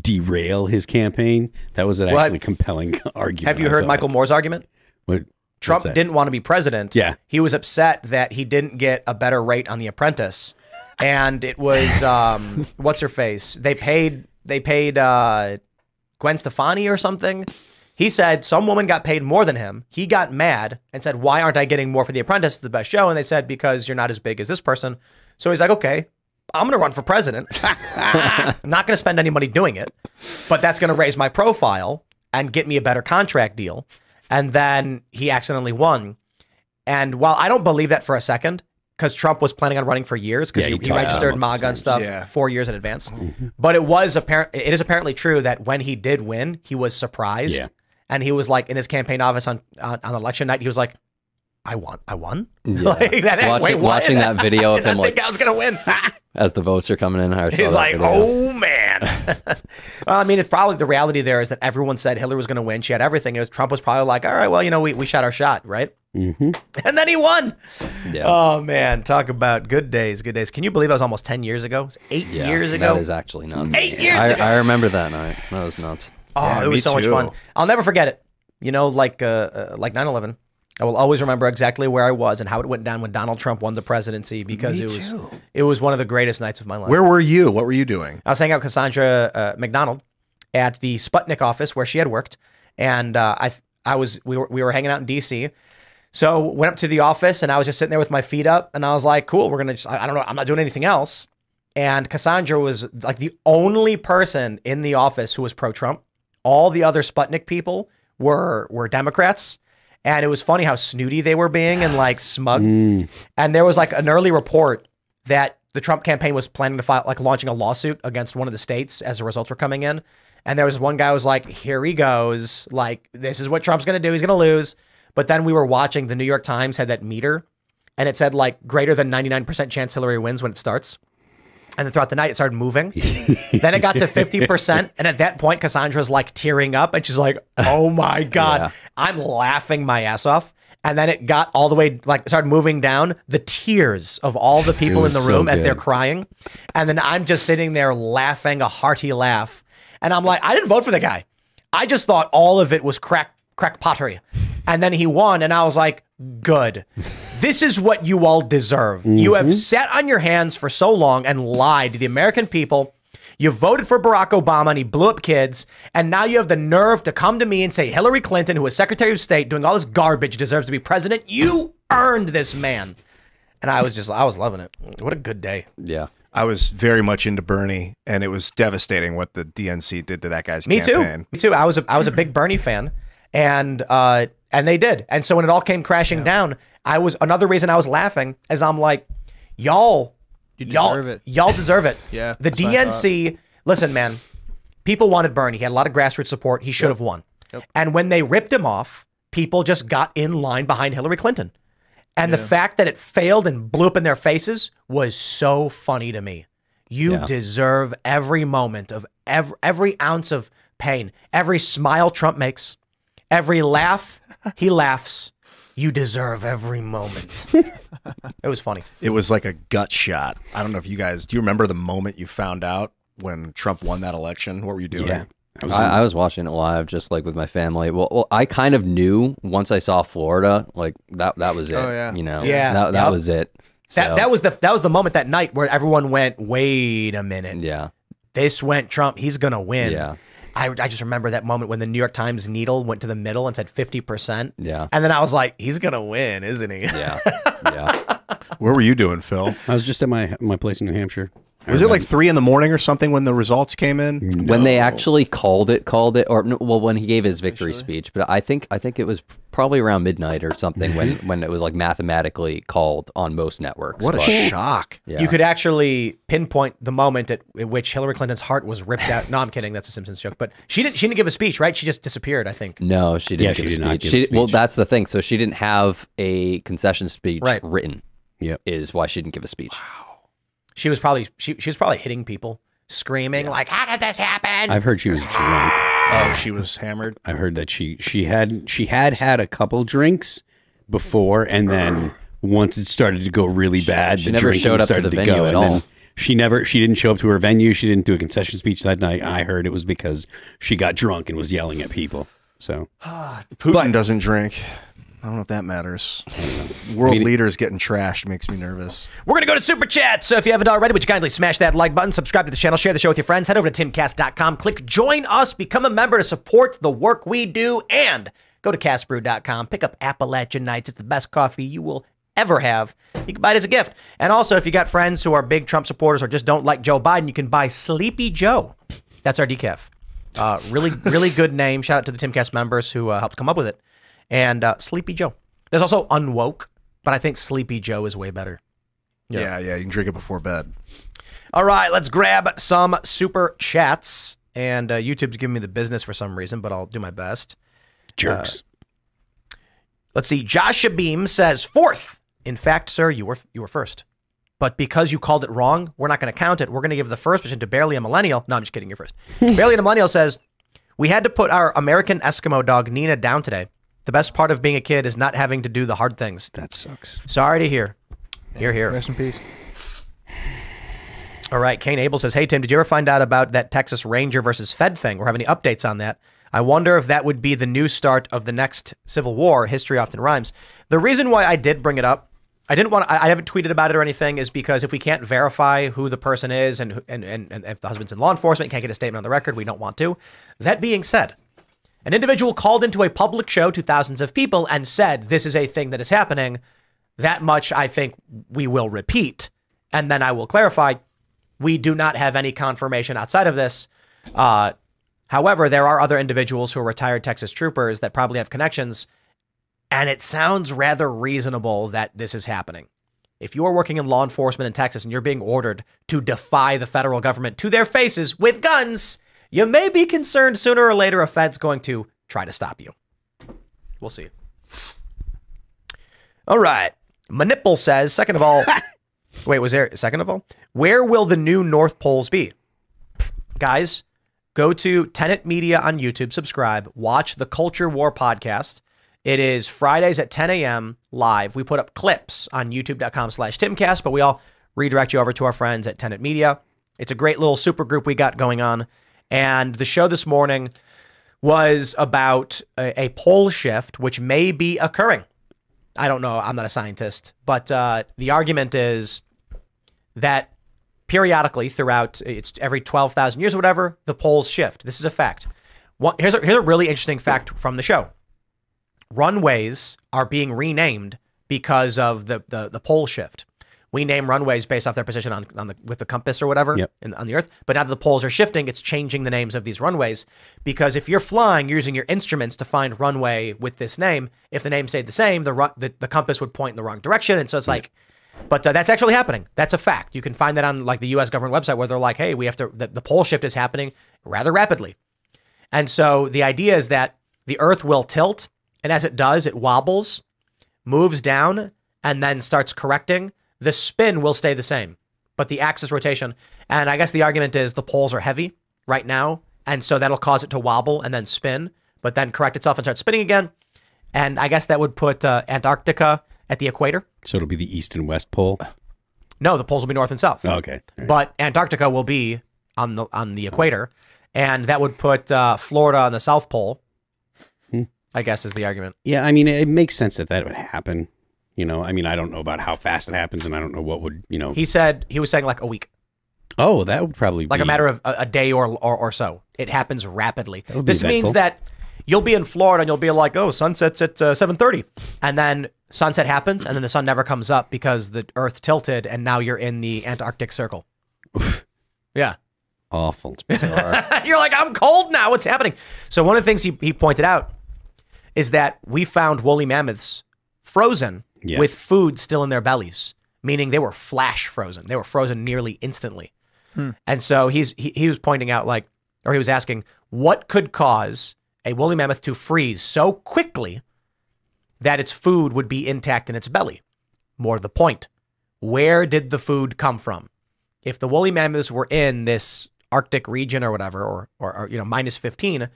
derail his campaign. That was an Well, actually compelling argument. Have you I heard Michael like. Moore's argument? What, Trump didn't want to be president. Yeah. He was upset that he didn't get a better rate on The Apprentice. and it was um, what's her face? They paid they paid uh, Gwen Stefani or something. He said some woman got paid more than him. He got mad and said, "Why aren't I getting more for The Apprentice? It's the best show." And they said, "Because you're not as big as this person." So he's like, "Okay, I'm going to run for president. I'm not going to spend any money doing it, but that's going to raise my profile and get me a better contract deal." And then he accidentally won. And while I don't believe that for a second, because Trump was planning on running for years, because Yeah, he, he he registered MAGA and stuff Yeah. four years in advance. But it was apparent. It is apparently true that when he did win, he was surprised, Yeah. And he was like in his campaign office on on, on election night. He was like, "I won! I won!" Yeah. like that. Watching- wait, watching that video of him, think like- I was gonna win. As the votes are coming in, I He's like, video. oh man. well, I mean, it's probably the reality there is that everyone said Hillary was going to win. She had everything. It was, Trump was probably like, all right, well, you know, we, we shot our shot, right? Mm-hmm. And then he won. Yeah. Oh man, talk about good days, good days. Can you believe that was almost ten years ago? It was eight Yeah, years ago. That is actually nuts. Eight years I, ago. I remember that night. That was nuts. Oh, Yeah, it was so much fun. I'll never forget it. You know, like uh, uh, like 9/11. I will always remember exactly where I was and how it went down when Donald Trump won the presidency because Me it was too. it was one of the greatest nights of my life. Where were you? What were you doing? I was hanging out with Cassandra uh, McDonald at the Sputnik office where she had worked, and uh, I I was we were we were hanging out in D.C. So went up to the office and I was just sitting there with my feet up, and I was like, "Cool, we're gonna just I, I don't know, I'm not doing anything else." And Cassandra was like the only person in the office who was pro-Trump. All the other Sputnik people were were Democrats. And it was funny how snooty they were being and like smug. Mm. And there was like an early report that the Trump campaign was planning to file, like launching a lawsuit against one of the states as the results were coming in. And there was one guy who was like, here he goes. Like, this is what Trump's going to do. He's going to lose. But then we were watching the New York Times had that meter and it said like greater than 99% chance Hillary wins when it starts. And then throughout the night, it started moving. then it got to 50%. And at that point, Cassandra's like tearing up and she's like, oh my God. Yeah. I'm laughing my ass off. And then it got all the way, like, started moving down the tears of all the people in the so room as they're crying. And then I'm just sitting there laughing a hearty laugh. And I'm like, I didn't vote for the guy. I just thought all of it was crack, crack pottery. And then he won. And I was like, good. This is what you all deserve. You have mm-hmm. sat on your hands for so long and lied to the American people. You voted for Barack Obama and he blew up kids. And now you have the nerve to come to me and say Hillary Clinton, who was Secretary of State, doing all this garbage, deserves to be president. You earned this man. And I was just, I was loving it. What a good day. Yeah. I was very much into Bernie, and it was devastating what the DNC did to that guy's Me campaign. too. Me too. I was a, I was a big Bernie fan, and uh, and they did. And so when it all came crashing down, I was another reason I was laughing, as I'm like, y'all, y'all, deserve it. y'all deserve it. Yeah, The that's what I DNC. Listen, man, people wanted Bernie. He had a lot of grassroots support. He should have won. And when they ripped him off, people just got in line behind Hillary Clinton. And the fact that it failed and blew up in their faces was so funny to me. You Yeah. deserve every moment of every, every ounce of pain, every smile Trump makes, every laugh he laughs. You deserve every moment. it was funny. It was like a gut shot. I don't know if you guys do you remember the moment you found out when Trump won that election? What were you doing? Yeah. I was I, in- I was watching it live, just like with my family. Well, well, I kind of knew once I saw Florida, like that. That was it. Oh, yeah. You know. Yeah. That, that Yep. was it. That, that was the that was the moment that night where everyone went, wait a minute. Yeah. This went Trump. He's gonna win. Yeah. I, I just remember that moment when the New York Times needle went to the middle and said fifty percent. Yeah. And then I was like, he's gonna win, isn't he? Yeah. Yeah. Where were you doing, Phil? I was just at my my place in New Hampshire. I Was it like three in the morning or something when the results came in? When they actually called it, called it, or well, when he gave his victory speech, but I think I think it was probably around midnight or something when when it was like mathematically called on most networks. What a shock! Yeah. You could actually pinpoint the moment at, at which Hillary Clinton's heart was ripped out. No, I'm kidding. That's a Simpsons joke. But she didn't. She didn't give a speech, right? She just disappeared. I think. No, she didn't Yeah, give she a did speech. not give she, a Well, that's the thing. So she didn't have a concession speech Right. written. Yep. Is why she didn't give a speech. She was probably she, she was probably hitting people, screaming like, "How did this happen?" I've heard she was drunk. Oh, she was hammered. I heard that she she had she had had a couple drinks before, and then once it started to go really bad, she the never drinking showed up to started the to, venue go, at and then all. she never she didn't show up to her venue. She didn't do a concession speech that night. I heard it was because she got drunk and was yelling at people. So Putin doesn't drink. I don't know if that matters. World leaders getting trashed makes me nervous. We're going to go to Super Chat. So if you haven't already, would you kindly smash that like button, subscribe to the channel, share the show with your friends, head over to timcast.com, click join us, become a member to support the work we do, and go to castbrew.com, pick up Appalachian Nights. It's the best coffee you will ever have. You can buy it as a gift. And also, if you got friends who are big Trump supporters or just don't like Joe Biden, you can buy Sleepy Joe. That's our decaf. Uh, really, really good name. Shout out to the Timcast members who uh, helped come up with it. And uh, Sleepy Joe. There's also Unwoke, but I think Sleepy Joe is way better. Yeah. yeah, You can drink it before bed. All right, let's grab some super chats. And uh, YouTube's giving me the business for some reason, but I'll do my best. Jerks. Uh, let's see. Joshua Beam says fourth. In fact, sir, you were you were first. But because you called it wrong, we're not going to count it. We're going to give the first position to barely a millennial. No, I'm just kidding. You're first. barely a millennial says we had to put our American Eskimo dog Nina down today. The best part of being a kid is not having to do the hard things. That sucks. Sorry to hear. Here, here. Rest in peace. All right. Kane Abel says, Hey, Tim, did you ever find out about that Texas Ranger versus Fed thing or have any updates on that? I wonder if that would be the new start of the next Civil War. History often rhymes. The reason why I did bring it up, I didn't want to, I I haven't tweeted about it or anything, is because if we can't verify who the person is and, and, and, and if the husband's in law enforcement, can't get a statement on the record, we don't want to. That being said, an individual called into a public show to thousands of people and said, This is a thing that is happening. That much I think we will repeat. And then I will clarify we do not have any confirmation outside of this. Uh, however, there are other individuals who are retired Texas troopers that probably have connections. And it sounds rather reasonable that this is happening. If you are working in law enforcement in Texas and you're being ordered to defy the federal government to their faces with guns, you may be concerned sooner or later a Fed's going to try to stop you. We'll see. All right. Manipple says, second of all, wait, was there, second of all, where will the new North Poles be? Guys, go to Tenet Media on YouTube, subscribe, watch the Culture War podcast. It is Fridays at 10 a.m. live. We put up clips on youtube.com slash Timcast, but we all redirect you over to our friends at Tenet Media. It's a great little super group we got going on. And the show this morning was about a, a pole shift, which may be occurring. I don't know. I'm not a scientist, but uh, the argument is that periodically throughout it's every 12,000 years or whatever, the poles shift. This is a fact. Here's, a, here's a really interesting fact from the show. Runways are being renamed because of the, the, the pole shift. We name runways based off their position on, on the with the compass or whatever Yep. in, on the earth. But now that the poles are shifting, it's changing the names of these runways because if you're flying you're using your instruments to find runway with this name, if the name stayed the same, the ru- the, the compass would point in the wrong direction, and so it's like. But uh, that's actually happening. That's a fact. You can find that on like the U.S. government website where they're like, "Hey, we have to." The, the pole shift is happening rather rapidly, and so the idea is that the Earth will tilt, and as it does, it wobbles, moves down, and then starts correcting. The spin will stay the same, but the axis rotation. And I guess the argument is the poles are heavy right now, and so that'll cause it to wobble and then spin, but then correct itself and start spinning again. And I guess that would put uh, Antarctica at the equator. So it'll be the east and west pole. No, the poles will be north and south. Oh, okay. Right. But Antarctica will be on the on the equator, and that would put uh, Florida on the South Pole. Hmm. I guess is the argument. Yeah, I mean, it makes sense that that would happen. You know, I mean, I don't know about how fast it happens, and I don't know what would, you know. He said he was saying like a week, oh, that would probably be like be a matter of a, a day or, or or so. It happens rapidly. This means that you'll be in Florida and you'll be like, oh, sunsets at uh, seven thirty, and then sunset happens, and then the sun never comes up because the Earth tilted, and now you're in the Antarctic Circle. yeah. awful. You're like, I'm cold now. What's happening? So one of the things he, he pointed out is that we found woolly mammoths frozen Yeah. with food still in their bellies, meaning they were flash frozen. They were frozen nearly instantly. Hmm. And so he's he, he was pointing out like, or he was asking, what could cause a woolly mammoth to freeze so quickly that its food would be intact in its belly? More to the point, where did the food come from? if the woolly mammoths were in this Arctic region or whatever, or, or, or you know minus fifteen,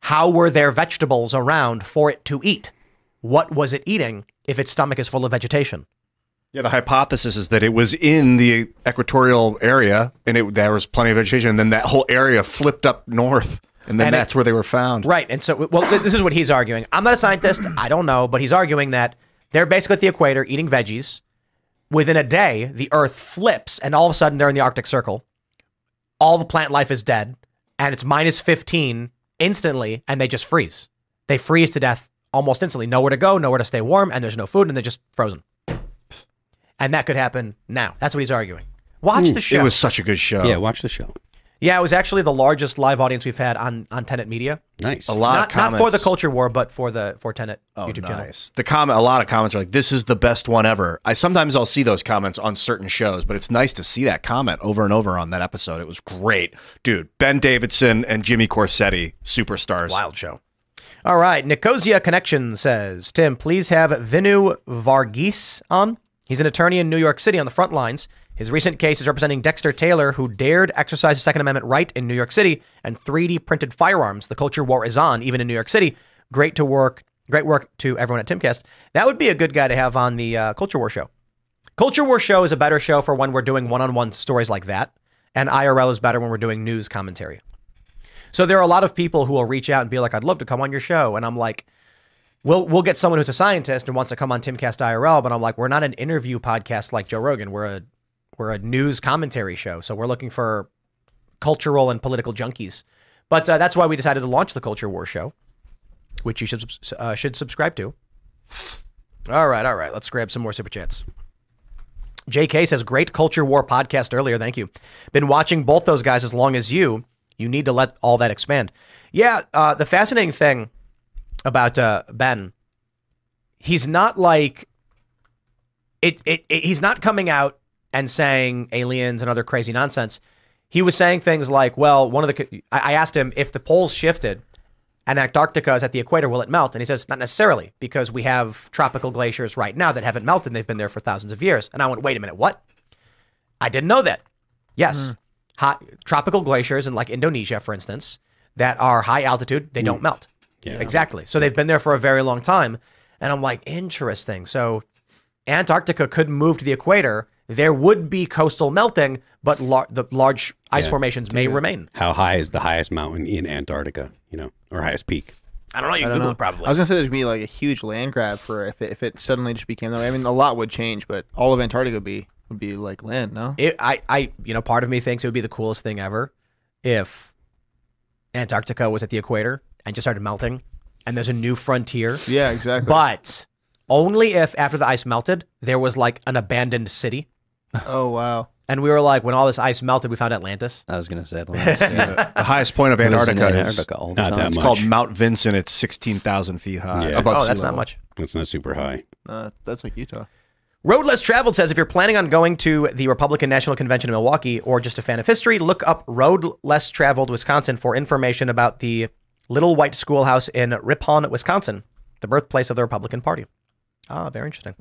how were there vegetables around for it to eat? What was it eating if its stomach is full of vegetation? Yeah, the hypothesis is that it was in the equatorial area and it, there was plenty of vegetation, and then that whole area flipped up north And then And it- that's where they were found. Right. And so, well, th- this is what he's arguing. I'm not a scientist. I don't know. But he's arguing that they're basically at the equator eating veggies. Within a day, the Earth flips, and all of a sudden they're in the Arctic Circle. All the plant life is dead, and it's minus 15 instantly, and they just freeze. They freeze to death almost instantly. Nowhere to go, nowhere to stay warm, and there's no food, and they're just frozen. And that could happen now. That's what he's arguing. Watch the show. It was such a good show. Yeah, watch the show. Yeah, it was actually the largest live audience we've had on on Tenet Media. Nice. A lot not, of comments. not for the culture war, but for the for Tenet Oh, YouTube channel. nice. The comment, a lot of comments are like, "This is the best one ever." I sometimes I'll see those comments on certain shows, but it's nice to see that comment over and over on that episode. It was great, dude. Ben Davidson and Jimmy Corsetti, superstars. Wild show. All right, Nicosia Connection says, Tim, please have Vinoo Varghese on. He's an attorney in New York City on the front lines. His recent case is representing Dexter Taylor, who dared exercise the Second Amendment right in New York City and 3D printed firearms. The culture war is on, even in New York City. Great to work. Great work to everyone at Timcast. That would be a good guy to have on the uh, Culture War show. Culture War show is a better show for when we're doing one-on-one stories like that, and IRL is better when we're doing news commentary. So there are a lot of people who will reach out and be like, "I'd love to come on your show," and I'm like, "We'll we'll get someone who's a scientist and wants to come on Timcast IRL," but I'm like, "We're not an interview podcast like Joe Rogan. We're a we're a news commentary show, so we're looking for cultural and political junkies." But uh, that's why we decided to launch the Culture War show, which you should uh, should subscribe to. All right, all right. Let's grab some more super chats. JK says, great Culture War podcast earlier. Thank you. Been watching both those guys as long as you. You need to let all that expand. Yeah, uh, the fascinating thing about uh, Ben, he's not like, it, it, it. He's not coming out and saying aliens and other crazy nonsense. He was saying things like, well, one of the, I I asked him if the poles shifted and Antarctica is at the equator, will it melt? And he says, not necessarily, because we have tropical glaciers right now that haven't melted. And they've been there for thousands of years. And I went, wait a minute, what? I didn't know that. Yes. Hot, tropical glaciers in like Indonesia, for instance, that are high altitude, they don't mm. melt. Yeah. Exactly. So they've been there for a very long time. And I'm like, interesting. So Antarctica could move to the equator. There would be coastal melting, but lar- the large ice Yeah. formations may remain. How high is the highest mountain in Antarctica? You know, or highest peak? I don't know. You can Google know. it probably. I was gonna say there'd be like a huge land grab for if it, if it suddenly just became that way. I mean, a lot would change, but all of Antarctica would be would be like land. No, It, I, I, you know, part of me thinks it would be the coolest thing ever if Antarctica was at the equator and just started melting, and there's a new frontier. Yeah, exactly. But only if after the ice melted, there was like an abandoned city, oh wow. and we were like, when all this ice melted, we found Atlantis. I was gonna say Atlantis. Yeah. The highest point of It was in Antarctica, is Antarctica Not time. that it's called Mount Vinson. It's sixteen thousand feet high. Yeah. above Oh, sea that's not much. That's not super high. Uh, that's like Utah. Road Less Traveled says if you're planning on going to the Republican National Convention in Milwaukee or just a fan of history, look up Road Less Traveled Wisconsin for information about the Little White Schoolhouse in Ripon, Wisconsin, the birthplace of the Republican Party. Ah, very interesting.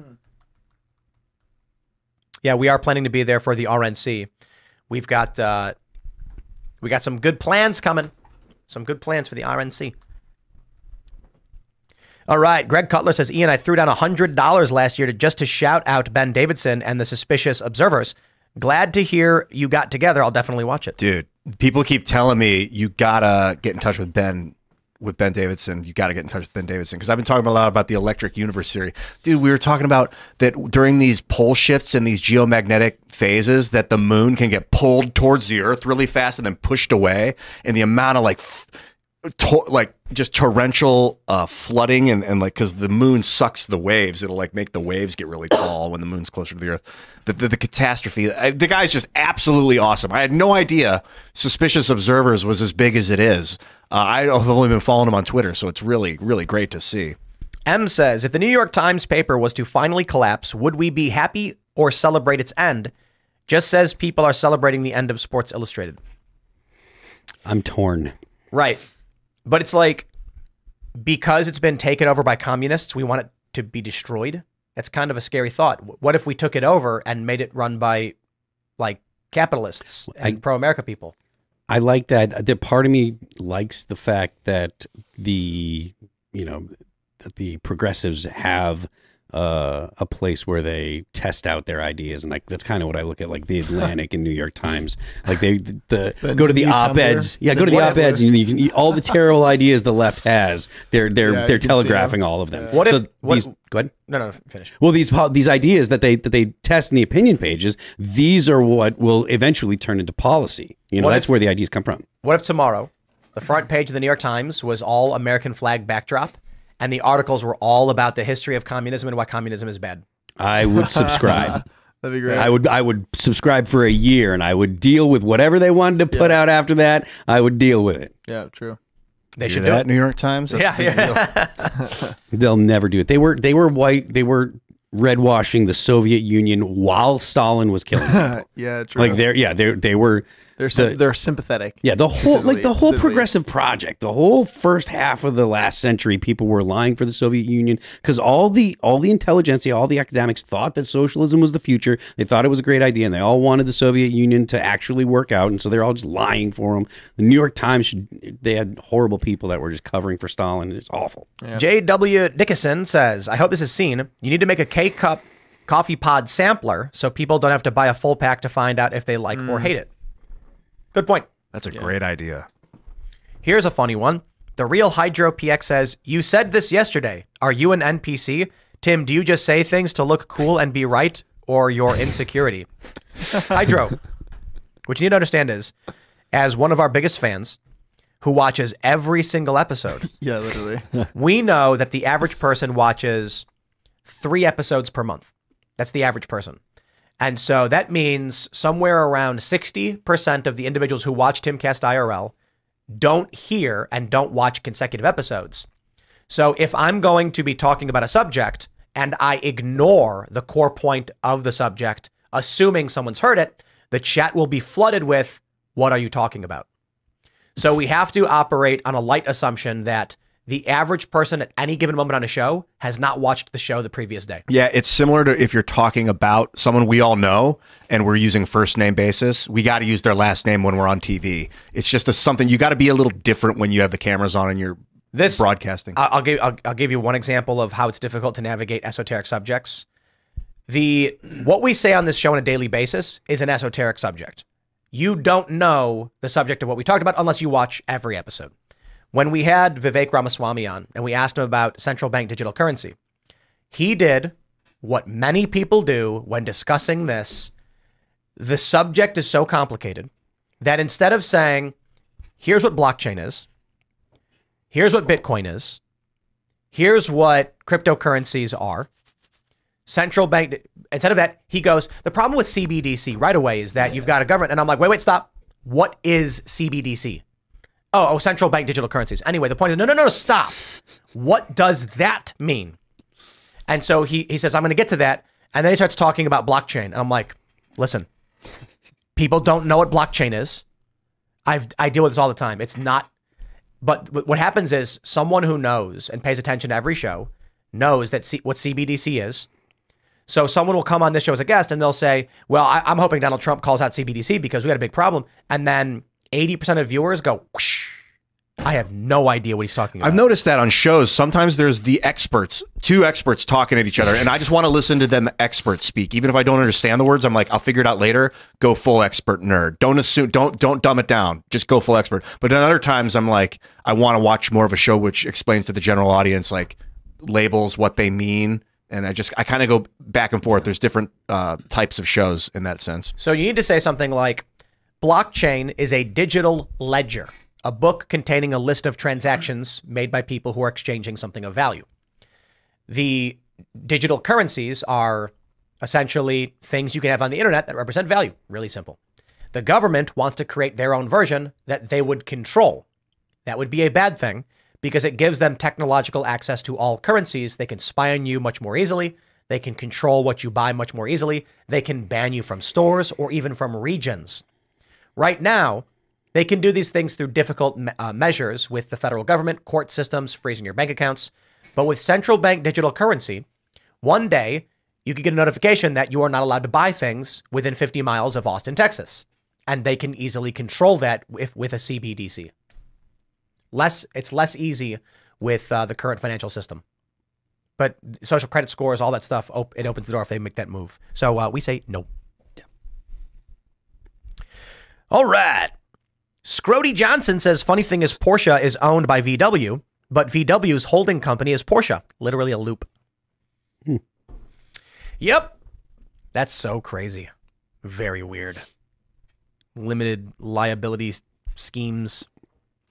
Yeah, we are planning to be there for the RNC. We've got uh, we got some good plans coming. Some good plans for the RNC. All right, Greg Cutler says, Ian, I threw down $100 last year to just to shout out Ben Davidson and the Suspicious Observers. Glad to hear you got together. I'll definitely watch it. Dude, people keep telling me you gotta get in touch with Ben with Ben Davidson. You gotta get in touch with Ben Davidson because I've been talking a lot about the Electric Universe theory. Dude, we were talking about that during these pole shifts and these geomagnetic phases that the moon can get pulled towards the Earth really fast and then pushed away, and the amount of like. F- To- like just torrential uh, flooding and, and like because the moon sucks the waves it'll like make the waves get really tall when the moon's closer to the earth the, the, the catastrophe I, the guy's just absolutely awesome i had no idea suspicious observers was as big as it is uh, i've only been following him on twitter so it's really really great to see M says, if the New York Times paper was to finally collapse, would we be happy or celebrate its end? Just says people are celebrating the end of Sports Illustrated. I'm torn. Right. But it's like, because it's been taken over by communists, we want it to be destroyed. That's kind of a scary thought. What if we took it over and made it run by like capitalists and pro America people? I like that. The part of me likes the fact that the you know that the progressives have uh, a place where they test out their ideas, and like that's kind of what I look at, like the Atlantic and New York Times. Like they the, The go to the op eds, yeah, go to the op eds, and you can all the terrible ideas the left has. They're they're Yeah, they're telegraphing all of them. What if- So what- these, go ahead. No, no, finish. Well, these these ideas that they that they test in the opinion pages, these are what will eventually turn into policy. You know, What that's if- where the ideas come from. What if tomorrow the front page of the New York Times was all American flag backdrop and the articles were all about the history of communism and why communism is bad? I would subscribe. That'd be great. I would I would subscribe for a year, and I would deal with whatever they wanted to put out after that. I would deal with it. yeah, true. They Hear should do that, it. New York Times. That's Yeah, yeah. They'll never do it. They were they were white. They were red washing the Soviet Union while Stalin was killing people. yeah, true. like they're yeah they they were they're the- they're sympathetic. Yeah, the whole like the whole progressive project, the whole first half of the last century, people were lying for the Soviet Union because all the all the intelligentsia, all the academics thought that socialism was the future. They thought it was a great idea, and they all wanted the Soviet Union to actually work out, and so they're all just lying for them. The New York Times, should, they had horrible people that were just covering for Stalin. It's awful. J.W. Dickinson says, I hope this is seen. You need to make a K cup coffee pod sampler so people don't have to buy a full pack to find out if they like or mm. hate it. Good point. That's a great idea. Here's a funny one. The real Hydro PX says, You said this yesterday. Are you an NPC? Tim, do you just say things to look cool and be right or your insecurity? Hydro, what you need to understand is, as one of our biggest fans who watches every single episode, Yeah, literally. we know that the average person watches three episodes per month. That's the average person. And so that means somewhere around 60% of the individuals who watch Timcast IRL don't hear and don't watch consecutive episodes. So if I'm going to be talking about a subject and I ignore the core point of the subject, assuming someone's heard it, the chat will be flooded with, What are you talking about? So we have to operate on a light assumption that the average person at any given moment on a show has not watched the show the previous day. Yeah, it's similar to if you're talking about someone we all know and we're using first name basis. We got to use their last name when we're on TV. It's just a, something you got to be a little different when you have the cameras on and you're This broadcasting. I'll give I'll, I'll give you one example of how it's difficult to navigate esoteric subjects. The what we say on this show on a daily basis is an esoteric subject. You don't know the subject of what we talked about unless you watch every episode. When we had Vivek Ramaswamy on and we asked him about central bank digital currency, he did what many people do when discussing this. The subject is so complicated that instead of saying, here's what blockchain is, here's what Bitcoin is, here's what cryptocurrencies are, central bank, instead of that, he goes, the problem with CBDC right away is that you've got a government. And I'm like, wait, wait, stop. What is CBDC? Oh, oh, central bank digital currencies. Anyway, the point is, no, no, no, stop. What does that mean? And so he, he says, I'm going to get to that. And then he starts talking about blockchain. And I'm like, listen, people don't know what blockchain is. I've, I deal with this all the time. It's not, but what happens is someone who knows and pays attention to every show knows that C, what CBDC is. So someone will come on this show as a guest and they'll say, well, I, I'm hoping Donald Trump calls out CBDC because we had a big problem. And then 80% of viewers go, whoosh. I have no idea what he's talking about. I've noticed that on shows. Sometimes there's the experts, two experts talking at each other, and I just want to listen to them experts speak. Even if I don't understand the words, I'm like, I'll figure it out later. Go full expert nerd. Don't assume. Don't don't dumb it down. Just go full expert. But then other times, I'm like, I want to watch more of a show which explains to the general audience like labels, what they mean, and I just I kind of go back and forth. There's different uh, types of shows in that sense. So you need to say something like blockchain is a digital ledger, a book containing a list of transactions made by people who are exchanging something of value. The digital currencies are essentially things you can have on the internet that represent value. Really simple. The government wants to create their own version that they would control. That would be a bad thing because it gives them technological access to all currencies. They can spy on you much more easily. They can control what you buy much more easily. They can ban you from stores or even from regions. Right now, they can do these things through difficult me- uh, measures with the federal government, court systems, freezing your bank accounts. But with central bank digital currency, one day you could get a notification that you are not allowed to buy things within 50 miles of Austin, Texas. And they can easily control that if, with a CBDC. Less, it's less easy with uh, the current financial system. But social credit scores, all that stuff, op- it opens the door if they make that move. So uh, we say no. All right. Scrody Johnson says, funny thing is Porsche is owned by VW, but VW's holding company is Porsche. Literally a loop. Hmm. Yep. That's so crazy. Very weird. Limited liability schemes.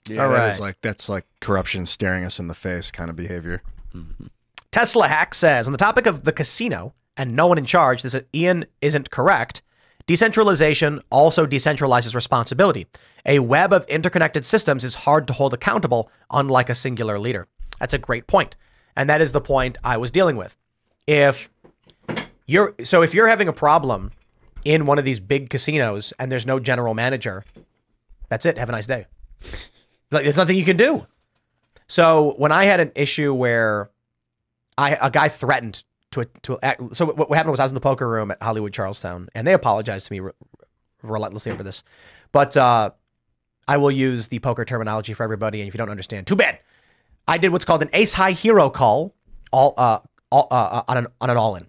Yeah, All that right. is like that's like corruption staring us in the face kind of behavior. Mm-hmm. Tesla Hack says on the topic of the casino and no one in charge, this Ian isn't correct. Decentralization also decentralizes responsibility. A web of interconnected systems is hard to hold accountable, unlike a singular leader. That's a great point. And that is the point I was dealing with. If you're so if you're having a problem in one of these big casinos and there's no general manager, that's it. Have a nice day. Like there's nothing you can do. So when I had an issue where I a guy threatened to to act, so what, happened was I was in the poker room at Hollywood Charlestown and they apologized to me re- relentlessly over this, but uh, I will use the poker terminology for everybody. And if you don't understand, too bad. I did what's called an ace high hero call, all uh, all uh, on an on an all in.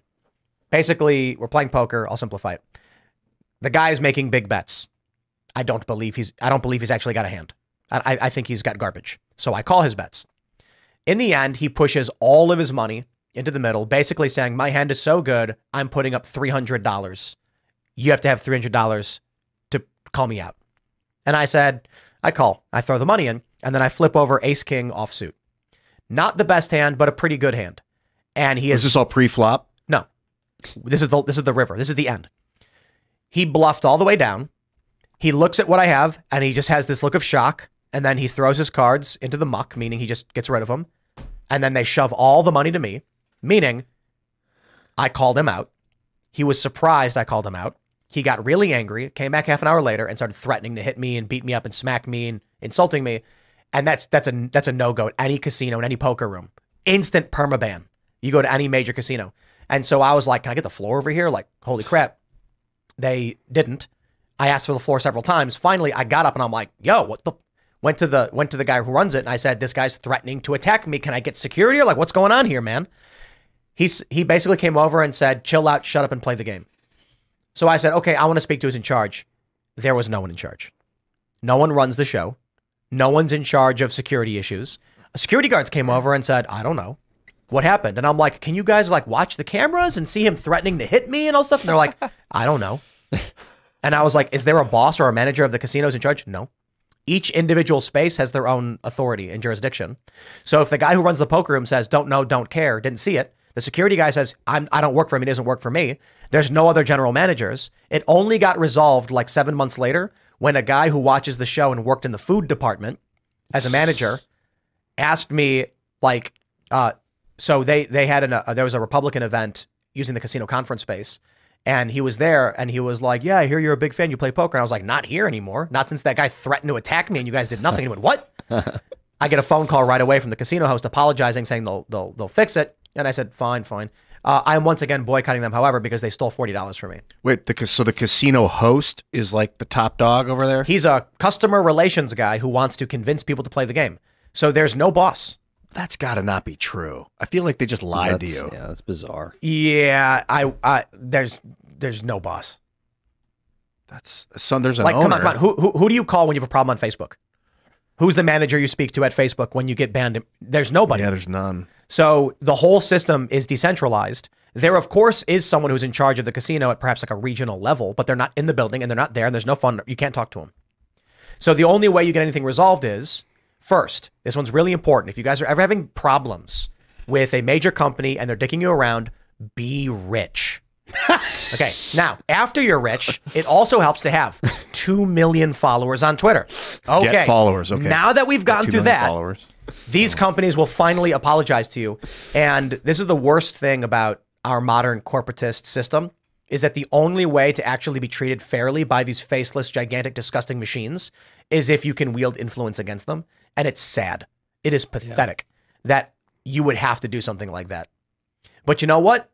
Basically, we're playing poker. I'll simplify it. The guy is making big bets. I don't believe he's. I don't believe he's actually got a hand. I, I think he's got garbage. So I call his bets. In the end, he pushes all of his money into the middle, basically saying, "My hand is so good, I'm putting up three hundred dollars. You have to have three hundred dollars to call me out." And I said, "I call. I throw the money in, and then I flip over Ace King offsuit. Not the best hand, but a pretty good hand. And he Is is this all pre-flop? no. This is the this is the river. This is the end. He bluffed all the way down. He looks at what I have and he just has this look of shock and then he throws his cards into the muck, meaning he just gets rid of them. And then they shove all the money to me, meaning I called him out. He was surprised I called him out. He got really angry, came back half an hour later and started threatening to hit me and beat me up and smack me and insulting me. And that's that's a that's a no-go at any casino in any poker room. Instant permaban. You go to any major casino. And so I was like, "Can I get the floor over here?" Like, holy crap. They didn't. I asked for the floor several times. Finally, I got up and I'm like, "Yo, what the?" Went to the went to the guy who runs it and I said, "This guy's threatening to attack me. Can I get security or like what's going on here, man?" He's he basically came over and said, "Chill out, shut up, and play the game." So I said, "Okay, I want to speak to who's in charge." There was no one in charge. No one runs the show. No one's in charge of security issues. Security guards came over and said, "I don't know." what happened? And I'm like, can you guys like watch the cameras and see him threatening to hit me and all stuff? And they're like, I don't know. And I was like, is there a boss or a manager of the casinos in charge? No. Each individual space has their own authority and jurisdiction. So if the guy who runs the poker room says, don't know, don't care, didn't see it, the security guy says, I'm, I don't work for him, he doesn't work for me. There's no other general managers. It only got resolved like seven months later when a guy who watches the show and worked in the food department as a manager asked me, like, uh, so they they had an uh, there was a Republican event using the casino conference space, and he was there, and he was like, "Yeah, I hear you're a big fan. You play poker." And I was like, "Not here anymore. Not since that guy threatened to attack me, and you guys did nothing." And he went, "What?" I get a phone call right away from the casino host apologizing, saying they'll they'll they'll fix it, and I said, "Fine, fine." Uh, I am once again boycotting them, however, because they stole forty dollars from me. Wait, the, so the casino host is like the top dog over there? He's a customer relations guy who wants to convince people to play the game. So there's no boss. That's got to not be true. I feel like they just lied to you. Yeah, that's bizarre. Yeah, I, I there's there's no boss. That's son. There's an like, come on, come on. Who, who who do you call when you have a problem on Facebook? Who's the manager you speak to at Facebook when you get banned? There's nobody. Yeah, there's none. So the whole system is decentralized. There, of course, is someone who's in charge of the casino at perhaps like a regional level, but they're not in the building and they're not there, and there's no fun. You can't talk to them. So the only way you get anything resolved is first. This one's really important. If you guys are ever having problems with a major company and they're dicking you around, be rich. okay. Now, after you're rich, it also helps to have two million followers on Twitter. Okay. Get followers. Okay. Now that we've Got gone through that, followers. these oh. companies will finally apologize to you. And this is the worst thing about our modern corporatist system is that the only way to actually be treated fairly by these faceless, gigantic, disgusting machines is if you can wield influence against them. And it's sad. It is pathetic that you would have to do something like that. But you know what?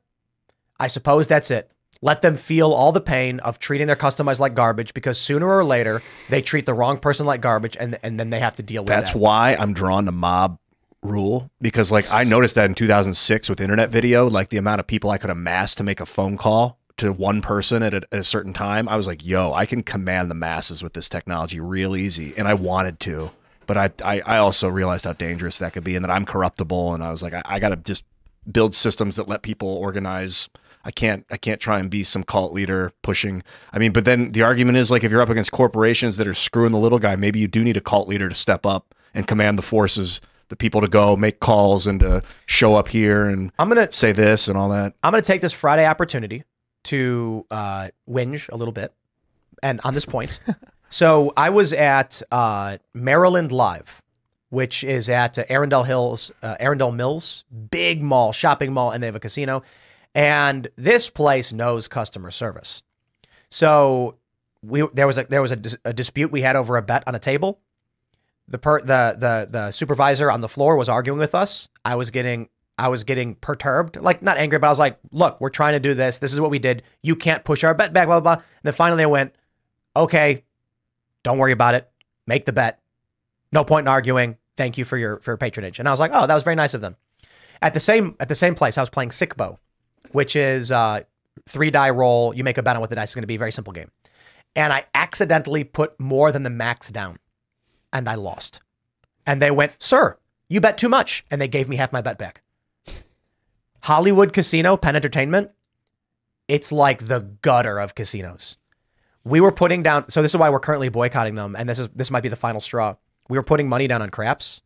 I suppose that's it. Let them feel all the pain of treating their customers like garbage because sooner or later they treat the wrong person like garbage and, and then they have to deal with it. That's that. why I'm drawn to mob rule because like I noticed that in 2006 with internet video, like the amount of people I could amass to make a phone call to one person at a, at a certain time, I was like, yo, I can command the masses with this technology real easy. And I wanted to, but I, I, I also realized how dangerous that could be and that I'm corruptible. And I was like, I, I got to just build systems that let people organize. I can't I can't try and be some cult leader pushing. I mean, but then the argument is like if you're up against corporations that are screwing the little guy, maybe you do need a cult leader to step up and command the forces, the people to go make calls and to show up here and I'm gonna say this and all that. I'm going to take this Friday opportunity to uh, whinge a little bit, and on this point. so I was at uh, Maryland Live, which is at uh, Arundel Hills, uh, Arundel Mills, big mall, shopping mall, and they have a casino. And this place knows customer service. So we there was a there was a, a dispute we had over a bet on a table. The per the the the supervisor on the floor was arguing with us. I was getting I was getting perturbed, like not angry, but I was like, "Look, we're trying to do this. This is what we did. You can't push our bet back." Blah blah. blah. And then finally, I went, "Okay, don't worry about it. Make the bet. No point in arguing. Thank you for your for your patronage." And I was like, "Oh, that was very nice of them." At the same at the same place, I was playing Sic Bo, which is uh, three die roll. You make a bet on what the dice is going to be. Very simple game. And I accidentally put more than the max down, and I lost. And they went, "Sir, you bet too much," and they gave me half my bet back. Hollywood Casino, Penn Entertainment, it's like the gutter of casinos. We were putting down, so this is why we're currently boycotting them, and this is this might be the final straw. We were putting money down on craps.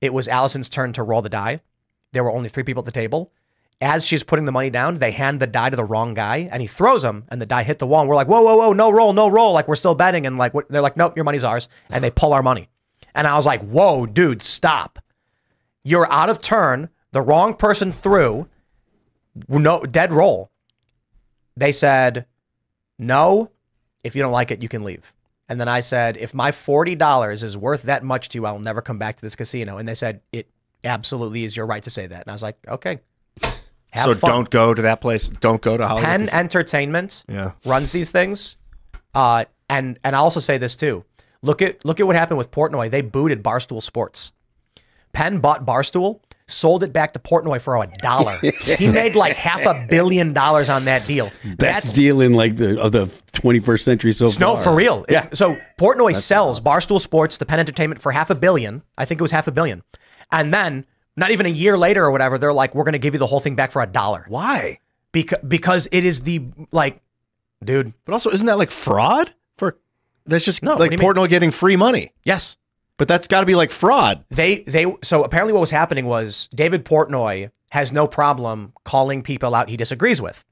It was Allison's turn to roll the die. There were only three people at the table. As she's putting the money down, they hand the die to the wrong guy, and he throws them, and the die hit the wall. And we're like, whoa, whoa, whoa, no roll, no roll. Like we're still betting, and like they're like, nope, your money's ours, and they pull our money. And I was like, whoa, dude, stop. You're out of turn. The wrong person threw. No dead roll. They said, no. If you don't like it, you can leave. And then I said, if my forty dollars is worth that much to you, I will never come back to this casino. And they said, it absolutely is your right to say that. And I was like, okay. Have so fun. don't go to that place. Don't go to Hollywood. Penn Entertainment Yeah. runs these things. Uh, and and I'll also say this too. Look at look at what happened with Portnoy. They booted Barstool Sports. Penn bought Barstool, sold it back to Portnoy for a dollar. he made like half a billion dollars on that deal. Best deal in like the of the 21st century so No, far. for real. Yeah. So Portnoy sells Barstool Sports to Penn Entertainment for half a billion. I think it was half a billion. And then not even a year later or whatever, they're like, we're going to give you the whole thing back for a dollar. Why? Because because it is the like, dude. But also, isn't that like fraud? For that's just No, like mean? Portnoy getting free money. Yes. But that's got to be like fraud. They they so apparently what was happening was David Portnoy has no problem calling people out he disagrees with.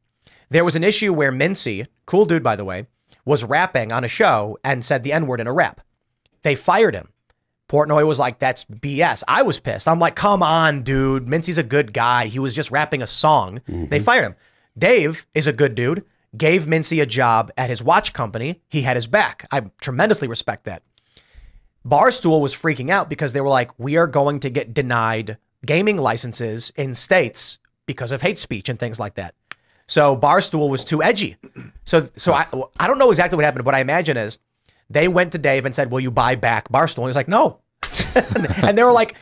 There was an issue where Mintzy, cool dude by the way, was rapping on a show and said the N-word in a rap. They fired him. Portnoy was like, that's BS. I was pissed. I'm like, come on, dude. Mintzy's a good guy. He was just rapping a song. They mm-hmm. fired him. Dave is a good dude. Gave Mintzy a job at his watch company. He had his back. I tremendously respect that. Barstool was freaking out because they were like, we are going to get denied gaming licenses in states because of hate speech and things like that. So Barstool was too edgy. So so I I don't know exactly what happened, but what I imagine is they went to Dave and said, "Will you buy back Barstool?" And he was like, "No." and they were like,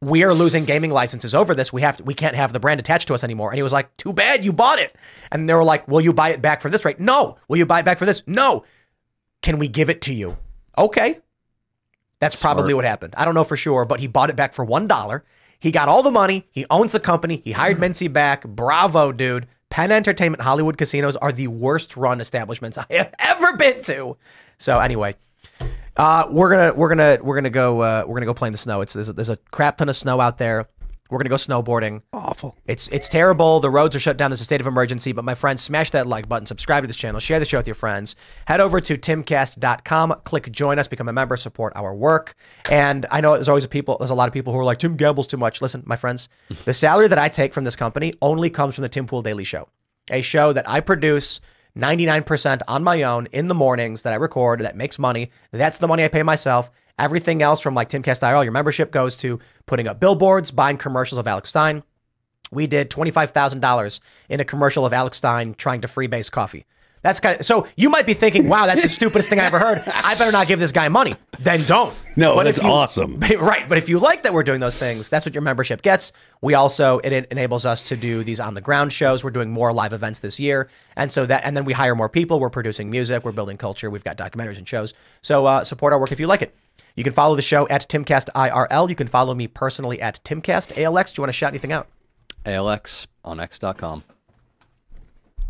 "We are losing gaming licenses over this. We have to, we can't have the brand attached to us anymore." And he was like, "Too bad you bought it." And they were like, "Will you buy it back for this rate?" No. "Will you buy it back for this?" No. "Can we give it to you?" Okay. That's probably what happened. I don't know for sure, but he bought it back for one dollar. He got all the money. He owns the company. He hired Mintzy back. Bravo, dude. Penn Entertainment Hollywood casinos are the worst run establishments I have ever been to. So anyway, uh, we're gonna we're gonna we're gonna go uh, we're gonna go play in the snow. It's there's a, there's a crap ton of snow out there. We're gonna go snowboarding. Awful. It's it's terrible. The roads are shut down. There's a state of emergency. But my friends, smash that like button, subscribe to this channel, share the show with your friends. Head over to timcast.com, click join us, become a member, support our work. And I know there's always a people, there's a lot of people who are like, Tim gambles too much. Listen, my friends, the salary that I take from this company only comes from the Tim Pool Daily Show, a show that I produce 99% on my own in the mornings that I record that makes money. That's the money I pay myself. Everything else from like Timcast IRL, your membership goes to putting up billboards, buying commercials of Alex Stein. We did $25,000 in a commercial of Alex Stein trying to freebase coffee. That's kind of so you might be thinking, "Wow, that's the stupidest thing I ever heard. I better not give this guy money." Then don't. No, But that's you- awesome. Right, but if you like that we're doing those things, that's what your membership gets. We also it, it enables us to do these on the ground shows. We're doing more live events this year, and so that and then we hire more people. We're producing music. We're building culture. We've got documentaries and shows. So uh, support our work if you like it. You can follow the show at Timcast IRL. You can follow me personally at Timcast ALX. Do you want to shout anything out? ALX on X.com.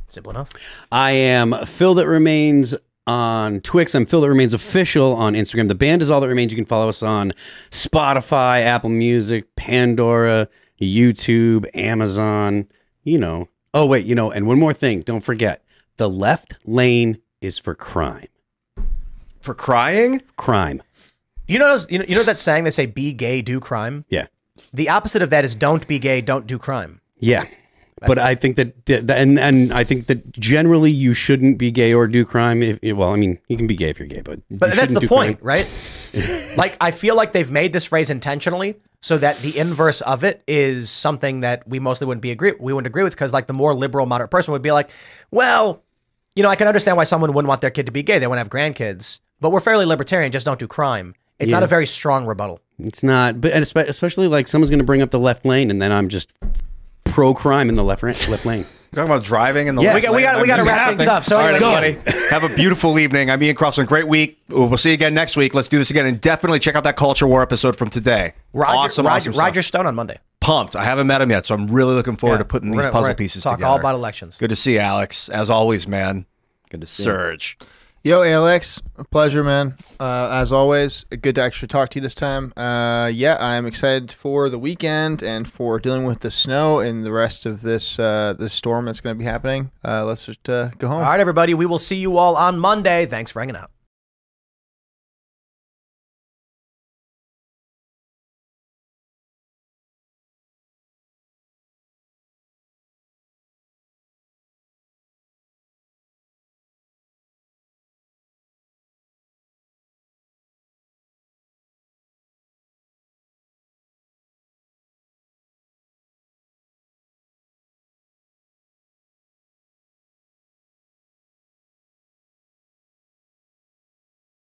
Simple enough. I am Phil that remains on Twix. I'm Phil that remains official on Instagram. The band is all that remains. You can follow us on Spotify, Apple Music, Pandora, YouTube, Amazon. You know. Oh wait, you know. And one more thing. Don't forget. The left lane is for crime. For crying? Crime. You know, those- you know, you know that saying they say "Be gay, do crime." Yeah. The opposite of that is "Don't be gay, don't do crime." Yeah. But I think that, that and and I think that generally you shouldn't be gay or do crime. If well, I mean, you can be gay if you're gay, but But that's the point, crime. right? like I feel like they've made this phrase intentionally so that the inverse of it is something that we mostly wouldn't be agree we wouldn't agree with because like the more liberal moderate person would be like, well, you know, I can understand why someone wouldn't want their kid to be gay. They want to have grandkids, but we're fairly libertarian. Just don't do crime. It's not a very strong rebuttal. It's not, but and espe- especially like someone's going to bring up the left lane, and then I'm just pro crime in the left ra- left lane. Talking about driving and the Yes. left We got- we lane. got- we gotta wrap things up. So All right, anyway, everybody, have a beautiful evening. I'm Ian Crossland. Great week. We'll see you again next week. Let's do this again, and definitely check out that Culture War episode from today. Roger, awesome, Roger, awesome stuff. Roger Stone on Monday. Pumped. I haven't met him yet, so I'm really looking forward Yeah. to putting We're these gonna- puzzle we're pieces talk together. all about elections. Good to see you, Alex. As always, man. Good to see Serge. Yo, Alex, pleasure, man. Uh, as always, good to actually talk to you this time. Uh, yeah, I'm excited for the weekend and for dealing with the snow and the rest of this uh, this storm that's going to be happening. Uh, let's just uh, go home. All right, everybody. We will see you all on Monday. Thanks for hanging out.